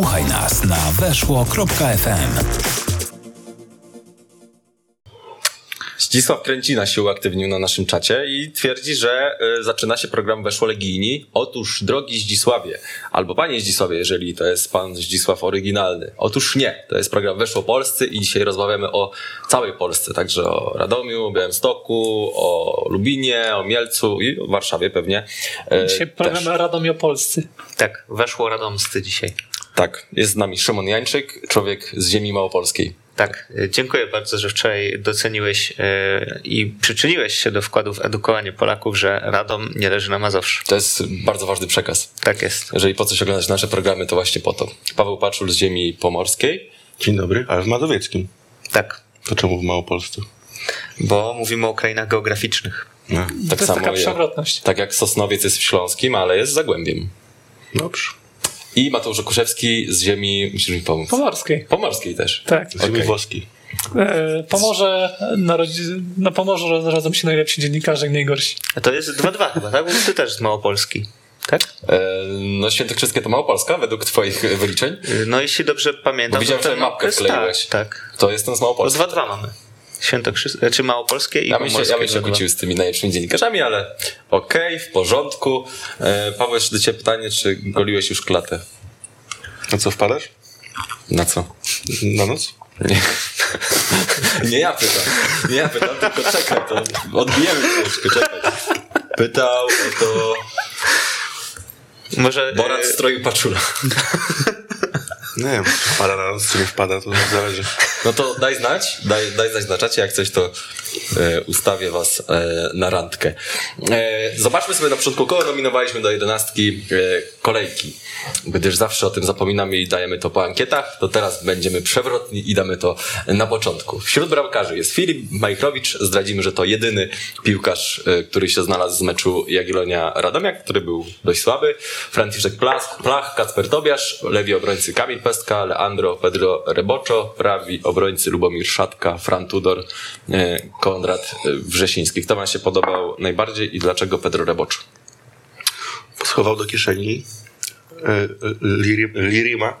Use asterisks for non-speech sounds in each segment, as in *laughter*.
Słuchaj nas na weszło.fm. Zdzisław Kręcina się uaktywnił na naszym czacie i twierdzi, że y, zaczyna się program Weszło Legijni. Otóż, drogi Zdzisławie, albo panie Zdzisławie, jeżeli to jest pan Zdzisław oryginalny. Otóż nie, to jest program Weszło Polscy i dzisiaj rozmawiamy o całej Polsce, także o Radomiu, Białymstoku, o Lubinie, o Mielcu i o Warszawie pewnie. Dzisiaj program też. Radomiopolscy. Tak, weszło radomscy dzisiaj. Tak, jest z nami Szymon Jańczyk, człowiek z ziemi małopolskiej. Tak, e, dziękuję bardzo, że wczoraj doceniłeś e, i przyczyniłeś się do wkładu w edukowanie Polaków, że Radom nie leży na Mazowszu. To jest bardzo ważny przekaz. Tak jest. Jeżeli po coś oglądać nasze programy, to właśnie po to. Paweł Paczul z ziemi pomorskiej. Dzień dobry, ale w Mazowieckim. Tak, To czemu w Małopolsce? bo mówimy o krainach geograficznych. No, Tak to jest taka jak- przewrotność. Tak jak Sosnowiec jest w Śląskim, ale jest Zagłębiem. dobrze. I Mateusz Okuszewski z ziemi, musisz mi pomóc. Pomorskiej. Pomorskiej też. Tak. Z ziemi Okej. włoskiej. E, Pomorze, narodzi... na Pomorzu rodzą się najlepsi dziennikarze i najgorsi. A to jest 2-2 chyba, tak? Bo ty też z Małopolski. Tak? E, no Świętokrzyskie to Małopolska według twoich wyliczeń? No jeśli dobrze pamiętam... Bo widziałem, to że mapkę wkleiłeś. Tak, tak. To jestem z Małopolski. 2-2 mamy. Świętokrzyskie, czy Małopolskie i Ja bym, się, Pomorskie. ja bym się 2-2. kłócił z tymi najlepszymi dziennikarzami, ale okej, w porządku. E, Paweł, jeszcze do ciebie pytanie, czy goliłeś już klatę? Na co wpadasz? Na co? Na noc? Nie. *laughs* Nie ja pytam. Nie ja pytam, tylko czekaj, to odbijemy troszkę, czekaj. Pytał o to Może... Borat e, w stroju paczula. Nie wiem, wpada na czy nie wpada, to zależy. No to daj znać, daj, daj znać na czacie, jak coś to ustawię was e, na randkę. E, zobaczmy sobie na początku, kogo nominowaliśmy do jedenastki e, kolejki. Gdyż zawsze o tym zapominamy i dajemy to po ankietach, to teraz będziemy przewrotni i damy to na początku. Wśród bramkarzy jest Filip Majchrowicz, zdradzimy, że to jedyny piłkarz, e, który się znalazł z meczu Jagiellonia Radomiak, który był dość słaby. Franciszek Plach, Plach Kacper Tobiasz, lewi obrońcy Kamil Pestka, Leandro Pedro Reboczo, prawi obrońcy Lubomir Szatka, Fran Tudor, e, Konrad e, Wrzesiński. Kto wam się podobał najbardziej i dlaczego Pedro Reboczo? Schował do kieszeni e, Liri- Lirima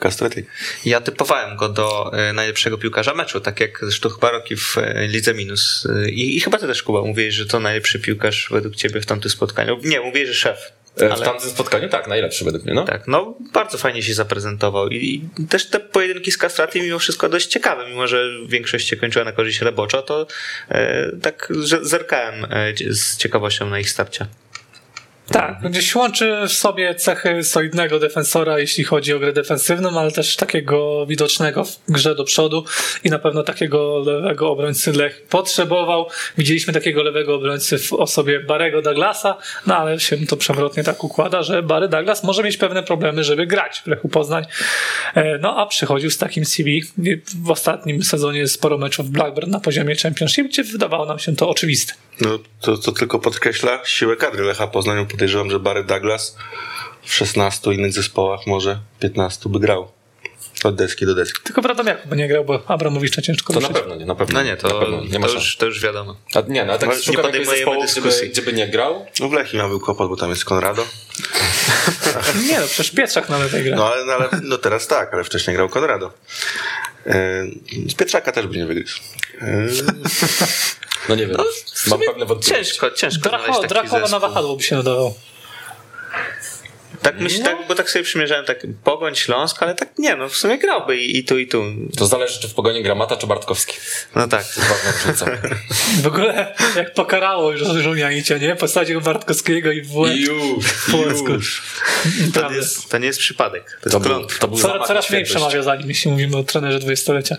Castrati. Ja typowałem go do najlepszego piłkarza meczu, tak jak zresztą chyba Roki w Lidze Minus. I, I chyba ty też, Kuba, mówiłeś, że to najlepszy piłkarz według ciebie w tamtym spotkaniu. Nie, mówiłeś, że szef. E, W Ale, tamtym spotkaniu tak, najlepszy według mnie. No. tak, no bardzo fajnie się zaprezentował I, i też te pojedynki z Castrati mimo wszystko dość ciekawe, mimo że większość się kończyła na korzyść Rebocza, to e, tak zerkałem e, z ciekawością na ich starcia. Tak, gdzieś łączy w sobie cechy solidnego defensora, jeśli chodzi o grę defensywną, ale też takiego widocznego w grze do przodu i na pewno takiego lewego obrońcy Lech potrzebował. Widzieliśmy takiego lewego obrońcy w osobie Barego Douglasa, no ale się to przewrotnie tak układa, że Barry Douglas może mieć pewne problemy, żeby grać w Lechu Poznań. E, No a przychodził z takim CV. W ostatnim sezonie sporo meczów Blackburn na poziomie Championship, gdzie wydawało nam się to oczywiste. No to, to tylko podkreśla siłę kadry Lecha Poznań. Podejrzewam, że Barry Douglas w 16 innych zespołach, może 15 by grał. Od deski do deski. To na ruszyć. pewno nie, na pewno. No nie, na to, pewno, nie ma to, już, to już wiadomo. A, nie, no, a tak No, nie szukam jakiegoś podejmujemy zespołu, gdzie by, dyskusji. gdzie by nie grał. No w Lechii miałby kłopot, bo tam jest Konrado. *laughs* Nie no, przecież Pietrzak na lewej gra. No ale, no, ale no teraz tak, ale wcześniej grał Konrado. E, z Pietrzaka też by nie wygryzł. *laughs* No nie wiem, mam pewne wątpliwości. Ciężko, ciężko Dracho, na wahadło by się nadawał. Tak No. myślę, tak, bo tak sobie przymierzałem, tak Pogoń, Śląsk, ale tak nie, no w sumie grałby i, i tu, i tu. To zależy, czy w pogoni Gramata, czy Bartkowski. No tak. To jest ważna różnica. W ogóle jak pokarało już Żumianicia, nie? Posadził Bartkowskiego i w łeb. I już, w Płocku. To nie, jest, to nie jest przypadek. To jest To był, to był Coraz, coraz mniej przemawia za nim, jeśli mówimy o trenerze dwudziestolecia.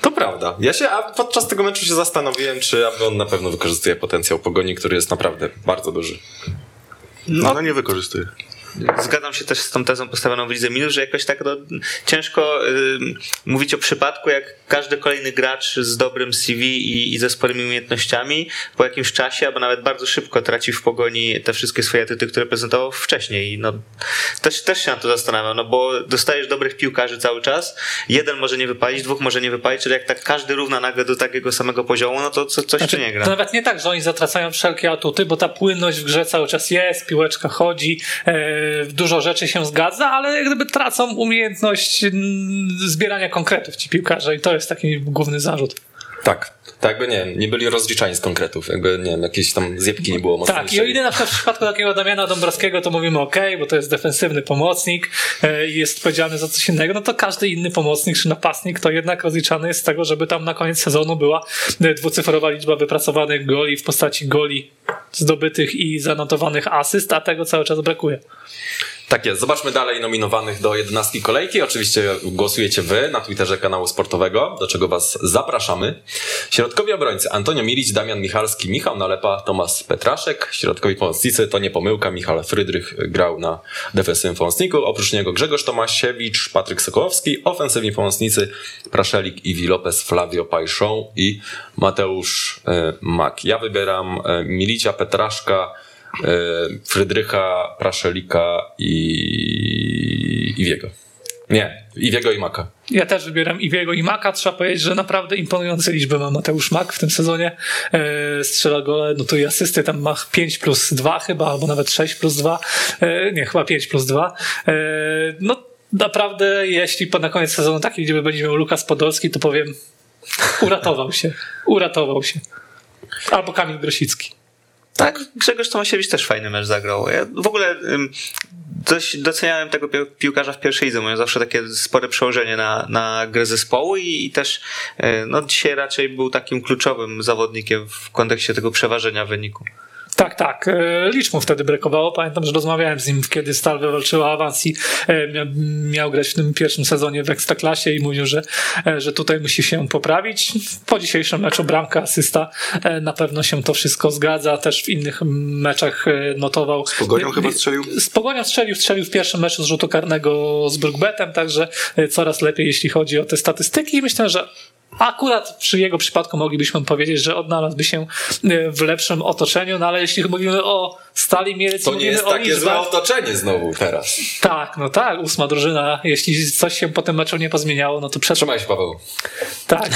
To prawda. Ja się, a podczas tego meczu się zastanowiłem, czy aby on na pewno wykorzystuje potencjał pogoni, który jest naprawdę bardzo duży. no, no nie wykorzystuje. Zgadzam się też z tą tezą postawioną w Lidze Minus, że jakoś tak no, ciężko y, mówić o przypadku, jak każdy kolejny gracz z dobrym CV i, i ze sporymi umiejętnościami po jakimś czasie, albo nawet bardzo szybko traci w pogoni te wszystkie swoje atyty, które prezentował wcześniej. No, też, też się na to zastanawiam, no bo dostajesz dobrych piłkarzy cały czas, jeden może nie wypalić, dwóch może nie wypalić, czyli jak tak każdy równa nagle do takiego samego poziomu, no to co, coś Znaczy, tu nie gra. to nawet nie tak, że oni zatracają wszelkie atuty, bo ta płynność w grze cały czas jest, piłeczka chodzi, e, dużo rzeczy się zgadza, ale jak gdyby tracą umiejętność mm, zbierania konkretów ci piłkarze i to jest taki główny zarzut. Tak. Tak jakby, nie nie byli rozliczani z konkretów. Jakby, nie wiem, jakieś tam zjebki nie było. Tak, i o ile na przykład w przypadku takiego Damiana Dąbrowskiego to mówimy ok, bo to jest defensywny pomocnik e, i jest odpowiedzialny za coś innego, no to każdy inny pomocnik czy napastnik to jednak rozliczany jest z tego, żeby tam na koniec sezonu była e, dwucyfrowa liczba wypracowanych goli w postaci goli zdobytych i zanotowanych asyst, a tego cały czas brakuje. Tak jest. Zobaczmy dalej nominowanych do 11 kolejki. Oczywiście głosujecie wy na Twitterze kanału sportowego, do czego was zapraszamy. Środkowi obrońcy Antonio Milić, Damian Michalski, Michał Nalepa, Tomasz Petraszek. Środkowi pomocnicy to nie pomyłka. Michał Frydrych grał na defensywnym pomocniku. Oprócz niego Grzegorz Tomasiewicz, Patryk Sokołowski. Ofensywni pomocnicy Praszelik, Iwi Lopez, Flavio Pajszą i Mateusz e, Mak. Ja wybieram e, Milicia, Petraszka, Frydrycha, Praszelika i Iwiego. Nie, Iwiego i Maka. Ja też wybieram Iwiego i Maka. Trzeba powiedzieć, że naprawdę imponujące liczby ma Mateusz Mak w tym sezonie. E, strzela gole, no to i asysty tam ma 5 plus 2 chyba, albo nawet 6 plus 2. E, nie, chyba 5 plus 2. E, no naprawdę, jeśli na koniec sezonu takiej liczby będzie miał Lukas Podolski, to powiem uratował się. Uratował się. Albo Kamil Grosicki. Tak, Grzegorz Tomasiewicz też fajny mecz zagrał. Ja w ogóle dość doceniałem tego pi- piłkarza w pierwszej lidze. Miał zawsze takie spore przełożenie na, na grę zespołu i, i też y, no, dzisiaj raczej był takim kluczowym zawodnikiem w kontekście tego przeważenia wyniku. Tak, tak. E, Licz mu wtedy brakowało. Pamiętam, że rozmawiałem z nim, kiedy Stal wywalczyła awans i e, mia- miał grać w tym pierwszym sezonie w Ekstraklasie i mówił, że, e, że tutaj musi się poprawić. Po dzisiejszym meczu bramka, asysta, na pewno się to wszystko zgadza. Też w innych meczach notował. Z Pogonią chyba strzelił? Z Pogonią strzelił, strzelił w pierwszym meczu z rzutu karnego z Brookbetem, także coraz lepiej, jeśli chodzi o te statystyki i myślę, że Akurat przy jego przypadku moglibyśmy powiedzieć, że odnalazłby się e, w lepszym otoczeniu, no ale jeśli mówimy o Stali Mielec, To nie jest takie złe otoczenie znowu teraz. tak, no tak, ósma drużyna, jeśli coś się po tym meczu nie pozmieniało, no to przed... Trzymaj się, Paweł. Tak,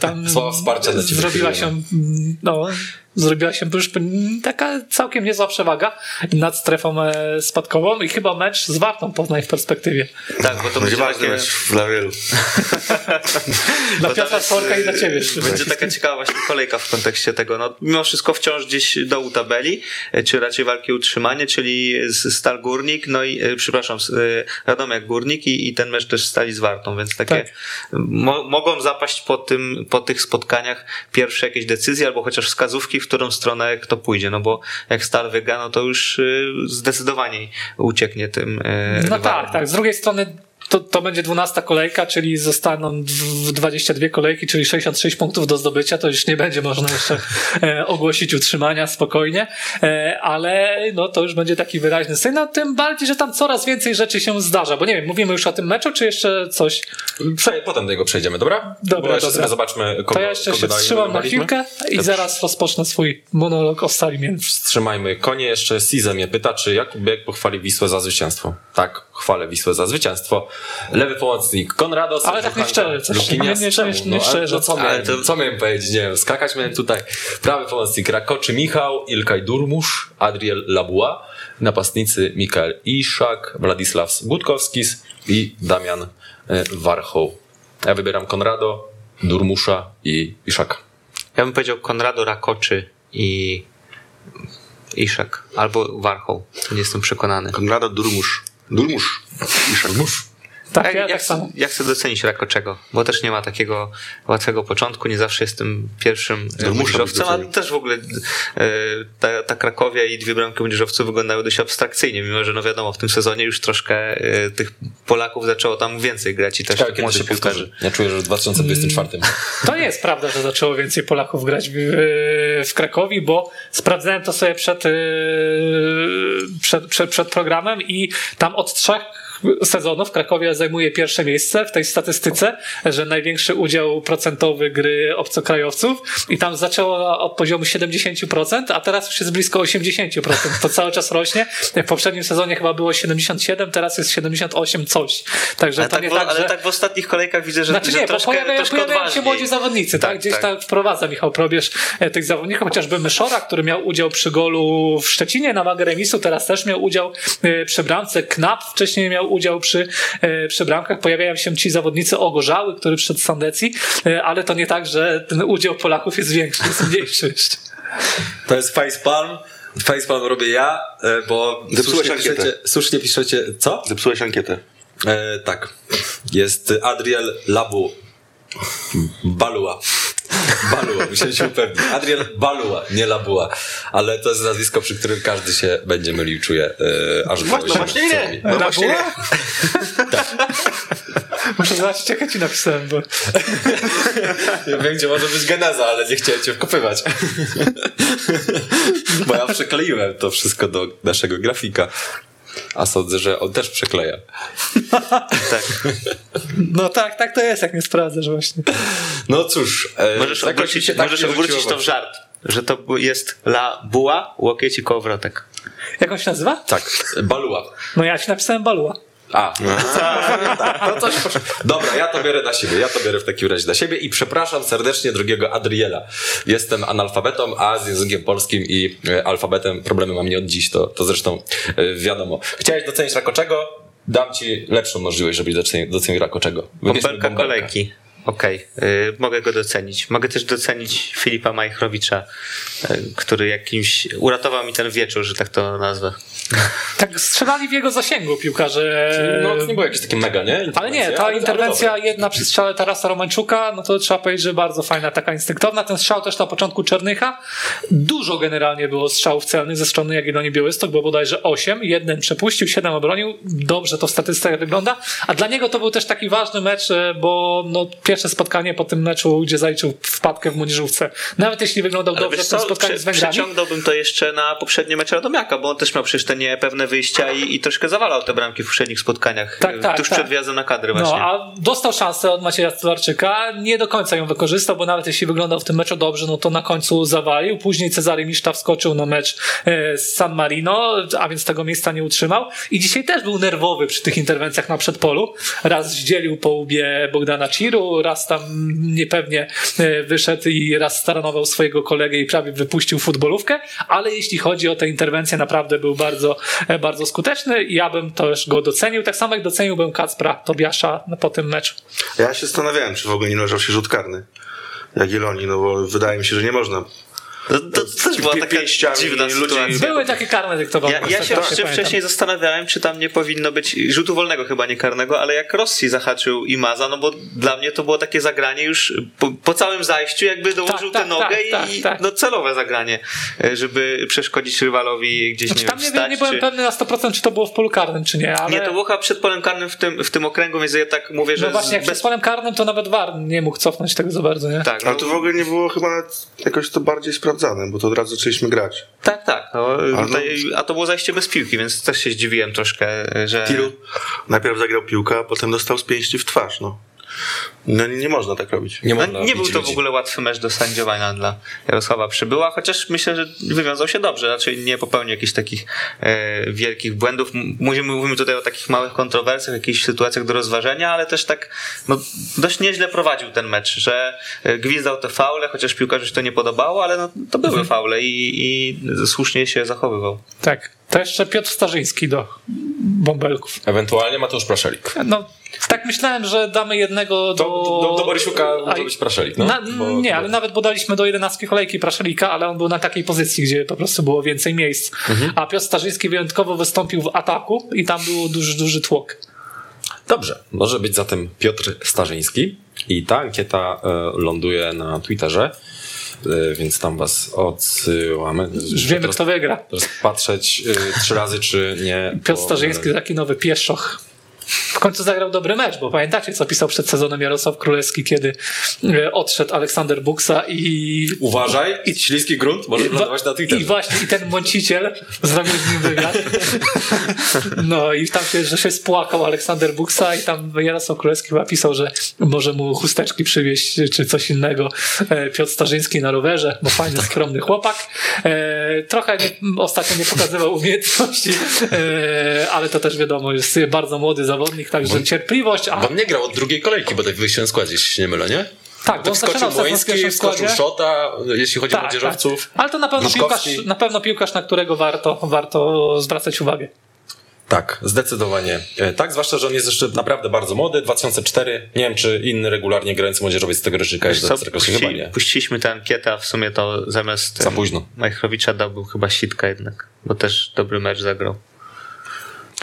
tam *laughs* Słowa wsparcia dla ciebie zrobiła się, mm, no, zrobiła się już taka całkiem niezła przewaga nad strefą e, spadkową i chyba mecz z Wartą Poznań w perspektywie. Tak, bo to Będzie będzie ważny takie... mecz dla wielu. Dla Bo Piotra jest, Sworka i dla ciebie. Będzie taka ciekawa właśnie kolejka w kontekście tego. No, mimo wszystko wciąż gdzieś dołu tabeli, e, czy raczej walki utrzymanie, czyli z- Stal Górnik, no i e, przepraszam, e, Radomiak Górnik i, i ten mecz też stali z Wartą, więc takie Tak. mo, mogą zapaść po, tym, po tych spotkaniach pierwsze jakieś decyzje albo chociaż wskazówki, w którą stronę kto pójdzie, no bo jak Stal wygra, no to już y, zdecydowanie ucieknie tym e, No rywalom. tak, tak. Z drugiej strony to, to będzie 12 kolejka, czyli zostaną w 22 kolejki, czyli 66 punktów do zdobycia. To już nie będzie można jeszcze e, ogłosić utrzymania spokojnie, e, ale no to już będzie taki wyraźny sygnał. Tym bardziej, że tam coraz więcej rzeczy się zdarza. Bo nie wiem, mówimy już o tym meczu, czy jeszcze coś? Prze- potem do niego przejdziemy, dobra? Dobra, Bo dobra. zobaczmy, kogo, To ja jeszcze się dalej wstrzymam na chwilkę i zaraz rozpocznę swój monolog o Stali Mielec. Wstrzymajmy konie. Jeszcze Size mnie pyta, czy Jakub Bieg pochwali Wisłę za zwycięstwo. Tak, chwalę Wisłę za zwycięstwo. Lewy pomocnik Konrados. Ale tak nie szczerze, coś. Nie, nie, nie, Czemu? nie No, ale szczerze. to co, miałem, to- co miałem powiedzieć? Nie wiem, skakać miałem tutaj. Prawy pomocnik Rakoczy Michał, Ilkay Durmusz, Adriel Labua. Napastnicy Mikael Iszak, Władysław Gutkowskis i Damian e, Warchoł. Ja wybieram Konrado, Durmusza i Iszaka. Ja bym powiedział Konrado Rakoczy i Iszak. Albo Warchoł. Nie jestem przekonany. Konrado Durmusz. Durmusz. Iszak. Tak, Jak, ja jak, tak samo. jak chcę docenić Rakoczego, bo też nie ma takiego łatwego początku, nie zawsze jestem pierwszym e, Durmusza młodzieżowcem, a też w ogóle e, ta, ta Krakowia i dwie bramki młodzieżowców wyglądały dość abstrakcyjnie, mimo że no wiadomo, w tym sezonie już troszkę e, tych Polaków zaczęło tam więcej grać i też kiedy się piłkarzy. Ja czuję, że w 2024. To nie jest prawda, że zaczęło więcej Polaków grać w, w Krakowi, bo sprawdzałem to sobie przed, yy, przed, przed, przed programem i tam od trzech sezonów Krakowia zajmuje pierwsze miejsce w tej statystyce, że największy udział procentowy gry obcokrajowców i tam zaczęło od poziomu 70%, a teraz już jest blisko 80%. To cały czas rośnie. W poprzednim sezonie chyba było 77, teraz jest 78 coś. Także Ale to tak, nie w, tak, ale że... tak w ostatnich kolejkach widzę, że, Znaczy że nie, bo troszkę, pojawiają, się młodzi zawodnicy, tak? Tak, Gdzieś tak. tam wprowadza Michał Probierz e, tych zawodników, chociażby Myszora, który miał udział przy golu w Szczecinie na wagę remisu, teraz też miał udział e, przy bramce. Knap wcześniej miał udział przy, e, przy bramkach. Pojawiają się ci zawodnicy ogorzały, który przyszedł z Sandecji, e, ale to nie tak, że ten udział Polaków jest większy, jest mniejszy jeszcze. To jest facepalm. Facepalm robię ja, e, bo Zepsułeś słusznie ankietę. piszecie, słusznie piszecie, co? Zepsułeś ankietę. E, tak. Jest Adriel Labu. Balua. Balua, musiałem się upewnić. Adriel Balua, nie Labua. Ale to jest nazwisko, przy którym każdy się będzie mylił, czuję. E, aż Właśnie- się właśnie nie. No właśnie nie. Muszę zobaczyć, jak ja ci napisałem, bo Ja wiem, gdzie może być geneza, ale nie chciałem cię wkopywać. Bo ja przekleiłem to wszystko do naszego grafika. A sądzę, że on też przekleja. *laughs* Tak. no tak, tak to jest, jak nie sprawdzasz właśnie. No cóż. e, Możesz mi obrócić, tak możesz obrócić to w żart, że to jest la buła, łokieć i kołowrotek. Jak on się nazywa? Tak, Balua. No ja ci napisałem Balua. A, tak, no coś posz... Dobra, ja to biorę na siebie, ja to biorę w takim razie na siebie i przepraszam serdecznie drugiego Adriela. Jestem analfabetą, a z językiem polskim i e, alfabetem problemy mam nie od dziś, to, to zresztą e, wiadomo. Chciałeś docenić Rakoczego? Dam ci lepszą możliwość, żebyś docenił, docenił Rakoczego. Bąbelka kolejki. Okej, y, mogę go docenić. Mogę też docenić Filipa Majchrowicza, który jakimś uratował mi ten wieczór, że tak to nazwę. *laughs* Tak strzelali w jego zasięgu piłkarze. No, to nie było jakieś takie mega, nie? Ale nie, ta ale- interwencja ale jedna przy strzale Tarasa Romańczuka, no to trzeba powiedzieć, że bardzo fajna, taka instynktowna. Ten strzał też na początku Czernycha. Dużo generalnie było strzałów celnych ze strony Jagiellonii Białystok, bo bodajże 8. Jeden przepuścił, 7 obronił. Dobrze to w statystykach wygląda. A dla niego to był też taki ważny mecz, e, bo no, pierwsze spotkanie po tym meczu, gdzie zaliczył wpadkę w młodzieżówce. Nawet jeśli wyglądał Ale dobrze w tym spotkaniu z Węgrami. przeciągnąłbym to jeszcze na poprzednie mecze Radomiaka, bo on też miał przecież te niepewne wyjścia i, i troszkę zawalał te bramki w poprzednich spotkaniach, Tak, y, tak, tuż tak. przed wjazdem na kadry właśnie. No, a dostał szansę od Macieja Stolarczyka, nie do końca ją wykorzystał, bo nawet jeśli wyglądał w tym meczu dobrze, no to na końcu zawalił. Później Cezary Miszta wskoczył na mecz e, z San Marino, a więc tego miejsca nie utrzymał. I dzisiaj też był nerwowy przy tych interwencjach na przedpolu. Raz zdzielił po łbie Bogdana Ciru, raz tam niepewnie e, wyszedł i raz staranował swojego kolegę i prawie wypuścił futbolówkę, ale jeśli chodzi o te interwencje, naprawdę był bardzo, e, bardzo skuteczny i ja bym też go docenił. Tak samo jak doceniłbym Kacpra Tobiasza po tym meczu. Ja się zastanawiałem, czy w ogóle nie należał się rzut karny Jagiellonii, no bo wydaje mi się, że nie można. To, to też była taka dziwna ludzi- sytuacja. Były takie karne dyktowane. Ja, ja się tak, jeszcze pamiętam. wcześniej zastanawiałem, czy tam nie powinno być rzutu wolnego, chyba nie karnego, ale jak Rossi zahaczył i Maza, no bo dla mnie to było takie zagranie już po, po całym zajściu, jakby dołożył tak, tę nogę tak, i tak, tak. no celowe zagranie, e, żeby przeszkodzić rywalowi gdzieś Znaczy, nie tam wiem, nie, wstać, wiem, nie byłem czy... pewny na 100% czy to było w polu karnym, czy nie, ale... Nie, to było chyba przed polem karnym w tym, w tym okręgu, więc ja tak mówię, że No właśnie, jak bez... bez... polem karnym, to nawet VAR nie mógł cofnąć tego za bardzo, nie? Tak, Ale no, to w ogóle nie było chyba jakoś to bardziej sprawdzane, bo to od razu zaczęliśmy grać. tak, tak. No, no- tutaj, a to było zajście bez piłki, więc też się zdziwiłem troszkę, że... Tiru najpierw zagrał piłkę, a potem dostał z pięści w twarz, no. No nie można tak robić. Nie, No, można nie był to w ogóle łatwy mecz do sędziowania dla Jarosława Przybyła, chociaż myślę, że wywiązał się dobrze, raczej nie popełnił jakichś takich e, wielkich błędów. Mówimy, mówimy tutaj o takich małych kontrowersjach, jakichś sytuacjach do rozważenia, ale też tak no, dość nieźle prowadził ten mecz, że e, gwizdał te faule, chociaż piłkarzowi się to nie podobało, ale no, to były Mhm. faule i, i słusznie się zachowywał. Tak. To jeszcze Piotr Starzyński do bąbelków. Ewentualnie Mateusz Praszelik. No, tak myślałem, że damy jednego do... Do, do, do Borysiuka A- być Praszelik. No, na, bo- nie, bo- ale nawet podaliśmy do 11 kolejki Praszelika, ale on był na takiej pozycji, gdzie po prostu było więcej miejsc. Mhm. A Piotr Starzyński wyjątkowo wystąpił w ataku i tam był duży, duży tłok. Dobrze, może być zatem Piotr Starzyński i ta ankieta e, ląduje na Twitterze, e, więc tam was odsyłamy. Już wiemy, teraz, kto wygra. teraz patrzeć e, trzy razy, czy nie. Piotr bo- Starzyński, taki nowy pieszoch końcu zagrał dobry mecz, bo pamiętacie, co pisał przed sezonem Jarosław Królewski, kiedy e, odszedł Aleksander Buksa i Uważaj, I- śliski grunt może lądować na Twitterze. I właśnie, i ten mąciciel zrobił z nim wywiad. *laughs* No i tam się, że się spłakał Aleksander Buksa i tam Jarosław Królewski chyba pisał, że może mu chusteczki przywieźć, czy coś innego. E, Piotr Starzyński na rowerze, bo fajny, skromny chłopak. E, Trochę nie, ostatnio nie pokazywał umiejętności, ale to też wiadomo, jest bardzo młody zawodnik, także cierpliwość, a Bo nie grał od drugiej kolejki, bo tak w wyjściowym składzie, jeśli się nie mylę, nie? tak, bo Tak on wskoczył Młoński, wskoczył. Szota, jeśli chodzi o młodzieżowców. Ale to na pewno piłkarz, na pewno piłkarz, na którego warto, warto zwracać uwagę. Tak, zdecydowanie. E, Tak, zwłaszcza, że on jest jeszcze naprawdę bardzo młody, 2004. Nie wiem, czy inny regularnie grający młodzieżowiec z tego rocznika jest Co, do tego chyba puści, nie. puściliśmy tę ankietę, a w sumie to zamiast Za późno. Majchrowicza dałbym chyba Sitka jednak, bo też dobry mecz zagrał.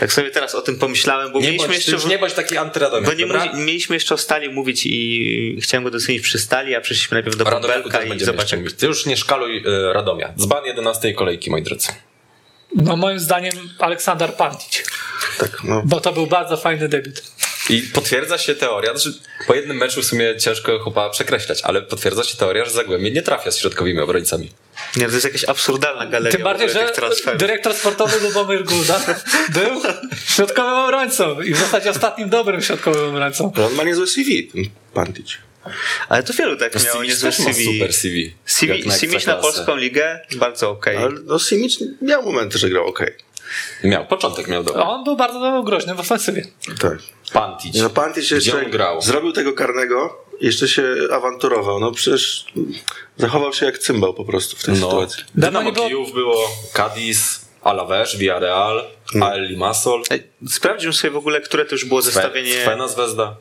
Tak sobie teraz o tym pomyślałem, bo Nie mieliśmy bądź, jeszcze... już nie bądź taki antyradomiak, Bo nie dobra? mówi- mieliśmy jeszcze o Stali mówić i chciałem go docenić przy Stali, a przeszliśmy najpierw do Bąbelka i będziemy zobacz jeszcze jak. Ty już nie szkaluj e, Radomia. Dzban 11 kolejki, moi drodzy. No moim zdaniem Aleksander Pantic, Tak, no. bo to był bardzo fajny debiut. I potwierdza się teoria, znaczy po jednym meczu w sumie ciężko chyba przekreślać, ale potwierdza się teoria, że Zagłębie nie trafia z środkowymi obrońcami. Nie, to jest jakaś absurdalna galeria Tym bardziej, że dyrektor sportowy Lubomir Gulda *laughs* był środkowym obrońcą i w zasadzie ostatnim dobrym środkowym obrońcą. On ma niezłe CV, ten Pantic. Ale to wielu tak miało Simic niezłe CV. super CV. CV na Simic na polską ligę bardzo okej. Ale no Simic miał momenty, że grał okej. Miał, początek miał dobry. On był bardzo groźny w ofensywie. Tak. Pantic. No Pantic jeszcze grał? zrobił tego karnego, jeszcze się awanturował. No przecież zachował się jak cymbał po prostu w tej No. sytuacji. Dynamo Kijów było, Cadiz, Alaves, Villarreal, AL Limassol, Ej, Sprawdźmy sobie w ogóle, które to już było zestawienie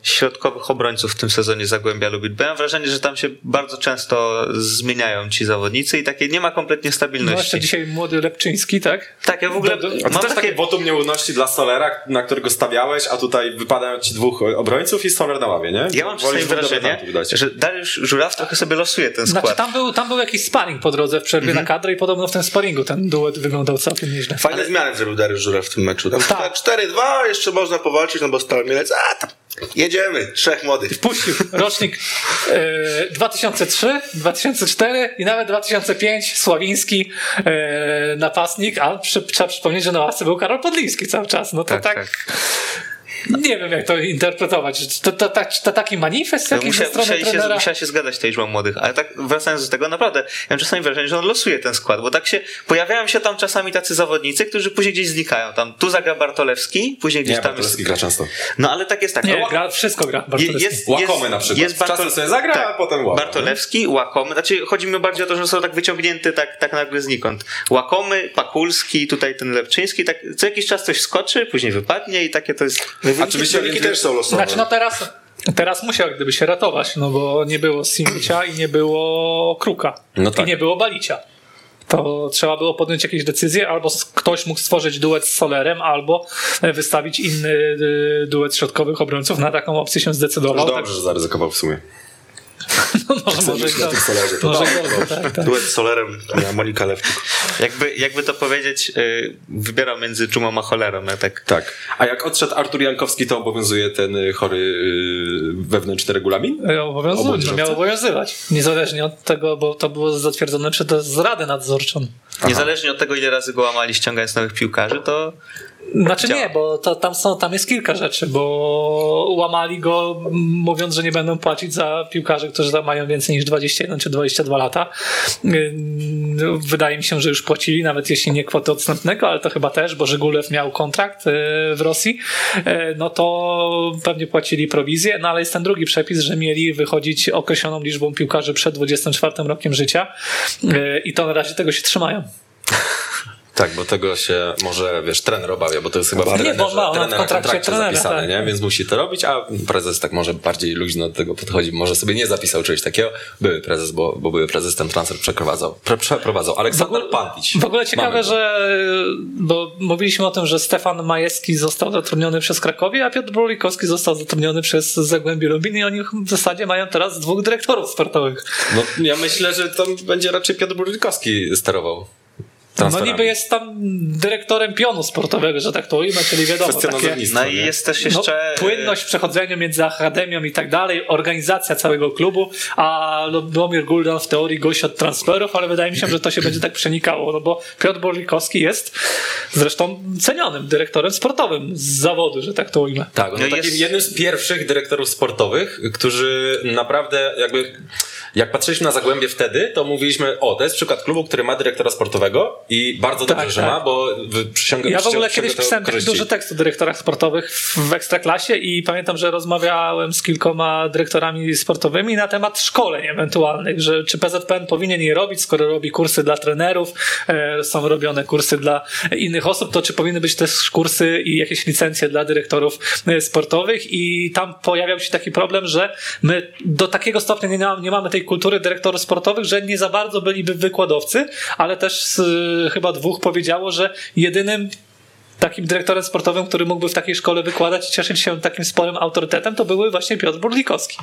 środkowych obrońców w tym sezonie Zagłębia Lubin. Bo ja mam wrażenie, że tam się bardzo często zmieniają ci zawodnicy i takie nie ma kompletnie No stabilności. jeszcze dzisiaj młody Lepczyński, tak? Tak, ja w ogóle Do- do- A mam też takie... takie wotum dla Solera, na którego stawiałeś, a tutaj wypadają ci dwóch obrońców i Soler na ławie, nie? Ja mam czasami wrażenie, że Dariusz Żuraw trochę sobie losuje ten skład. Znaczy tam był, tam był jakiś sparring po drodze w przerwie Mhm. na kadrę i podobno w tym sparingu ten duet wyglądał całkiem nieźle. Fajne zmiany zrobił Dariusz Żura w tym meczu. Tam Tak. 4-2, jeszcze można powalczyć, no bo Stal Mielec, a tam jedziemy, trzech młodych. Puścił rocznik e, 2003, 2004 i nawet 2005 Sławiński e, napastnik, a przy, trzeba przypomnieć, że na ławce był Karol Podliński cały czas. No to tak, Tak, tak. Nie wiem jak to interpretować. To, to, to, to taki manifest Ja jakiś musia, ze strony musieli się, trenera? musiała się zgadać tej liczbą młodych, ale tak wracając do tego, naprawdę, ja mam czasami wrażenie, że on losuje ten skład, bo tak się, pojawiają się tam czasami tacy zawodnicy, którzy później gdzieś znikają. Tam tu zagra Bartolewski, później gdzieś Nie, tam Bartolewski jest... gra często. No ale tak jest tak. Nie, no, gra, wszystko gra. Bartolewski. jest, Łakomy na przykład. Jest Czasem sobie zagra, a potem łapie, Bartolewski, Łakomy. Znaczy, chodzi mi bardziej o to, że są tak wyciągnięty tak, tak nagle znikąd. Łakomy, Pakulski, tutaj ten Lepczyński, tak co jakiś czas coś skoczy, później wypadnie i takie to jest... Oczywiście wyniki między- też są losowe. Znaczy no teraz, teraz musiał gdyby się ratować, no bo nie było Simicia i nie było Kruka. No tak. I nie było Balicia. To trzeba było podjąć jakieś decyzje, albo ktoś mógł stworzyć duet z Solerem, albo e, wystawić inny y, duet środkowych obrońców. Na taką opcję się zdecydował. No dobrze, że zaryzykował w sumie. *laughs* Tak, może może, myśleć o tym Solerze, to może go, tak, tak. Duet z Solerem *laughs* Monika Lewczuk. Jakby, jakby to powiedzieć, yy, wybierał między dżumą a cholerą. Ja tak Tak. A jak odszedł Artur Jankowski, to obowiązuje ten y, chory y, wewnętrzny regulamin? Obowiązuje, no, miał obowiązywać. Niezależnie od tego, bo to było zatwierdzone przez Radę Nadzorczą. Niezależnie od tego, ile razy go łamali ściągając nowych piłkarzy, to Znaczy nie, bo to, tam, są, tam jest kilka rzeczy, bo łamali go mówiąc, że nie będą płacić za piłkarzy, którzy tam mają więcej niż 21 czy 22 lata. Ym, Wydaje mi się, że już płacili, nawet jeśli nie kwotę odstępnego, ale to chyba też, bo Żegulew miał kontrakt y, w Rosji, y, no to pewnie płacili prowizję, no ale jest ten drugi przepis, że mieli wychodzić określoną liczbą piłkarzy przed 24 rokiem życia i to na razie tego się trzymają. Tak, bo tego się może, wiesz, trener obawia, bo to jest chyba w Nie, trenerze, bo on ma- ma w kontrakcie trenera, zapisane, tak. nie? Więc musi to robić, a prezes tak może bardziej luźno do tego podchodzi. Może sobie nie zapisał czegoś takiego. Były prezes, bo, bo były prezes ten transfer przeprowadzał. Pre, przeprowadzał. Aleksander Pantić. W ogóle ciekawe, Mamy że bo mówiliśmy o tym, że Stefan Majewski został zatrudniony przez Krakowie, a Piotr Brulikowski został zatrudniony przez Zagłębie Lubin i oni w zasadzie mają teraz dwóch dyrektorów sportowych. No, ja myślę, że to będzie raczej Piotr Burykowski sterował. No niby jest tam dyrektorem pionu sportowego, że tak to ujmę, czyli wiadomo, takie, No i jest też no, jeszcze... płynność w przechodzeniu między akademią i tak dalej, organizacja całego klubu, a Lubomir Guldan w teorii gość od transferów, ale wydaje mi się, że to się będzie tak przenikało, no bo Piotr Borlikowski jest zresztą cenionym dyrektorem sportowym z zawodu, że tak to ujmę. Tak, on No takim jest- jednym z pierwszych dyrektorów sportowych, którzy naprawdę jakby, jak patrzyliśmy na Zagłębie wtedy, to mówiliśmy, o, to jest przykład klubu, który ma dyrektora sportowego i bardzo Tak, dobrze, że tak. ma, bo przysiąga Ja w ogóle kiedyś pisałem taki duży tekst o dyrektorach sportowych w, Ekstraklasie i pamiętam, że rozmawiałem z kilkoma dyrektorami sportowymi na temat szkoleń ewentualnych, że czy PZPN powinien je robić, skoro robi kursy dla trenerów, e, są robione kursy dla innych osób, to czy powinny być też kursy i jakieś licencje dla dyrektorów e, sportowych i tam pojawiał się taki problem, że my do takiego stopnia nie, nie mamy tej kultury dyrektorów sportowych, że nie za bardzo byliby wykładowcy, ale też z, chyba dwóch powiedziało, że jedynym takim dyrektorem sportowym, który mógłby w takiej szkole wykładać i cieszyć się takim sporym autorytetem, to były właśnie Piotr Burlikowski,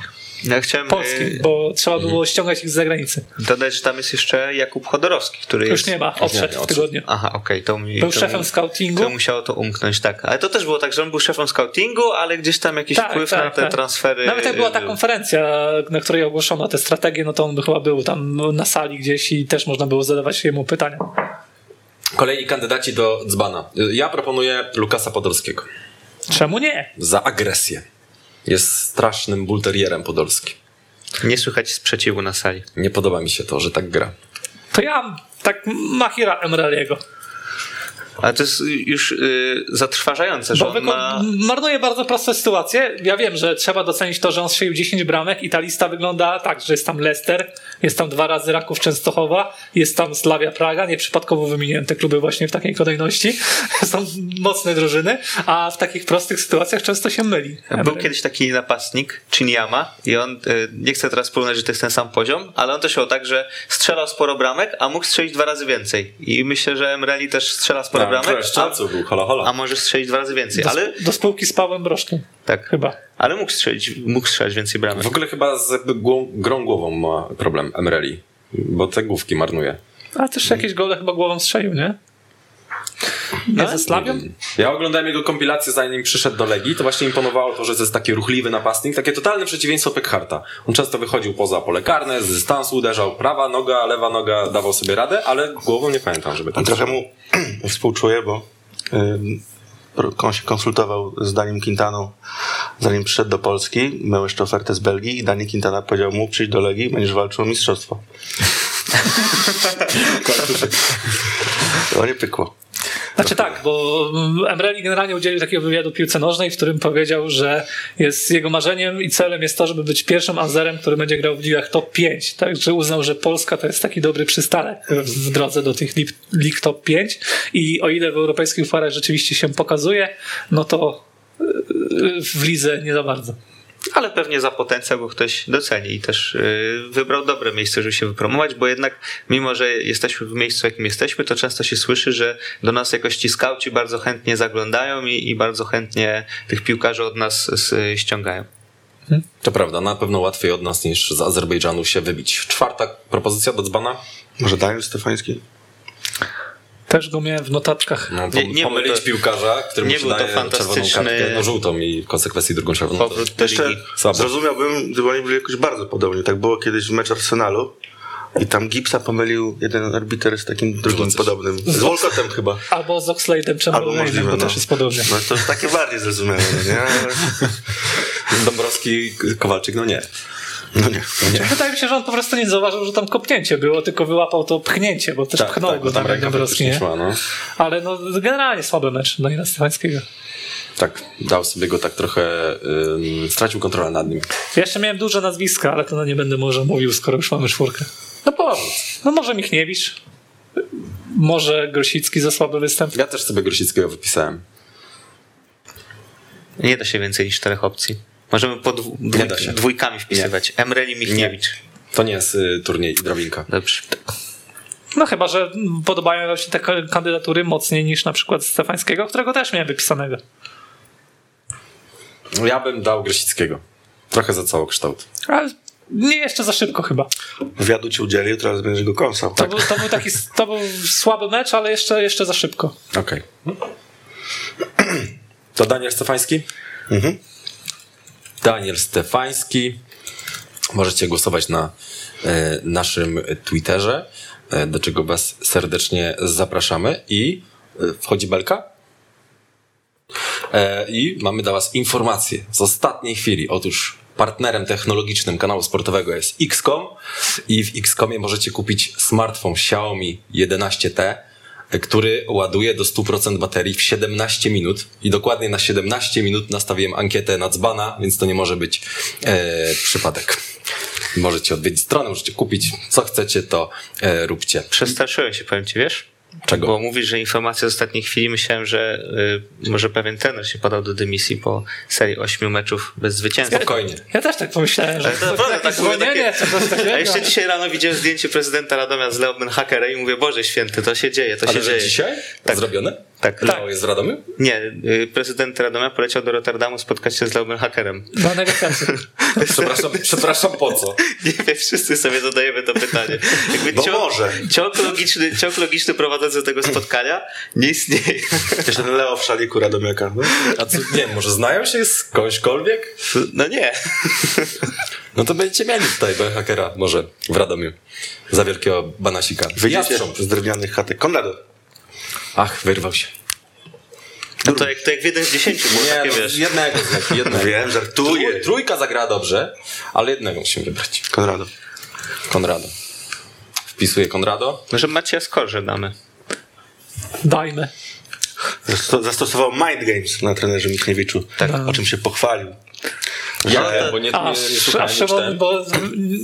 Ja chciałem polski, e, bo trzeba było ściągać ich z zagranicy. dodać, że tam jest jeszcze Jakub Chodorowski, który Już jest... nie ma, odszedł w tygodniu. Aha, okej, to mi... Był to szefem mi- scoutingu. To musiało to umknąć, tak. Ale to też było tak, że on był szefem scoutingu, ale gdzieś tam jakiś Tak, wpływ tak, na te tak. transfery. Nawet jak była ta był. konferencja, na której ogłoszono te strategie, no to on by chyba był tam na sali gdzieś i też można było zadawać jemu pytania. Kolejni kandydaci do dzbana. Ja proponuję Lukasa Podolskiego. Czemu nie? Za agresję. Jest strasznym bulterierem podolskim. Nie słychać sprzeciwu na sali. Nie podoba mi się to, że tak gra. To ja tak Mahira Emraliego. Ale to jest już y, zatrważające, że Bo on ma... marnuje bardzo proste sytuacje. Ja wiem, że trzeba docenić to, że on strzelił 10 bramek i ta lista wygląda tak, że jest tam Leicester, jest tam dwa razy Raków Częstochowa, jest tam Slavia Praga, nieprzypadkowo wymieniłem te kluby właśnie w takiej kolejności. *laughs* Są mocne drużyny, a w takich prostych sytuacjach często się myli. Był kiedyś taki napastnik, Chinyama, i on, y, nie chcę teraz porównać, że to jest ten sam poziom, ale on też miał tak, że strzelał sporo bramek, a mógł strzelić dwa razy więcej. I myślę, że Emreli też strzela sporo bramek, a, był, hola hola. a może strzelić dwa razy więcej. do, Ale, do spółki z Pawłem Broszkiem. tak, Chyba. Ale mógł strzelić, mógł strzelać więcej bramek. W ogóle chyba z grą głową ma problem Emreli, bo te główki marnuje. A też jakieś gole chyba głową strzelił, nie? Nie ze Slawią? Ja oglądałem jego kompilację zanim przyszedł do Legii, to właśnie imponowało to, że to jest taki ruchliwy napastnik, takie totalne przeciwieństwo Pekharta. On często wychodził poza pole karne, z dystansu uderzał, prawa noga, lewa noga dawał sobie radę, ale głową nie pamiętam, żeby tam... Trochę mu *clears throat* współczuję, bo y, on się konsultował z Danim Quintaną, zanim przyszedł do Polski. Miał jeszcze ofertę z Belgii i Dani Quintana powiedział mu, przyjdź do Legii, będziesz walczył o mistrzostwo. *laughs* to nie pykło. Znaczy tak, bo Emreli generalnie udzielił takiego wywiadu piłce nożnej, w którym powiedział, że jest jego marzeniem i celem jest to, żeby być pierwszym Azerem, który będzie grał w ligach top 5. Także uznał, że Polska to jest taki dobry przystanek w drodze do tych lig, top 5 i o ile w europejskich parach rzeczywiście się pokazuje, no to w lidze nie za bardzo. Ale pewnie za potencjał go ktoś doceni i też y, wybrał dobre miejsce, żeby się wypromować, bo jednak mimo, że jesteśmy w miejscu, jakim jesteśmy, to często się słyszy, że do nas jakoś ci skauci bardzo chętnie zaglądają i, i bardzo chętnie tych piłkarzy od nas z, ściągają. To prawda, na pewno łatwiej od nas niż z Azerbejdżanu się wybić. Czwarta propozycja do dzbana? Może Daniel Stefański? Też go miałem w notatkach. No, Nie- nie pomylić to- piłkarza, któremu nie był to fantastyczny- kartkę, no żółtą i w konsekwencji drugą czerwoną. Powrót Jeszcze zrozumiałbym, gdyby oni byli jakoś bardzo podobni. Tak było kiedyś w meczu Arsenalu i tam Gipsa pomylił jeden arbiter z takim drugim podobnym. Z Walcottem chyba. Albo z Oxlade'em Albo Chamberlainem, możliwe, bo no. też jest podobnie. No to jest takie bardziej zrozumiałe, no nie? *laughs* Dąbrowski, Kowalczyk, no nie. No nie. Wydaje mi się, że on po prostu nie zauważył, że tam kopnięcie było, tylko wyłapał to pchnięcie, bo też pchnął go bo tam jak nie? szła, no. Ale no generalnie słaby mecz Danila Stefańskiego. Tak, dał sobie go tak trochę, ym, stracił kontrolę nad nim. Ja jeszcze miałem duże nazwiska, ale to no nie będę może mówił, skoro już mamy czwórkę. No powiedz. No może Michniewicz, może Grosicki za słaby występ. Ja też sobie Grosickiego wypisałem. Nie da się więcej niż czterech opcji. Możemy po dwu, Nie da dwój, dwójkami wpisywać. Emreli Michniewicz. To nie jest y, turniej drabinka. Dobrze. No chyba, że podobają mi się te kandydatury mocniej niż na przykład Stefańskiego, którego też miałem wypisanego. Ja bym dał Grosickiego. Trochę za całokształt. Ale Nie, jeszcze za szybko chyba. Wywiadu ci udzielił, teraz będziesz go kąsał. To, był, to był taki to był słaby mecz, ale jeszcze, jeszcze za szybko. Okej. To Daniel Stefański? Mhm. Daniel Stefański. Możecie głosować na e, naszym Twitterze, e, do czego Was serdecznie zapraszamy. I e, wchodzi belka. I mamy dla Was informacje z ostatniej chwili. Otóż partnerem technologicznym kanału sportowego jest XCOM i w XCOMie możecie kupić smartfon Xiaomi 11T, e, który ładuje do 100% baterii w 17 minut i dokładnie na 17 minut nastawiłem ankietę na dzbana, więc to nie może być e, przypadek. Możecie odwiedzić stronę, możecie kupić co chcecie, to e, róbcie. Przestraszyłem się, powiem ci, wiesz? Czego? Bo mówisz, że informacja z ostatniej chwili, myślałem, że y, może pewien trener się podał do dymisji po serii ośmiu meczów bez zwycięstwa. Spokojnie. Ja też tak pomyślałem, że to to tak zwolnienie, takie- takiego. A jeszcze dzisiaj rano widziałem zdjęcie prezydenta Radomia z Leoben Hackerem i mówię, Boże święty, to się dzieje, to się Ale że dzieje. dzisiaj? Tak. Zrobione? Tak. Leo jest w Radomiu? Nie, y, prezydent Radomia poleciał do Rotterdamu spotkać się z Leoben Hackerem. *laughs* Na negocjacje. *laughs* Przepraszam, przepraszam po co? *laughs* Nie wiem, wszyscy sobie zadajemy to pytanie. Jakby Bo może. Ciąg logiczny, ciąg logiczny prowadzący do tego spotkania nie istnieje. Jeszcze ten Leo w szaliku Radomiaka. No? A co, nie wiem, może znają się z kogośkolwiek? No nie. No to będziecie mieli tutaj hakera może w Radomiu. Za wielkiego banasika. Wyjdziecie z drewnianych chatek. Konrado. Ach, wyrwał się. No to jak, to jak w jeden z dziesięciu było Nie, takie, no, wiesz. jednego jednego. Wiem, żartuję. Trój, trójka zagrała dobrze, ale jednego musimy wybrać. Konrado. Konrado. Wpisuję Konrado. Może Macieja Skorze damy. Dajmy. Zasto- Zastosował Mind Games na trenerze Michniewiczu, Tak. o czym się pochwalił. Ja, bo nie, A, nie, a Szymon, bo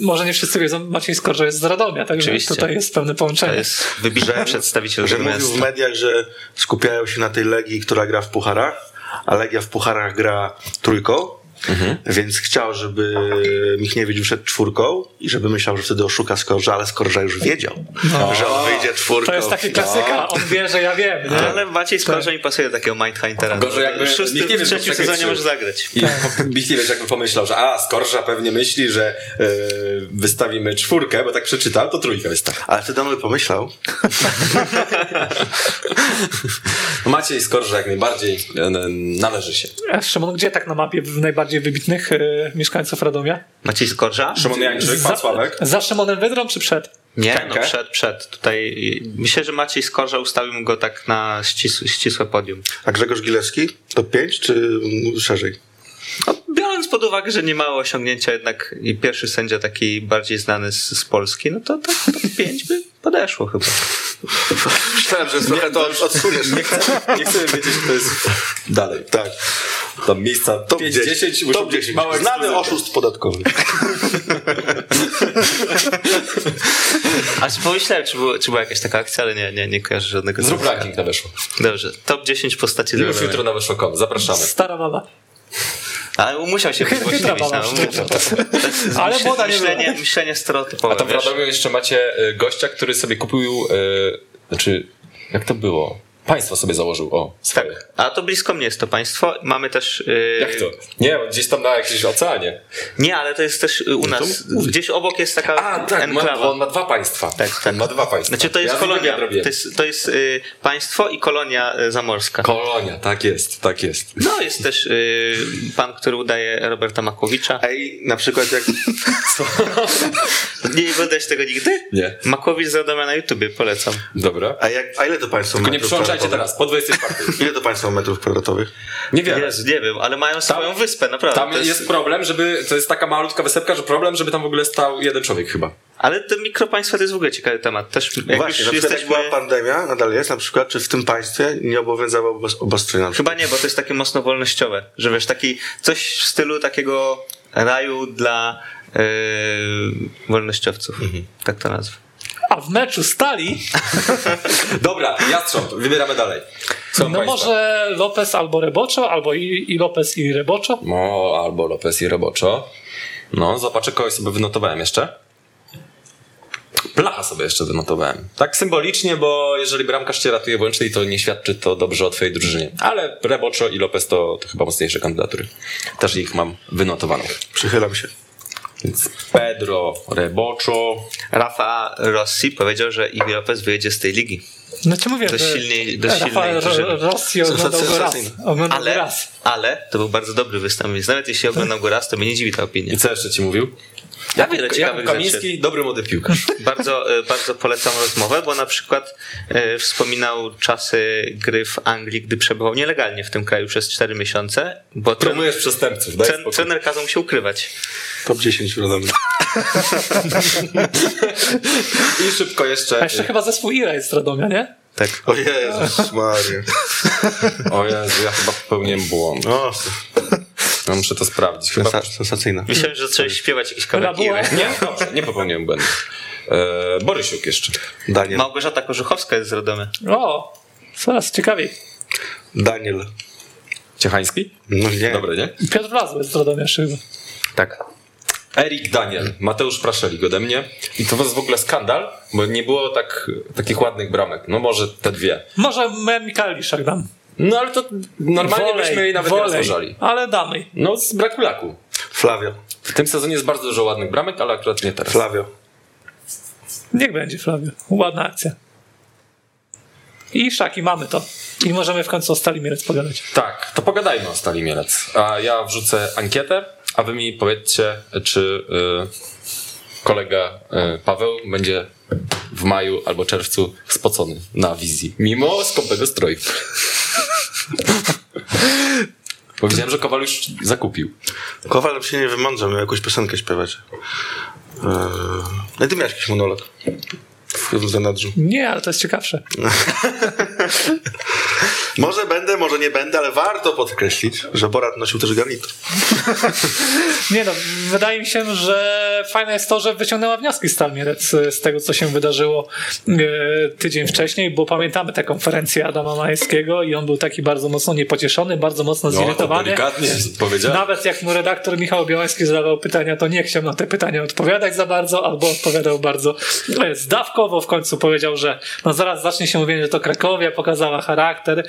może nie wszyscy wiedzą, Maciej Skorża jest z Radomia, także Oczywiście. tutaj jest pewne połączenie. To jest wybitny przedstawiciel Że mówił w mediach, że skupiają się na tej Legii, która gra w pucharach, a Legia w pucharach gra trójką, więc chciał, żeby Michniewicz wyszedł czwórką i żeby myślał, że wtedy oszuka Skorża, ale Skorża już wiedział, że on wyjdzie czwórką. To jest taki klasyka, on wie, że ja wiem, nie? Ale Maciej Skorze mi pasuje takiego Mindhuntera. Gorzej jakby w szóstym, nikt nie w trzecim sezonie może zagrać. I Michniewicz jakby pomyślał, że a, Skorża pewnie myśli, że e, wystawimy czwórkę, bo tak przeczytał, to trójka wystawi. Ale wtedy on by pomyślał, No *laughs* Maciej Skorża jak najbardziej e, należy się. A Szymon, gdzie tak na mapie w najbardziej wybitnych e, mieszkańców Radomia? Maciej Skorża? Szymon Jańczyk, pan Sławek. za Szymonem Wydrą czy przed? Nie, no przed, przed. Tutaj myślę, że Maciej Skorża ustawił go tak na ścisłe, ścisłe podium. a Grzegorz Gilewski to pięć czy szerzej? No, biorąc pod uwagę, że nie mało osiągnięcia jednak i pierwszy sędzia taki bardziej znany z, z Polski, no to tak to pięć by podeszło chyba. Myślałem, że trochę to odsuniesz. Nie chcę, nie chcę wiedzieć, kto jest dalej. Tak. Tam miejsca Top 5-10 10. muszą Top być 10. małe Znany oszust podatkowy. A czy pomyślałem, czy, było, czy była jakaś taka akcja, ale nie, nie, nie kojarzę żadnego. Zrób ranking na weszło. Dobrze, top 10 postaci Już jutro na weszło.com. Zapraszamy. Stara baba. Ale musiał się baba No, ale Ale młoda nie myślenie, myślenie stereotypowe. A tam w. Radomiu jeszcze macie e, gościa, który sobie kupił, e, znaczy, jak to było? Państwo sobie założył, o, swoje. Tak. A to blisko mnie jest to państwo. Mamy też. Yy, Jak to? Nie, gdzieś tam na jakimś oceanie. Nie, ale to jest też u nas. Gdzieś obok jest taka A, tak, ma, enklawa. bo on ma dwa państwa. Tak, tak. Ma dwa państwa. Znaczy to jest ja kolonia. To jest, to jest y, państwo i kolonia y, zamorska. Kolonia, tak jest, tak jest. No jest też y, pan, który udaje Roberta Makowicza. Ej, na przykład jak... *laughs* Nie wydać tego nigdy? Nie. Makowicz z na YouTubie, polecam. Dobra. A, jak, a ile to państwo Tylko nie kwadratowych? teraz, po 24. *laughs* Ile to państwo metrów kwadratowych? Nie wiem. Jezu, nie wiem, ale mają swoją wyspę, naprawdę. Tam to jest... problem, żeby, to jest taka malutka wysepka, że problem, żeby tam w ogóle stał jeden człowiek chyba. Ale te mikropaństwa to jest w ogóle ciekawy temat. Też jak Właśnie, na już przykład jak jesteśmy... była pandemia, nadal jest, na przykład, czy w tym państwie nie obowiązywało obos- obostrzenia? Chyba nie, bo to jest takie mocno wolnościowe, że wiesz, taki coś w stylu takiego raju dla yy, wolnościowców. Mhm. Tak to nazwę. A w meczu stali, *laughs* Dobra, Jastrząb, wybieramy dalej. Są no państwa. może Lopez albo Reboczo, albo i, i Lopez i Reboczo. No, albo Lopez i Roboczo. No, zobaczę, kogoś sobie wynotowałem jeszcze. Placha sobie jeszcze wynotowałem. Tak symbolicznie, bo jeżeli bramkarz cię ratuje włącznie, to nie świadczy to dobrze o twojej drużynie. Ale Reboczo i Lopez to, to chyba mocniejsze kandydatury. Też ich mam wynotowanych. Przychylam się. Więc Pedro Reboczo. Rafa Rossi powiedział, że Iwi Lopez wyjedzie z tej ligi. No ci mówię, Dość że silniej- dość Rafael silnej. Ro- Rossi *laughs* oglądał go raz. Oglądał go Ale, raz. ale to był bardzo dobry występ, więc nawet jeśli oglądam go raz, to mnie nie dziwi ta opinia. I co jeszcze ci mówił? Ja wiele ciekawych rzeczy. Kamiński, dobry młody piłkarz. *laughs* Bardzo, e, bardzo polecam rozmowę, bo na przykład e, wspominał czasy gry w Anglii, gdy przebywał nielegalnie w tym kraju przez 4 miesiące, bo ten, Promujesz przestępców, daj ten, trener kazał mu się ukrywać. Top 10 wiadomo. I szybko jeszcze... A jeszcze chyba zespół Ira jest z Radomia, nie? Tak. O Jezus Maria. O Jezu, ja chyba popełniłem błąd. O, Ja muszę to sprawdzić. Chyba... sensa- sensacyjna. Myślałem, że zacząłeś śpiewać jakiś kawałek. Iry. Nie, dobrze, nie popełniłem błędu. E, Borysiuk jeszcze. Daniel. Małgorzata Korzuchowska jest z Radomia. O, coraz ciekawiej. Daniel. Ciechański? No nie. Dobre, nie? Piotr Wlazły jest z Radomia chyba. Tak. Erik Daniel, Mateusz Praszelik ode mnie. I to jest w ogóle skandal, bo nie było tak, takich ładnych bramek. No może te dwie. Może Mikaliszak dam. No ale to normalnie byśmy jej nawet nie rozważali. ale damy. No z braku laku. Flavio. W tym sezonie jest bardzo dużo ładnych bramek, ale akurat nie teraz. Flavio. Niech będzie, Flavio. Ładna akcja. I szaki, mamy to. I możemy w końcu o Stali Mielec pogadać. Tak, to pogadajmy o Stali Mielec. A ja wrzucę ankietę, a wy mi powiedzcie, czy y, kolega y, Paweł będzie w maju albo czerwcu spocony na wizji, mimo skąpego stroju. *laughs* Powiedziałem, że Kowal już zakupił. Kowal się nie wymądrzał, miał jakąś piosenkę śpiewać. Eee, no i ty miałeś jakiś monolog. W zanadrzu. Nie, ale to jest ciekawsze. *laughs* Może będę, może nie będę, ale warto podkreślić, że Borat nosił też garnitur. *laughs* Nie no, wydaje mi się, że fajne jest to, że wyciągnęła wnioski Stal Mielec z tego, co się wydarzyło e, tydzień wcześniej, bo pamiętamy tę konferencję Adama Majewskiego i on był taki bardzo mocno niepocieszony, bardzo mocno No, to zirytowany. delikatnie powiedziałem. Nawet jak mu redaktor Michał Białański zadawał pytania, to nie chciał na te pytania odpowiadać za bardzo, albo odpowiadał bardzo e, zdawkowo. W końcu powiedział, że no zaraz zacznie się mówienie, że to Krakowia pokazała charakter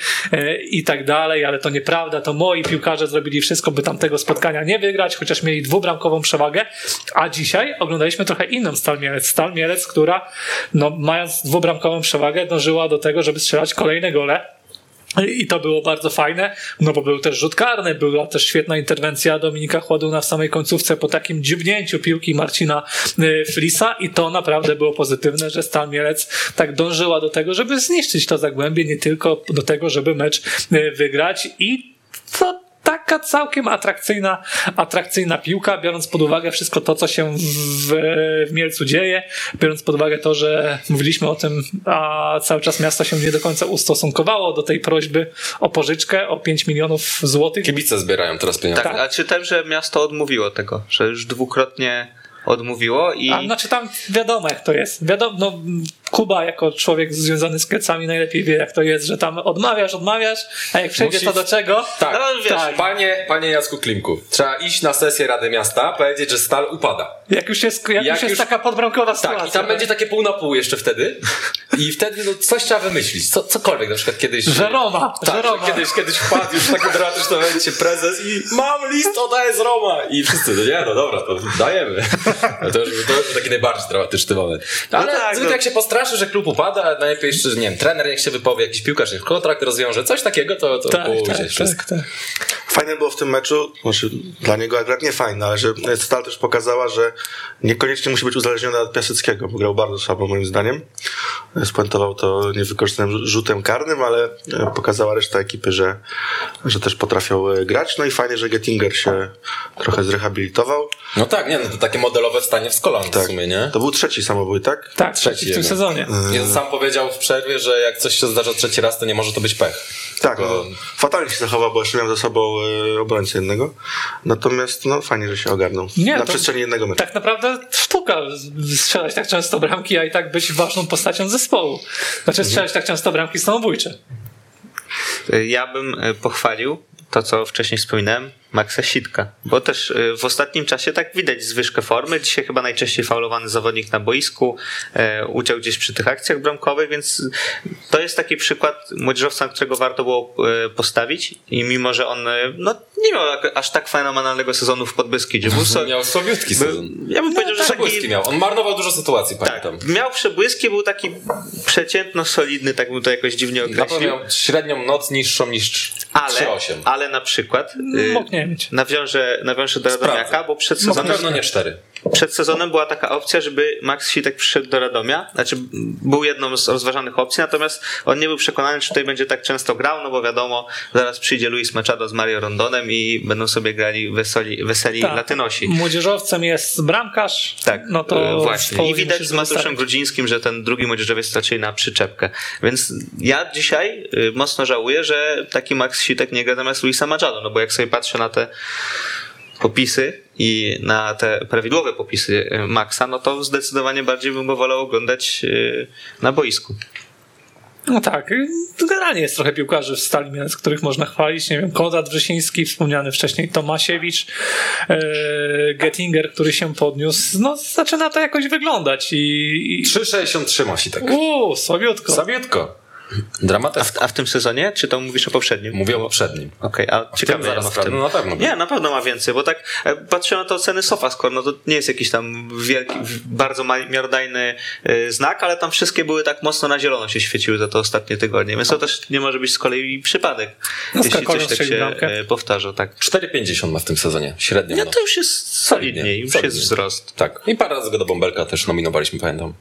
i tak dalej, ale to nieprawda, to moi piłkarze zrobili wszystko, by tamtego spotkania nie wygrać, chociaż mieli dwubramkową przewagę. A dzisiaj oglądaliśmy trochę inną Stal Mielec. Stal Mielec, która no, mając dwubramkową przewagę dążyła do tego, żeby strzelać kolejne gole. I to było bardzo fajne, no bo był też rzut karny, była też świetna interwencja Dominika Chładuna w samej końcówce po takim dziubnięciu piłki Marcina y, Flisa i to naprawdę było pozytywne, że Stal Mielec tak dążyła do tego, żeby zniszczyć to Zagłębie, nie tylko do tego, żeby mecz y, wygrać i to taka całkiem atrakcyjna, atrakcyjna piłka, biorąc pod uwagę wszystko to, co się w, w Mielcu dzieje, biorąc pod uwagę to, że mówiliśmy o tym, a cały czas miasto się nie do końca ustosunkowało do tej prośby o pożyczkę, o 5 milionów złotych. Kibice zbierają teraz pieniądze. Tak, a czytałem, że miasto odmówiło tego, że już dwukrotnie odmówiło i A znaczy tam wiadomo jak to jest. Wiadomo, no, Kuba jako człowiek związany z Kielcami najlepiej wie jak to jest, że tam odmawiasz, odmawiasz, a jak przejdzie Musi- to do czego, Tak, No, wiesz, tak. Panie, panie Jacku Klimku, trzeba iść na sesję Rady Miasta, powiedzieć, że stal upada. Jak już jest, jak Jak już jest już- taka podbramkowa sytuacja. Tak, i tam tak? będzie takie pół na pół jeszcze wtedy. I wtedy no, coś trzeba wymyślić. Co, cokolwiek, na przykład kiedyś. Że Roma, tak, że Roma. Że kiedyś, kiedyś wpadł już w taką dramatyczną momencie prezes i mam list oddaję z Roma. I wszyscy, no nie, no dobra, to dajemy. No to, już, to już taki najbardziej dramatyczny moment. Ale tak, zwykle no. jak się postraszy, że klub upada, najlepiej jeszcze, że nie wiem, trener niech się wypowie, jakiś piłkarz niech kontrakt rozwiąże, coś takiego, to, to tak, pójdzie tak, wszystko. tak, tak. Fajne było w tym meczu, znaczy dla niego akurat nie fajne, ale że Stal też pokazała, że niekoniecznie musi być uzależniona od Piaseckiego, bo grał bardzo słabo moim zdaniem. Spuentował to niewykorzystanym rzutem karnym, ale e, pokazała reszta ekipy, że, że też potrafią e, grać. No i fajnie, że Gettinger się trochę zrehabilitował. No tak, nie, no to takie modelowe stanie w skolan Tak. w sumie, nie? To był trzeci samobój, tak? Tak, Trzeci trzeci w tym jego. sezonie. Ja sam powiedział w przerwie, że jak coś się zdarza trzeci raz, to nie może to być pech. Tak, Tylko- no, fatalnie się zachował, bo jeszcze miał ze sobą e, obrońcę jednego. Natomiast no fajnie, że się ogarnął. Nie, Na przestrzeni jednego meczu. Tak naprawdę sztuka strzelać tak często bramki, a i tak być ważną postacią zespołu. Znaczy strzelać tak często bramki samobójcze. Ja bym e, pochwalił to, co wcześniej wspominałem, Maxa Sitka, bo też y, w ostatnim czasie tak widać zwyżkę formy. Dzisiaj chyba najczęściej faulowany zawodnik na boisku, e, udział gdzieś przy tych akcjach bramkowych, więc to jest taki przykład młodzieżowca, którego warto było e, postawić i mimo, że on e, no, nie miał aż tak fenomenalnego sezonu w Podbeskidzie. Był so, Miał słabiutki sezon. ja bym powiedział, że Przebłyski taki, miał. On marnował dużo sytuacji, tak, pamiętam. miał przebłyski, był taki przeciętno solidny, tak bym to jakoś dziwnie Na określił. miał średnią noc niższą niż Ale, 3,8. ale na przykład y, Mógł nie mieć. nawiążę, nawiążę do. Radomiaka, bo przed Na sezonem, pewno nie 4. przed sezonem była taka opcja, żeby Max Sitek przyszedł do Radomia. Znaczy, był jedną z rozważanych opcji, natomiast on nie był przekonany, czy tutaj będzie tak często grał, no bo wiadomo, zaraz przyjdzie Luis Machado z Mario Rondonem i będą sobie grali weseli, weseli Tak. Latynosi. Młodzieżowcem jest bramkarz. Tak, no to e, właśnie. I widać z Mateuszem. Grudzińskim, że ten drugi młodzieżowiec raczej na przyczepkę. Więc ja dzisiaj y, mocno żałuję, że taki Max Sitek nie gra zamiast Luisa Machado, no bo jak sobie patrzę na te popisy i na te prawidłowe popisy y, Maxa, no to zdecydowanie bardziej bym go wolał oglądać y, na boisku. No tak, generalnie jest trochę piłkarzy w Stali Mielec, których można chwalić. Nie wiem, Konrad Wrzesiński, wspomniany wcześniej Tomasiewicz, e, Gettinger, który się podniósł. No zaczyna to jakoś wyglądać i... i 3,63 ma Sitek. Uuu, słabiutko. Sabiutko. A w, a w tym sezonie, czy to mówisz o poprzednim? Mówię o poprzednim. Okej, a ciekawe zaraz ma w tym. No na pewno. Nie, na pewno ma więcej, bo tak e, patrzyłem na to oceny SofaScore, no to nie jest jakiś tam wielki, bardzo miarodajny e, znak, ale tam wszystkie były tak mocno na zielono się świeciły za te ostatnie tygodnie, więc to też nie może być z kolei przypadek, No, jeśli coś tak się bramkę. e, powtarza, tak. 4,50 ma w tym sezonie. Średnio. No no. to już jest solidniej, już solidnie. jest wzrost. Tak. I parę razy go do Bąbelka też nominowaliśmy, pamiętam.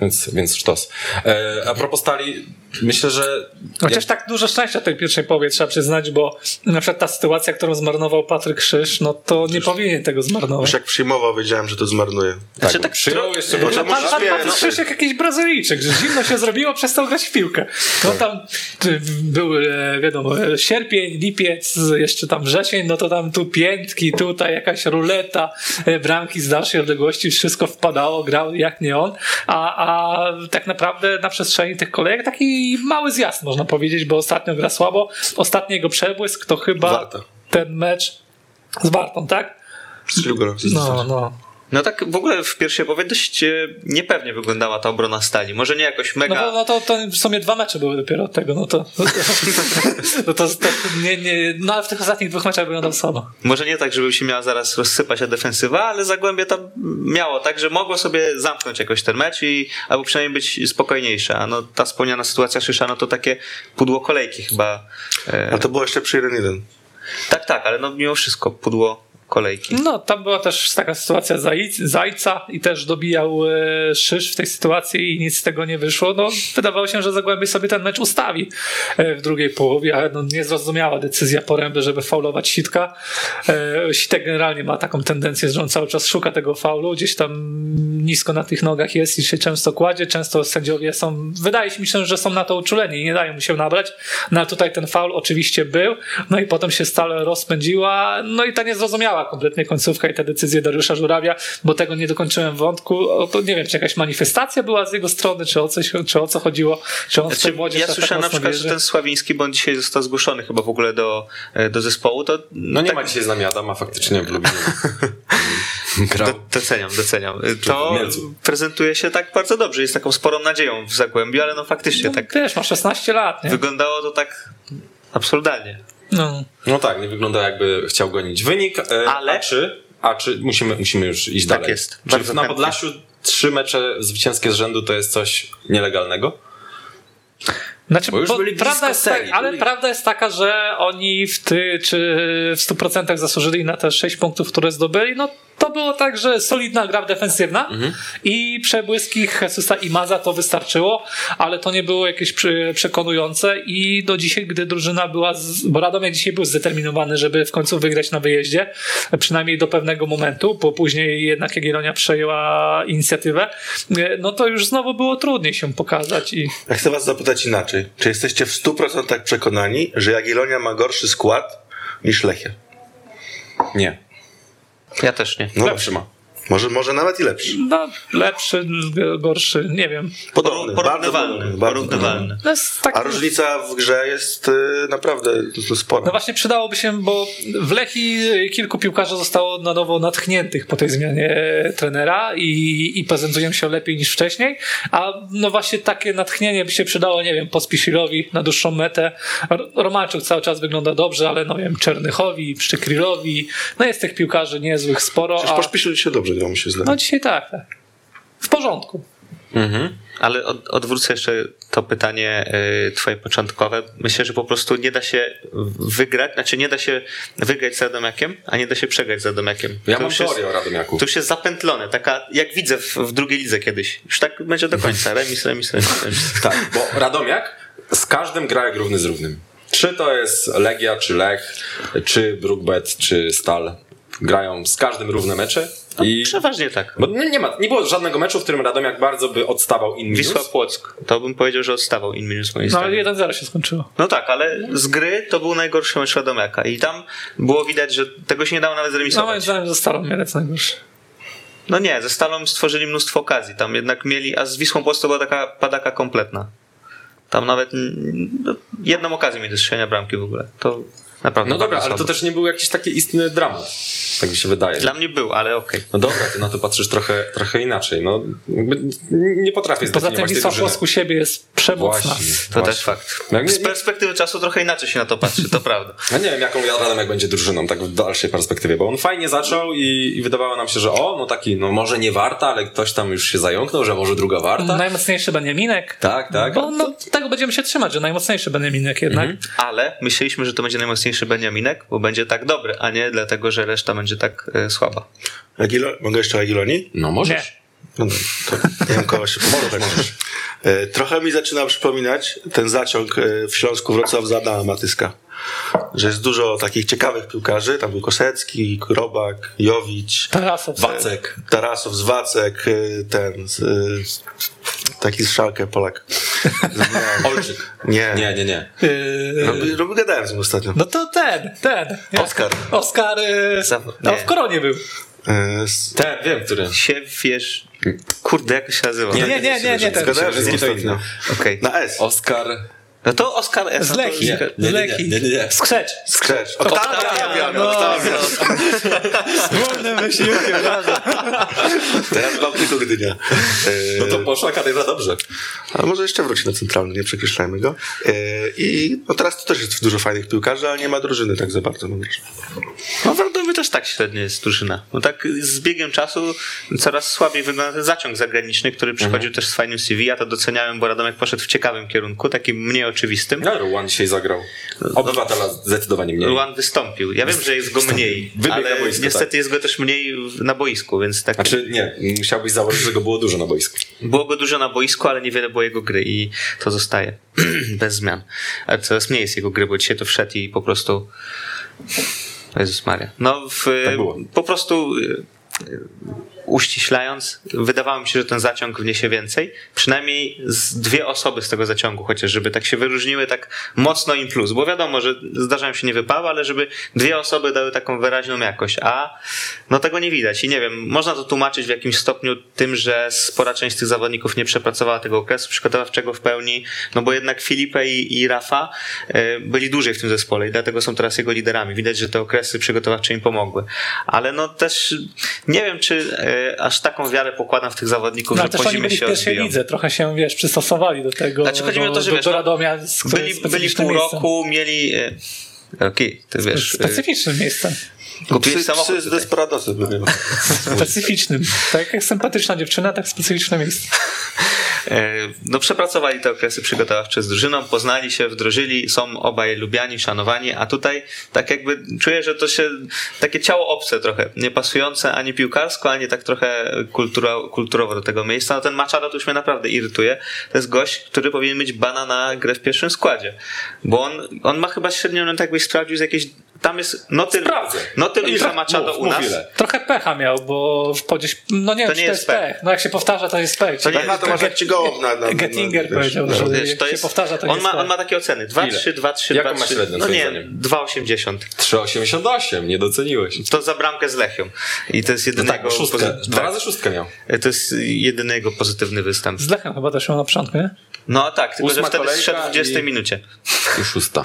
Więc, więc sztos. E, a propos stali, myślę, że. Chociaż tak dużo szczęścia tej pierwszej połowie trzeba przyznać, bo na przykład ta sytuacja, którą zmarnował Patryk Krzyż, no to nie powinien tego zmarnować. Już jak przyjmował, wiedziałem, że to zmarnuje. Tak, Znaczy, tak tak przyjął jeszcze Bo to Pan, pan. Patryk Krzyż jak jakiś Brazylijczyk, że zimno się zrobiło, przestał grać w piłkę. No tam był, e, wiadomo, e, sierpień, lipiec, jeszcze tam wrzesień, no to tam tu piętki, tutaj jakaś ruleta, e, bramki z dalszej odległości, wszystko wpadało, grał jak nie on, a, a tak naprawdę na przestrzeni tych kolejek taki mały zjazd można powiedzieć, bo ostatnio gra słabo, ostatni jego przebłysk to chyba Warta. ten mecz z Wartą, tak? Strzelił go No, no. No tak w ogóle w pierwszej połowie dość e, niepewnie wyglądała ta obrona stali. Może nie jakoś No, mega... bo, no to, to w sumie dwa mecze były dopiero od tego, no to, *laughs* no to, to nie, nie, no ale w tych ostatnich dwóch meczach wyglądał słabo. Może nie tak, żeby się miała zaraz rozsypać ta defensywa, ale Zagłębie tam miało tak, że mogło sobie zamknąć jakoś ten mecz i albo przynajmniej być spokojniejsze. A no ta wspomniana sytuacja Szysza, no to takie pudło kolejki chyba. E, A to było jeszcze przy 1-1. tak, tak, ale no mimo wszystko pudło kolejki. No, tam była też taka sytuacja Zaj- Zajca i też dobijał e, Szysz w tej sytuacji i nic z tego nie wyszło. No, wydawało się, że Zagłębie sobie ten mecz ustawi e, w drugiej połowie, ale no, niezrozumiała decyzja Poręby, żeby faulować Sitka. E, Sitek generalnie ma taką tendencję, że on cały czas szuka tego faulu, gdzieś tam nisko na tych nogach jest i się często kładzie, często sędziowie są, wydaje mi się, że są na to uczuleni i nie dają mu się nabrać, no ale tutaj ten faul oczywiście był, no i potem się stale rozpędziła, no i ta niezrozumiała kompletnie końcówka i te decyzje Dariusza Żurawia, bo tego nie dokończyłem wątku, o, to nie wiem, czy jakaś manifestacja była z jego strony, czy o, coś, czy o co chodziło, czy on w Znaczy, młodzież ja tak słyszałem na mocno przykład, wierzy. że ten Sławiński, bo on dzisiaj został zgłoszony chyba w ogóle do, e, do zespołu, to No nie tak, ma dzisiaj z nami Adama, faktycznie w Lublinie. *laughs* Do, doceniam, doceniam. To w Mielcu. prezentuje się tak bardzo dobrze, jest taką sporą nadzieją w Zagłębiu, ale no faktycznie No, tak Wiesz, ma 16 lat, nie? wyglądało to tak absurdalnie. No. No tak, nie wygląda jakby chciał gonić wynik. E, Ale- A czy, a czy musimy, musimy już iść Tak dalej. jest. Czy Bardzo na chętnie. Podlasiu trzy mecze zwycięskie z rzędu to jest coś nielegalnego? Znaczy, Bo już bo prawda jest serii, tak, ale byli- prawda jest taka, że oni w ty, czy w 100% zasłużyli na te 6 punktów, które zdobyli. No to było tak, że solidna gra defensywna Mhm. i przebłyski Jesusa i Maza to wystarczyło, ale to nie było jakieś przekonujące i do dzisiaj, gdy drużyna była, z, bo Radomiak dzisiaj był zdeterminowany, żeby w końcu wygrać na wyjeździe, przynajmniej do pewnego momentu, bo później jednak Jagiellonia przejęła inicjatywę, no to już znowu było trudniej się pokazać i Ja chcę was zapytać inaczej. Czy jesteście w 100% przekonani, że Jagiellonia ma gorszy skład niż Lechia? Nie. Ja też nie. No Lepszy ma. Może, może nawet i lepszy. No, lepszy, gorszy, nie wiem. Podobny, Porównywalny. bardzo Porównywalny. No, tak, A różnica w grze jest y, naprawdę spora. no właśnie przydałoby się, bo w Lechi kilku piłkarzy zostało na nowo natchniętych po tej zmianie trenera i, i prezentują się lepiej niż wcześniej, a no właśnie takie natchnienie by się przydało, nie wiem, Pospisilowi na dłuższą metę. R- Romanczuk cały czas wygląda dobrze, ale no wiem, Czernychowi, Przykrylowi, no jest tych piłkarzy niezłych sporo, Przecież a poszpiszuli się dobrze, mi się zdaje. no dzisiaj tak, tak. W porządku. Ale od, odwrócę jeszcze to pytanie y, twoje początkowe. Myślę, że po prostu nie da się wygrać, znaczy nie da się wygrać z Radomiakiem, a nie da się przegrać z Radomiakiem. Ja to mam teorię jest, o Radomiaku. To już jest zapętlone, taka jak widzę w, w drugiej lidze kiedyś. Już tak będzie do końca. *laughs* Remis, remis, remis. remis. Tak, bo Radomiak z każdym gra jak równy z równym. Czy to jest Legia, czy Lech, czy Brookbet, czy Stal. Grają z każdym równe mecze. I... Przeważnie tak. Bo nie, ma, nie było żadnego meczu, w którym Radomiak bardzo by odstawał in minus. Wisła Płock. To bym powiedział, że odstawał in minus moim No ale 1-0 się skończyło. No tak, ale z gry to był najgorszy mecz Radomiaka i tam było widać, że tego się nie dało nawet No moim zremisować. zdaniem zostało Mielec najgorszy. No nie, ze Stalą stworzyli mnóstwo okazji, tam jednak mieli, a z Wisłą Płock to była taka padaka kompletna. Tam nawet no, jedną okazję mieli do strzelenia bramki w ogóle. To naprawdę No dobra, bardzo ale to też nie był jakiś taki istny dramat. Tak mi się wydaje. Dla mnie był, ale okej. No dobra, ty na to patrzysz trochę, trochę inaczej. No, nie potrafię Poza tym Wisła drużyny. Płock u siebie jest przemocna. Właśnie, To właśnie. też fakt. No, nie, Z nie, perspektywy czasu trochę inaczej się na to patrzy, to prawda. ja *laughs* nie wiem, jaką Radomiak będzie drużyną, tak w dalszej perspektywie, bo on fajnie zaczął i, i wydawało nam się, że o, no taki, no może nie warta, ale ktoś tam już się zająknął, że może druga warta. Najmocniejszy Beniaminek. Tak, tak. Bo no, tego będziemy się trzymać, że najmocniejszy Beniaminek jednak. Ale myśleliśmy, że to będzie najmocniejszy Beniaminek, bo będzie tak dobry, a nie dlatego, że reszta będzie tak e, słaba. Agilo, mogę jeszcze o Agilonii? No możesz. Nie. No, to nie wiem kogo się. *laughs* E, Trochę mi zaczyna przypominać ten zaciąg e, w Śląsku Wrocław za Adama Matyska. Że jest dużo takich ciekawych piłkarzy. Tam był Kosecki, Robak, Jowicz, Tarasow. Wacek. Tarasow, Zwacek, e, ten z, e, taki z Szalkę Polak. *laughs* Olczyk. Nie, Nie, nie, nie. Yy, Robi, robi, gadałem z nim ostatnio. no to ten, ten. Nie. Oskar. Oskar no, nie. w Koronie był. Z- Ten, wiem, który. Siewierz... Kurde, jak to się nazywa? Nie, nie, nie, nie, nie ten. Gadałem z nim Wszystkie to ostatnio. Okej. Na S. Oskar. No to Oskar S. Z no to- Leki. Nie, Z nie, nie, Leki. nie, nie, nie. Skrzecz. Skrzecz. Oktawia, no. Oktawia. *laughs* Wolnym wysiłkiem. *laughs* Teraz mam tylko Gdynia. E, No to poszła kadra dobrze. Ale może jeszcze wróci na centralny, nie przekreślajmy go. E, I no teraz to też jest dużo fajnych piłkarzy, ale nie ma drużyny tak za bardzo, mam wrażenie. No w Radomiu też tak średnio jest drużyna. No tak z biegiem czasu coraz słabiej wygląda ten zaciąg zagraniczny, który przychodził też z fajnym CV. Ja to doceniałem, bo Radomek poszedł w ciekawym kierunku, takim mniej oczywistym. No, Ruan dzisiaj zagrał. Obywatela zdecydowanie mniej. Luan wystąpił. Ja wiem, że jest go mniej, ale boisko, niestety tak. jest go też mniej na boisku, więc tak Znaczy, nie, musiałbyś założyć, że go było dużo na boisku. było go dużo na boisku, ale niewiele było jego gry i to zostaje *clears throat* bez zmian. Ale coraz mniej jest jego gry, bo dzisiaj to wszedł i po prostu Jezus Maria. No w, Tak było. po prostu uściślając, wydawało mi się, że ten zaciąg wniesie więcej. Przynajmniej z dwie osoby z tego zaciągu, chociaż żeby tak się wyróżniły tak mocno im plus. Bo wiadomo, że zdarzają się niewypały, ale żeby dwie osoby dały taką wyraźną jakość. A no tego nie widać. I nie wiem, można to tłumaczyć w jakimś stopniu tym, że spora część tych zawodników nie przepracowała tego okresu przygotowawczego w pełni, no bo jednak Filipe i, i Rafa e, byli dłużej w tym zespole i dlatego są teraz jego liderami. Widać, że te okresy przygotowawcze im pomogły. Ale no też nie wiem, czy e, aż taką wiarę pokładam w tych zawodników, No, że też oni w się pierwszej odbiją. lidze, trochę się, wiesz, przystosowali do tego, Znaczy, chodzi mi o to, że do, wiesz, do no, Radomia, Byli, byli pół miejsce. roku, mieli... e, Okej, ty wiesz... e, Specyficznym miejscem. Kupiłeś Psy, samochód psy z tutaj. Desperadosy by miał. Specyficznym. Tak jak sympatyczna dziewczyna, tak specyficzne miejsce. E, No, przepracowali te okresy przygotowawcze z drużyną, poznali się, wdrożyli, są obaj lubiani, szanowani, a tutaj tak jakby czuję, że to się takie ciało obce trochę, nie pasujące ani piłkarsko, ani tak trochę kultura, kulturowo do tego miejsca. No ten Machado to już mnie naprawdę irytuje. To jest gość, który powinien mieć bana na grę w pierwszym składzie, bo on, on ma chyba średnią, no tak jakbyś sprawdził z jakiejś tam jest no tyle, Sprawdzę. no tyle Ile? ile Machado u nas. ile. Trochę pecha miał, bo gdzieś, no nie To wiem, nie czy to jest jest pech. No jak się powtarza, to jest pech. To nie Aha, to masz jak ci gołąb na, na, Gettinger na, powiedział, że no. Wiesz, jak to się jest, powtarza, to on, jest ma, pech. on ma takie oceny. 2, Ile? 3, 2, 3, Jaką 2, ma 3. średnią, No nie, zdaniem? 2,80. 3,88, nie doceniłeś. To za bramkę z Lechią. I to jest No jedynego, tak, szóstkę, pozy- dwa razy szóstkę miał. to jest jedyny jego pozytywny występ. Z Lechem chyba też miał na początku, nie? No tak, tylko że Ósma wtedy kolejka zszedł w 20 i- minucie. *laughs* I szósta.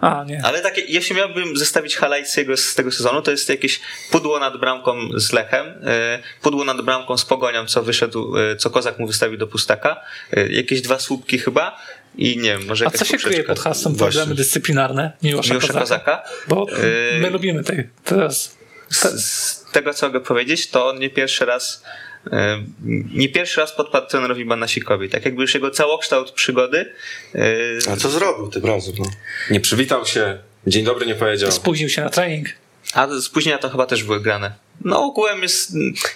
A, nie. Ale takie, jeśli miałbym zestawić highlights jego z tego sezonu, to jest jakieś pudło nad bramką z Lechem, e, pudło nad bramką z Pogonią, co wyszedł, e, co Kozak mu wystawił do pustaka, e, jakieś dwa słupki chyba i nie wiem, może A jakaś co się kryje pod hasłem Właśnie. problemy dyscyplinarne Miłosza, Miłosza Kozaka? Kozaka? Bo Yy, my lubimy tej, teraz. Z, z tego, co mogę powiedzieć, to on nie pierwszy raz nie pierwszy raz podpadł trenerowi Banasikowi. Tak jakby już jego całokształt przygody e, A co zrobił tym razem? No? Nie przywitał się, dzień dobry nie powiedział. Spóźnił się na trening. A spóźnienia to chyba też były grane. No ogółem jest,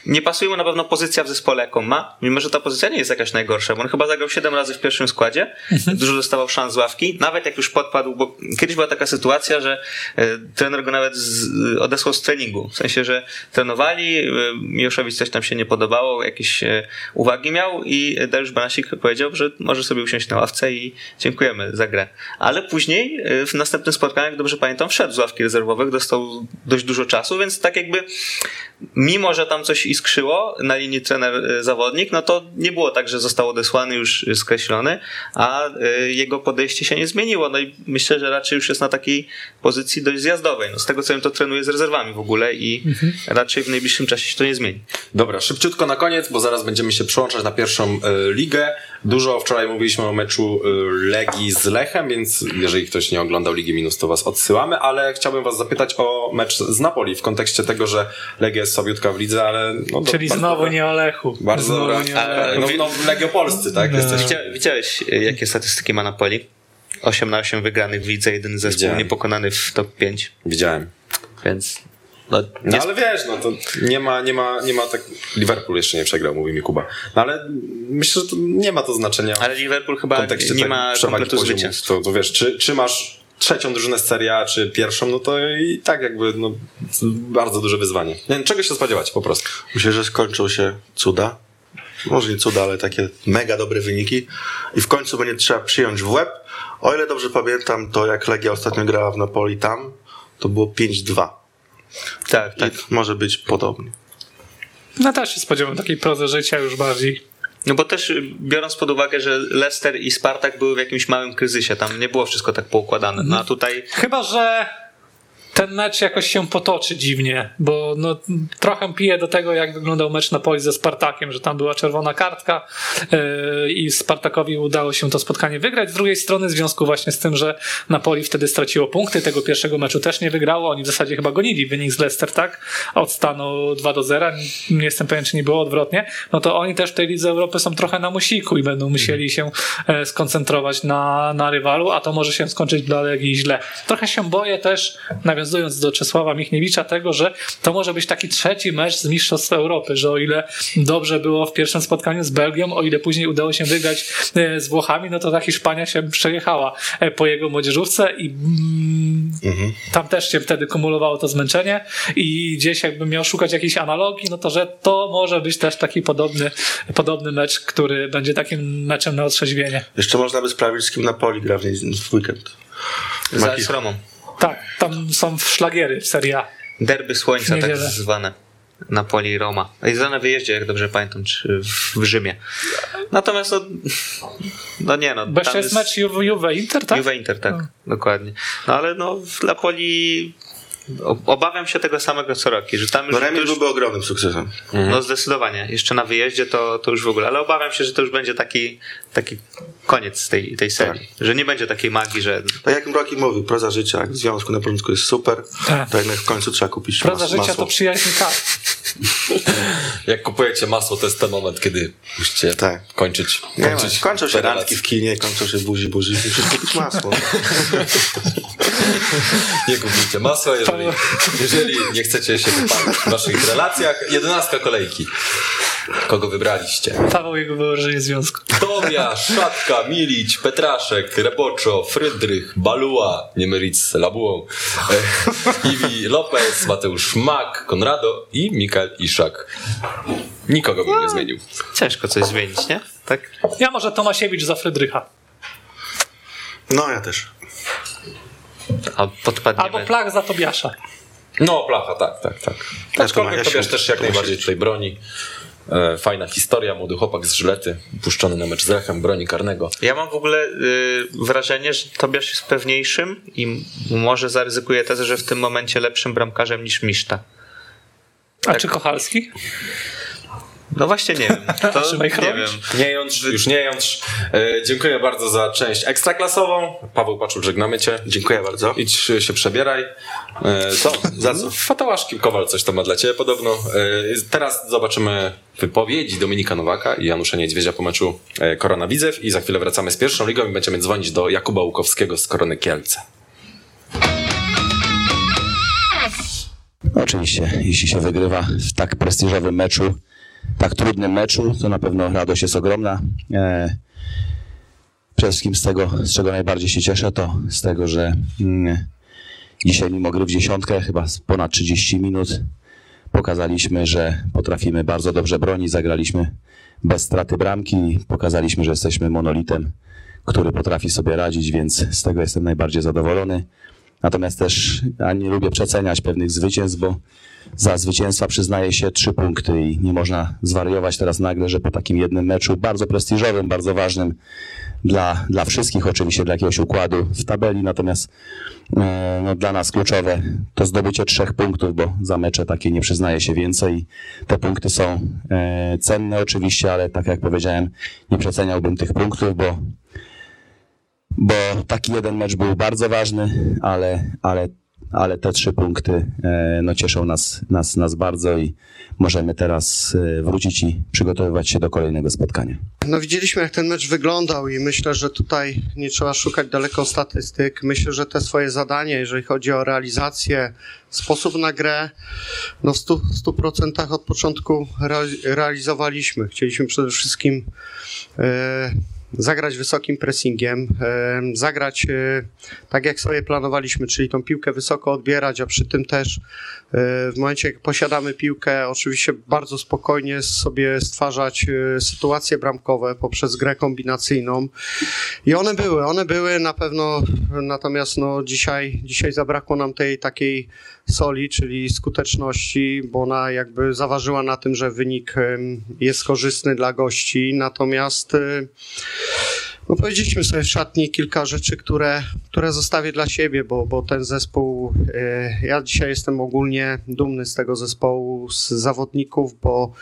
nie pasuje mu na pewno pozycja w zespole, jaką ma, mimo że ta pozycja nie jest jakaś najgorsza, bo on chyba zagrał 7 razy w pierwszym składzie, dużo dostawał szans z ławki, nawet jak już podpadł, bo kiedyś była taka sytuacja, że e, trener go nawet z, odesłał z treningu, w sensie, że trenowali, e, Miłoszowi coś tam się nie podobało, jakieś e, uwagi miał i Dariusz Banasik powiedział, że może sobie usiąść na ławce i dziękujemy za grę. Ale później e, w następnym spotkaniu, jak dobrze pamiętam, wszedł z ławki rezerwowych, dostał dość dużo czasu, więc tak jakby mimo, że tam coś iskrzyło na linii trener-zawodnik, no to nie było tak, że został odesłany, już skreślony, a y, jego podejście się nie zmieniło. No i myślę, że raczej już jest na takiej pozycji dość zjazdowej. No z tego co wiem, to trenuje z rezerwami w ogóle i raczej w najbliższym czasie się to nie zmieni. Dobra, szybciutko na koniec, bo zaraz będziemy się przyłączać na pierwszą e, ligę. Dużo wczoraj mówiliśmy o meczu e, Legii z Lechem, więc jeżeli ktoś nie oglądał Ligi Minus, to was odsyłamy, ale chciałbym was zapytać o mecz z Napoli w kontekście tego, że Legia jest słabiutka w lidze, ale... No, to Czyli bardzo znowu nie o Lechu. Bardzo znowu dobra. nie. No, no Legiopolscy, tak? Jesteś... Widzia, widziałeś, y, jakie statystyki ma Napoli? 8 na 8 wygranych w lidze, jeden zespół Widziałem. niepokonany w top 5, Widziałem. więc no, No nie ale wiesz, no to nie ma, nie ma, nie ma tak... Liverpool jeszcze nie przegrał, mówi mi Kuba. No ale myślę, że to nie ma to znaczenia. ale Liverpool chyba nie tak ma kompletu zwycięstw. To, to wiesz, czy, czy masz trzecią drużynę z Serie A, czy pierwszą, no to i tak jakby no, bardzo duże wyzwanie. Czego się spodziewać po prostu. Myślę, że skończą się cuda. Może nie cuda, ale takie mega dobre wyniki. I w końcu będzie trzeba przyjąć w łeb. O ile dobrze pamiętam, to jak Legia ostatnio grała w Napoli tam, to było 5-2. Tak, tak. I może być podobnie. No też się spodziewam takiej prozy życia już bardziej. No bo też y, biorąc pod uwagę, że Leicester i Spartak były w jakimś małym kryzysie, tam nie było wszystko tak poukładane. No a tutaj Chyba, że ten mecz jakoś się potoczy dziwnie, bo no, trochę pije do tego, jak wyglądał mecz Napoli ze Spartakiem, że tam była czerwona kartka yy, i Spartakowi udało się to spotkanie wygrać. Z drugiej strony w związku właśnie z tym, że Napoli wtedy straciło punkty, tego pierwszego meczu też nie wygrało, oni w zasadzie chyba gonili wynik z Leicester, tak? Od stanu 2 do 0, nie jestem pewien, czy nie było odwrotnie, no to oni też w tej Lidze Europy są trochę na musiku i będą musieli się e, skoncentrować na, na rywalu, a to może się skończyć dla Legii źle. Trochę się boję też, nawiązując do Czesława Michniewicza, tego, że to może być taki trzeci mecz z Mistrzostw Europy, że o ile dobrze było w pierwszym spotkaniu z Belgią, o ile później udało się wygrać e, z Włochami, no to ta Hiszpania się przejechała e, po jego młodzieżówce i mm, tam też się wtedy kumulowało to zmęczenie i gdzieś jakbym miał szukać jakiejś analogii, no to że to może być też taki podobny, podobny mecz, który będzie takim meczem na otrzeźwienie. Jeszcze można by sprawdzić, z kim Napoli gra w, w weekend. z Romą. Tak, tam są szlagiery w Serie A. Derby Słońca, tak zwane. Napoli i Roma. I na wyjeździe, jak dobrze pamiętam, czy w Rzymie. Natomiast no, no nie no. Bo jeszcze jest mecz Juve, Juve Inter, tak? Juve Inter, tak, dokładnie. No ale no w Napoli obawiam się tego samego co Roki, że tam już, No to remis już byłby ogromnym sukcesem. no zdecydowanie, jeszcze na wyjeździe to, to już w ogóle, ale obawiam się, że to już będzie taki, taki koniec tej, tej serii, że nie będzie takiej magii, że Tak jak Rocky mówił, proza życia jak w związku na początku jest super, Tak. to jednak w końcu trzeba kupić Proza mas- życia masło. to przyjaźń tak. *laughs* Jak kupujecie masło, to jest ten moment, kiedy musicie Tak. kończyć, Nie ma, kończyć kończą się randki w kinie, kończą się buzi, buzi. Musisz kupić masło. *laughs* Nie kupujcie masła, jeżeli, jeżeli nie chcecie się wypalić w waszych relacjach. Jedenastka kolejki. Kogo wybraliście? Paweł jego wyłożenie związku. Tobiasz, Szatka, Milić, Petraszek, Reboczo, Frydrych, Balua, nie mylić z Labułą, e, Iwi Lopez, Mateusz Mak, Konrado i Mikael Iszak. Nikogo bym nie zmienił. Ciężko coś zmienić, nie? Tak. Ja może Tomasiewicz za Frydrycha. No, ja też. A podpadniemy. Albo Plach za Tobiasza. No, Placha, tak, tak, tak. Aczkolwiek Tobiasz też jak najbardziej tutaj broni. E, fajna historia, młody chłopak z Żylety, puszczony na mecz z Lechem, broni karnego. Ja mam w ogóle y, wrażenie, że Tobiasz jest pewniejszym i może zaryzykuje tezę, że w tym momencie lepszym bramkarzem niż Miszta. A czy Kochalski? No właśnie nie wiem. To *laughs* nie wiem. Nie jątrz, już nie jątrz. E, dziękuję bardzo za część ekstraklasową. Paweł Paczul, żegnamy cię. Dziękuję bardzo. Idź się przebrieraj. E, co? Za co? *laughs* Fatałaszki Kowal coś to ma dla ciebie podobno. E, teraz zobaczymy wypowiedzi Dominika Nowaka i Janusza Niedźwiedzia po meczu e, Korona Widzew i za chwilę wracamy z pierwszą ligą i będziemy dzwonić do Jakuba Łukowskiego z Korony Kielce. Oczywiście, jeśli się wygrywa w tak prestiżowym meczu, tak trudnym meczu, to na pewno radość jest ogromna. E, przede wszystkim z tego, z czego najbardziej się cieszę, to z tego, że mm, dzisiaj mimo gry w dziesiątkę, chyba ponad 30 minut, pokazaliśmy, że potrafimy bardzo dobrze bronić, zagraliśmy bez straty bramki, pokazaliśmy, że jesteśmy monolitem, który potrafi sobie radzić, więc z tego jestem najbardziej zadowolony. Natomiast też ja nie lubię przeceniać pewnych zwycięstw, bo za zwycięstwa przyznaje się trzy punkty i nie można zwariować teraz nagle, że po takim jednym meczu bardzo prestiżowym, bardzo ważnym dla, dla wszystkich, oczywiście dla jakiegoś układu w tabeli, natomiast e, no, dla nas kluczowe to zdobycie trzech punktów, bo za mecze takie nie przyznaje się więcej. Te punkty są e, cenne oczywiście, ale tak jak powiedziałem, nie przeceniałbym tych punktów, bo bo taki jeden mecz był bardzo ważny, ale, ale, ale te trzy punkty e, no, cieszą nas, nas, nas bardzo i możemy teraz e, wrócić i przygotowywać się do kolejnego spotkania. No widzieliśmy, jak ten mecz wyglądał i myślę, że tutaj nie trzeba szukać daleko statystyk. Myślę, że te swoje zadanie, jeżeli chodzi o realizację, sposób na grę, no w stu, w stu procentach od początku reali- realizowaliśmy. Chcieliśmy przede wszystkim e, zagrać wysokim pressingiem, zagrać e, tak jak sobie planowaliśmy, czyli tą piłkę wysoko odbierać, a przy tym też e, w momencie jak posiadamy piłkę, oczywiście bardzo spokojnie sobie stwarzać e, sytuacje bramkowe poprzez grę kombinacyjną. I one były, one były na pewno, natomiast no dzisiaj, dzisiaj zabrakło nam tej takiej soli, czyli skuteczności, bo ona jakby zaważyła na tym, że wynik jest korzystny dla gości, natomiast e, no powiedzieliśmy sobie w szatni kilka rzeczy, które, które zostawię dla siebie, bo, bo ten zespół, e, ja dzisiaj jestem ogólnie dumny z tego zespołu, z zawodników, bo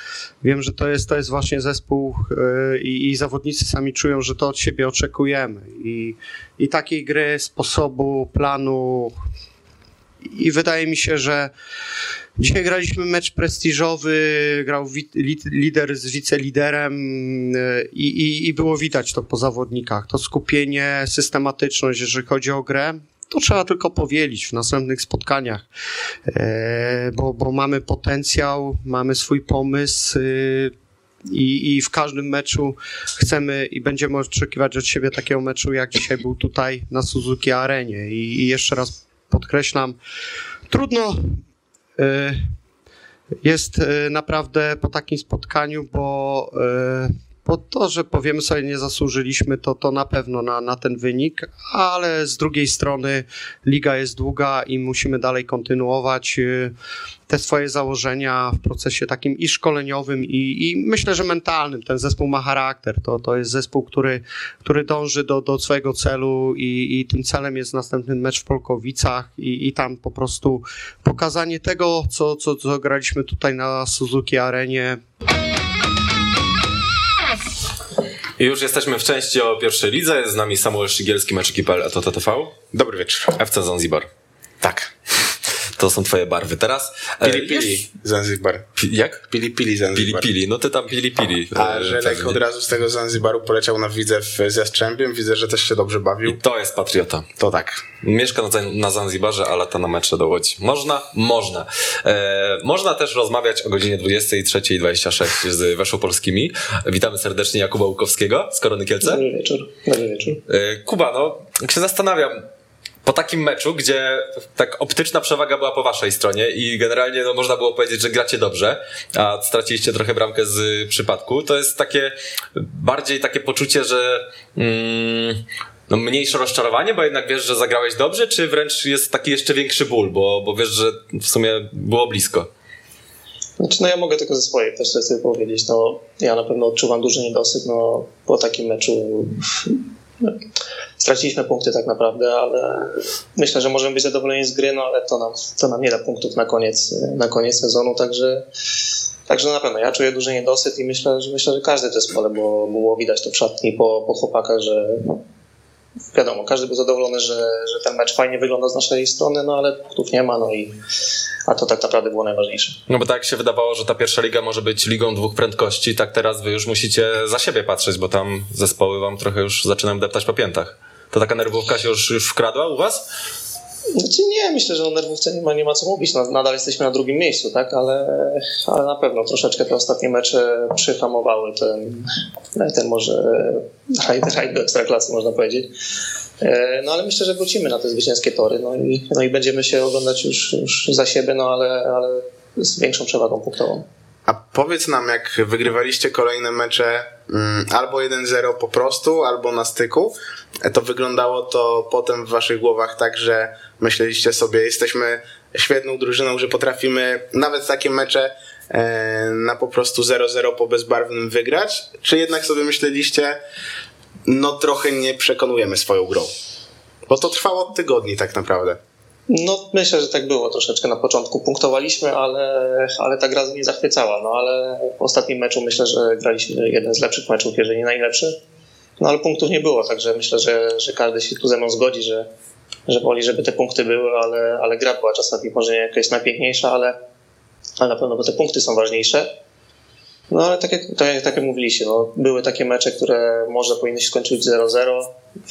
wiem, że to jest, to jest właśnie zespół e, i, i zawodnicy sami czują, że to od siebie oczekujemy. I, i takiej gry, sposobu, planu i wydaje mi się, że Dzisiaj graliśmy mecz prestiżowy, grał lider z wiceliderem yy, i, i, i było widać to po zawodnikach. To skupienie, systematyczność, jeżeli chodzi o grę. To trzeba tylko powielić w następnych spotkaniach, e, bo, bo mamy potencjał, mamy swój pomysł. y, I, I w każdym meczu chcemy i będziemy oczekiwać od siebie takiego meczu, jak dzisiaj był tutaj na Suzuki Arenie. I, i jeszcze raz podkreślam, trudno y, jest y, naprawdę po takim spotkaniu, bo, y, bo to, że powiemy sobie nie zasłużyliśmy, to, to na pewno na, na ten wynik, ale z drugiej strony liga jest długa i musimy dalej kontynuować y, te swoje założenia w procesie takim i szkoleniowym i, i myślę, że mentalnym. Ten zespół ma charakter, to, to jest zespół, który, który dąży do, do swojego celu i, i tym celem jest następny mecz w Polkowicach i, i tam po prostu pokazanie tego, co, co, co graliśmy tutaj na Suzuki Arenie. I już jesteśmy w części o pierwszej lidze. Z nami Samuel Szygielski, mecz ekipy Eto TTV. Dobry wieczór. FC Zanzibar. Tak. To są twoje barwy. Teraz... e, Pili Pili już- Zanzibar. Jak? Pili Pili Pili Zanzibar. Pili, no ty tam Pili Pili. A e, Żelek pewnie. od razu z tego Zanzibaru poleciał na widzę w, z Jastrzębiem. Widzę, że też się dobrze bawił. I to jest patriota. To tak. Mieszka na, na Zanzibarze, a lata na mecze do Łodzi. Można? Można. E, można też rozmawiać o godzinie 23.26 z Weszłopolskimi. Witamy serdecznie Jakuba Łukowskiego z Korony Kielce. Dobry wieczór. Dobry wieczór. E, Kuba, no, jak się zastanawiam, po takim meczu, gdzie tak optyczna przewaga była po waszej stronie i generalnie no, można było powiedzieć, że gracie dobrze, a straciliście trochę bramkę z przypadku, to jest takie bardziej takie poczucie, że mm, no, mniejsze rozczarowanie, bo jednak wiesz, że zagrałeś dobrze, czy wręcz jest taki jeszcze większy ból, bo, bo wiesz, że w sumie było blisko. Znaczy, no ja mogę tylko ze swojej perspektywy powiedzieć. No, ja na pewno odczuwam duży niedosyt. No, po takim meczu straciliśmy punkty tak naprawdę, ale myślę, że możemy być zadowoleni z gry, no ale to nam, to nam nie da punktów na koniec, na koniec sezonu, także Także na pewno. Ja czuję duży niedosyt i myślę, że myślę, że każdy w zespole, bo było widać to w szatni po, po chłopakach, że wiadomo, każdy był zadowolony, że, że ten mecz fajnie wygląda z naszej strony, no ale punktów nie ma, no i a to tak naprawdę było najważniejsze. No bo tak się wydawało, że ta pierwsza liga może być ligą dwóch prędkości, tak teraz wy już musicie za siebie patrzeć, bo tam zespoły wam trochę już zaczynają deptać po piętach. To taka nerwówka się już, już wkradła u was? Znaczy nie, myślę, że o nerwówce nie ma, nie ma co mówić. Nadal jesteśmy na drugim miejscu, tak? Ale, ale na pewno troszeczkę te ostatnie mecze przyhamowały ten, ten może rajd do ekstraklasy, można powiedzieć. E, No ale myślę, że wrócimy na te zwycięskie tory no i, no i będziemy się oglądać już, już za siebie, no ale, ale z większą przewagą punktową. A powiedz nam, jak wygrywaliście kolejne mecze mm, albo 1-0 po prostu, albo na styku, e, to wyglądało to potem w waszych głowach tak, że myśleliście sobie, jesteśmy świetną drużyną, że potrafimy nawet takie mecze e, na po prostu 0-0 po bezbarwnym wygrać? Czy jednak sobie myśleliście, no trochę nie przekonujemy swoją grą? Bo to trwało od tygodni tak naprawdę. No, myślę, że tak było troszeczkę na początku. Punktowaliśmy, ale, ale ta gra nie zachwycała. No, ale w ostatnim meczu myślę, że graliśmy jeden z lepszych meczów, jeżeli nie najlepszy. No, ale punktów nie było, także myślę, że, że każdy się tu ze mną zgodzi, że, że woli, żeby te punkty były, ale, ale gra była czasami może nie jakaś najpiękniejsza, ale, ale na pewno bo te punkty są ważniejsze. No ale tak jak, tak jak, tak jak mówiliście, no, były takie mecze, które może powinny się skończyć 0-0.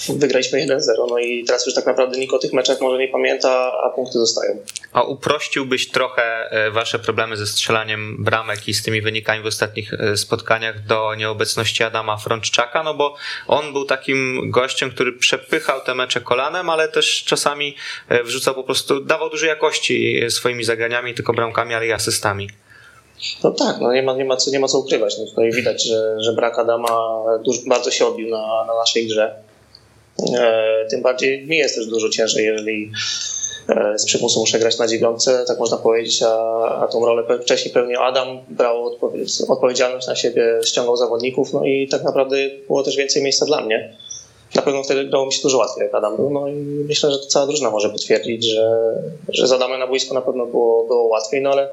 Wygraliśmy 1-0, no i teraz już tak naprawdę nikt o tych meczach może nie pamięta, a punkty zostają. A uprościłbyś trochę e, wasze problemy ze strzelaniem bramek i z tymi wynikami w ostatnich e, spotkaniach do nieobecności Adama Frączczaka, no bo on był takim gościem, który przepychał te mecze kolanem, ale też czasami e, wrzucał po prostu, dawał dużo jakości swoimi zagraniami, tylko bramkami, ale i asystami. No tak, no nie ma, nie ma, co, nie ma co ukrywać. No tutaj widać, że, że brak Adama dużo, bardzo się odbił na, na naszej grze. E, tym bardziej mi jest też dużo ciężej, jeżeli e, z przymusu muszę grać na dziewiątce, tak można powiedzieć, a, a tą rolę wcześniej pełnił Adam, brał odpowie- odpowiedzialność na siebie, ściągał zawodników, no i tak naprawdę było też więcej miejsca dla mnie. Na pewno wtedy grało mi się dużo łatwiej, jak Adam no i myślę, że to cała drużyna może potwierdzić, że, że z Adamem na boisku na pewno było, było łatwiej, no ale,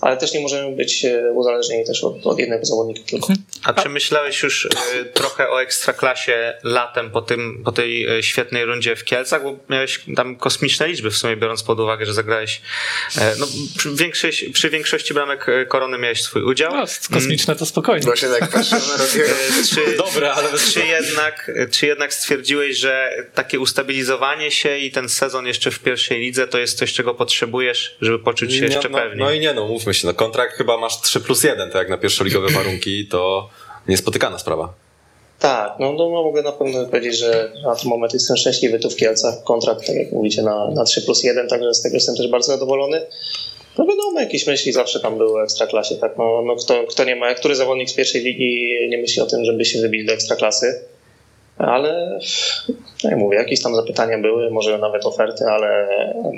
ale też nie możemy być e, uzależnieni też od, od jednego zawodnika tylko. A czy myślałeś już e, trochę o ekstraklasie latem po, tym, po tej e, świetnej rundzie w Kielcach? Bo miałeś tam kosmiczne liczby w sumie, biorąc pod uwagę, że zagrałeś. e, No, przy, większość, przy większości bramek korony miałeś swój udział. No, kosmiczne to spokojnie. Właśnie tak patrzę *laughs* Czy, *laughs* Dobre, ale czy, jednak, czy jednak stwierdziłeś, że takie ustabilizowanie się i ten sezon jeszcze w pierwszej lidze to jest coś, czego potrzebujesz, żeby poczuć się jeszcze no, pewniej? no i nie no, mówmy się, no kontrakt chyba masz 3 plus 1, tak jak na pierwszoligowe warunki, to niespotykana sprawa. Tak, no, no mogę na pewno powiedzieć, że na ten moment jestem szczęśliwy tu w Kielcach. Kontrakt, tak jak mówicie, na, na 3 plus 1, także z tego jestem też bardzo zadowolony. No wiadomo, jakieś myśli zawsze tam były o ekstraklasie, tak? No, no kto, kto nie ma, który zawodnik z pierwszej ligi nie myśli o tym, żeby się wybić do ekstraklasy? Ale, tak jak mówię, jakieś tam zapytania były, może nawet oferty, ale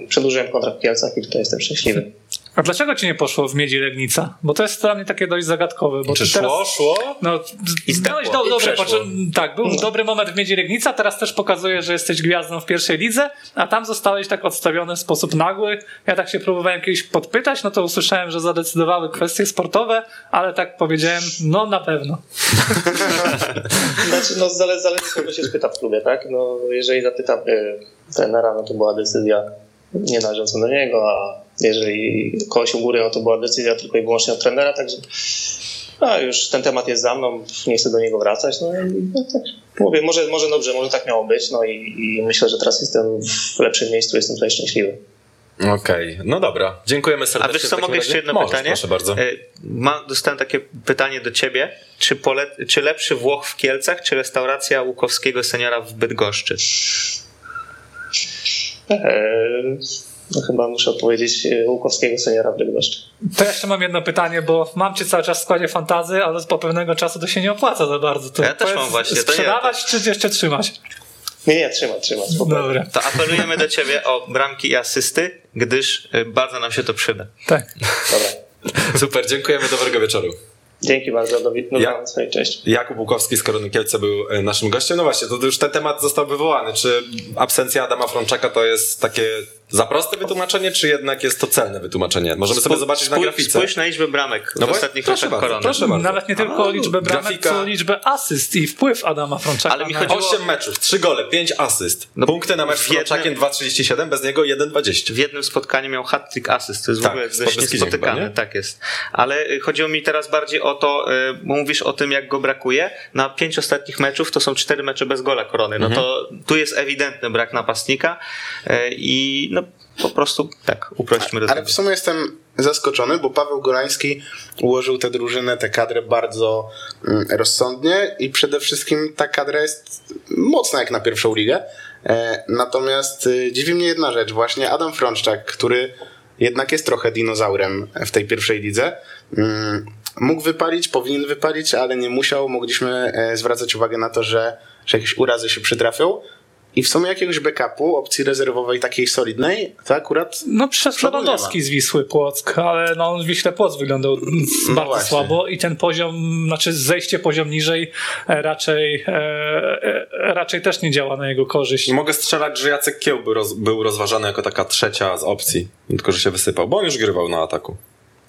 przedłużyłem kontrakt w Kielcach i tutaj jestem szczęśliwy. A dlaczego ci nie poszło w Miedzi Legnica? Bo to jest dla mnie takie dość zagadkowe. Bo Czy ty teraz, szło, szło? No, I zdałeś zdechło, do, poczy- tak, był dobry moment w Miedzi Legnica, teraz też pokazuje, że jesteś gwiazdą w pierwszej lidze, a tam zostałeś tak odstawiony w sposób nagły. Ja tak się próbowałem kiedyś podpytać, no to usłyszałem, że zadecydowały kwestie sportowe, ale tak powiedziałem, no na pewno. *laughs* Znaczy, no zależy, zależy kogo się spyta w klubie, tak? No, jeżeli zapytam y, trenera, no to była decyzja nie należąca do niego, a, jeżeli kogoś u góry, no to była decyzja tylko i wyłącznie od trenera, także a już ten temat jest za mną, nie chcę do niego wracać. No no, tak, mówię, może, może dobrze, może tak miało być, no i, i myślę, że teraz jestem w lepszym miejscu, jestem tutaj szczęśliwy. Okej, no dobra. Dziękujemy serdecznie. A wiesz co, mogę jeszcze jedno Możesz, pytanie? Proszę bardzo. E, Ma, dostałem takie pytanie do ciebie. Czy, pole, czy lepszy Włoch w Kielcach, czy restauracja Łukowskiego seniora w Bydgoszczy? Eee, no chyba muszę odpowiedzieć e, Łukowskiego seniora w Bydgoszczy. To jeszcze mam jedno pytanie, bo mam cię cały czas w składzie fantazy, ale po pewnego czasu to się nie opłaca za bardzo. To Ja też mam właśnie, to nie, Sprzedawać czy jeszcze trzymać? Nie, nie, trzymać, trzymać. Dobra, To apelujemy do ciebie o bramki i asysty, gdyż e, bardzo nam się to przyda. tak. Dobra. *laughs* Super, dziękujemy, dobrego wieczoru. Dzięki bardzo, do, Ja- cześć. Jakub Łukowski z Korony Kielce był e, naszym gościem. No właśnie, to już ten temat został wywołany. Czy absencja Adama Frączaka to jest takie za proste wytłumaczenie, czy jednak jest to celne wytłumaczenie? Możemy sobie Spó- zobaczyć na spój- grafice. Spójrz na liczbę bramek w No bo- ostatnich proszę latach bardzo, korony. proszę bardzo. Nawet nie tylko A, liczbę bramek, grafika. co liczbę asyst i wpływ Adama Frączaka. Ale mi chodziło- 8 meczów, 3 gole, 5 asyst. No, Punkty na mecz z w jednym- Frączakiem 2,37, bez niego 1,20. W jednym spotkaniu miał hat-trick asyst, to jest Tak, w ogóle dość niespotykane. chyba, nie? tak jest. Ale y, chodziło mi teraz bardziej o to, y, bo mówisz o tym, jak go brakuje. Na pięć ostatnich meczów to są cztery mecze bez gola korony. No to tu jest ewidentny brak napastnika y, i no po prostu tak, uprośćmy do Ale w sumie jestem zaskoczony, bo Paweł Golański ułożył tę drużynę, tę kadrę bardzo mm, rozsądnie i przede wszystkim ta kadra jest mocna jak na pierwszą ligę. E, Natomiast y, dziwi mnie jedna rzecz, właśnie Adam Frączczak, który jednak jest trochę dinozaurem w tej pierwszej lidze. mm, Mógł wypalić, powinien wypalić, ale nie musiał. Mogliśmy e, zwracać uwagę na to, że, że jakieś urazy się przytrafią. I w sumie jakiegoś backupu, opcji rezerwowej takiej solidnej, to akurat No przez Lewandowski z Wisły Płock, ale no, Wiśle Płock wyglądał No bardzo właśnie. słabo i ten poziom, znaczy zejście poziom niżej e, raczej, e, e, raczej też nie działa na jego korzyść. Mogę strzelać, że Jacek Kieł był, roz, był rozważany jako taka trzecia z opcji, tylko że się wysypał, bo on już grywał na ataku.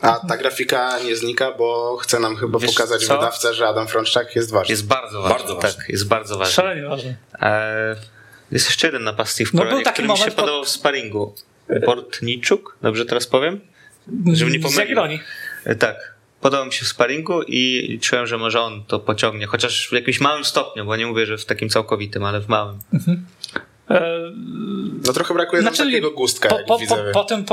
A ta grafika nie znika, bo chce nam chyba Wiesz pokazać co? wydawca, że Adam Frączczak jest ważny. Jest bardzo ważny. Bardzo ważny. Tak, jest bardzo ważny. Szalenie ważne. E, jest jeszcze jeden napastnik w No, był taki który mi się moment, po- podobał w sparingu. Bortniczuk, dobrze teraz powiem? Żeby nie. Jagiellonii. E, Tak. Podobał mi się w sparingu i czułem, że może on to pociągnie, chociaż w jakimś małym stopniu, bo nie mówię, że w takim całkowitym, ale w małym. E, No trochę brakuje nam Znaczy, takiego gustka, po, po, po, po, tym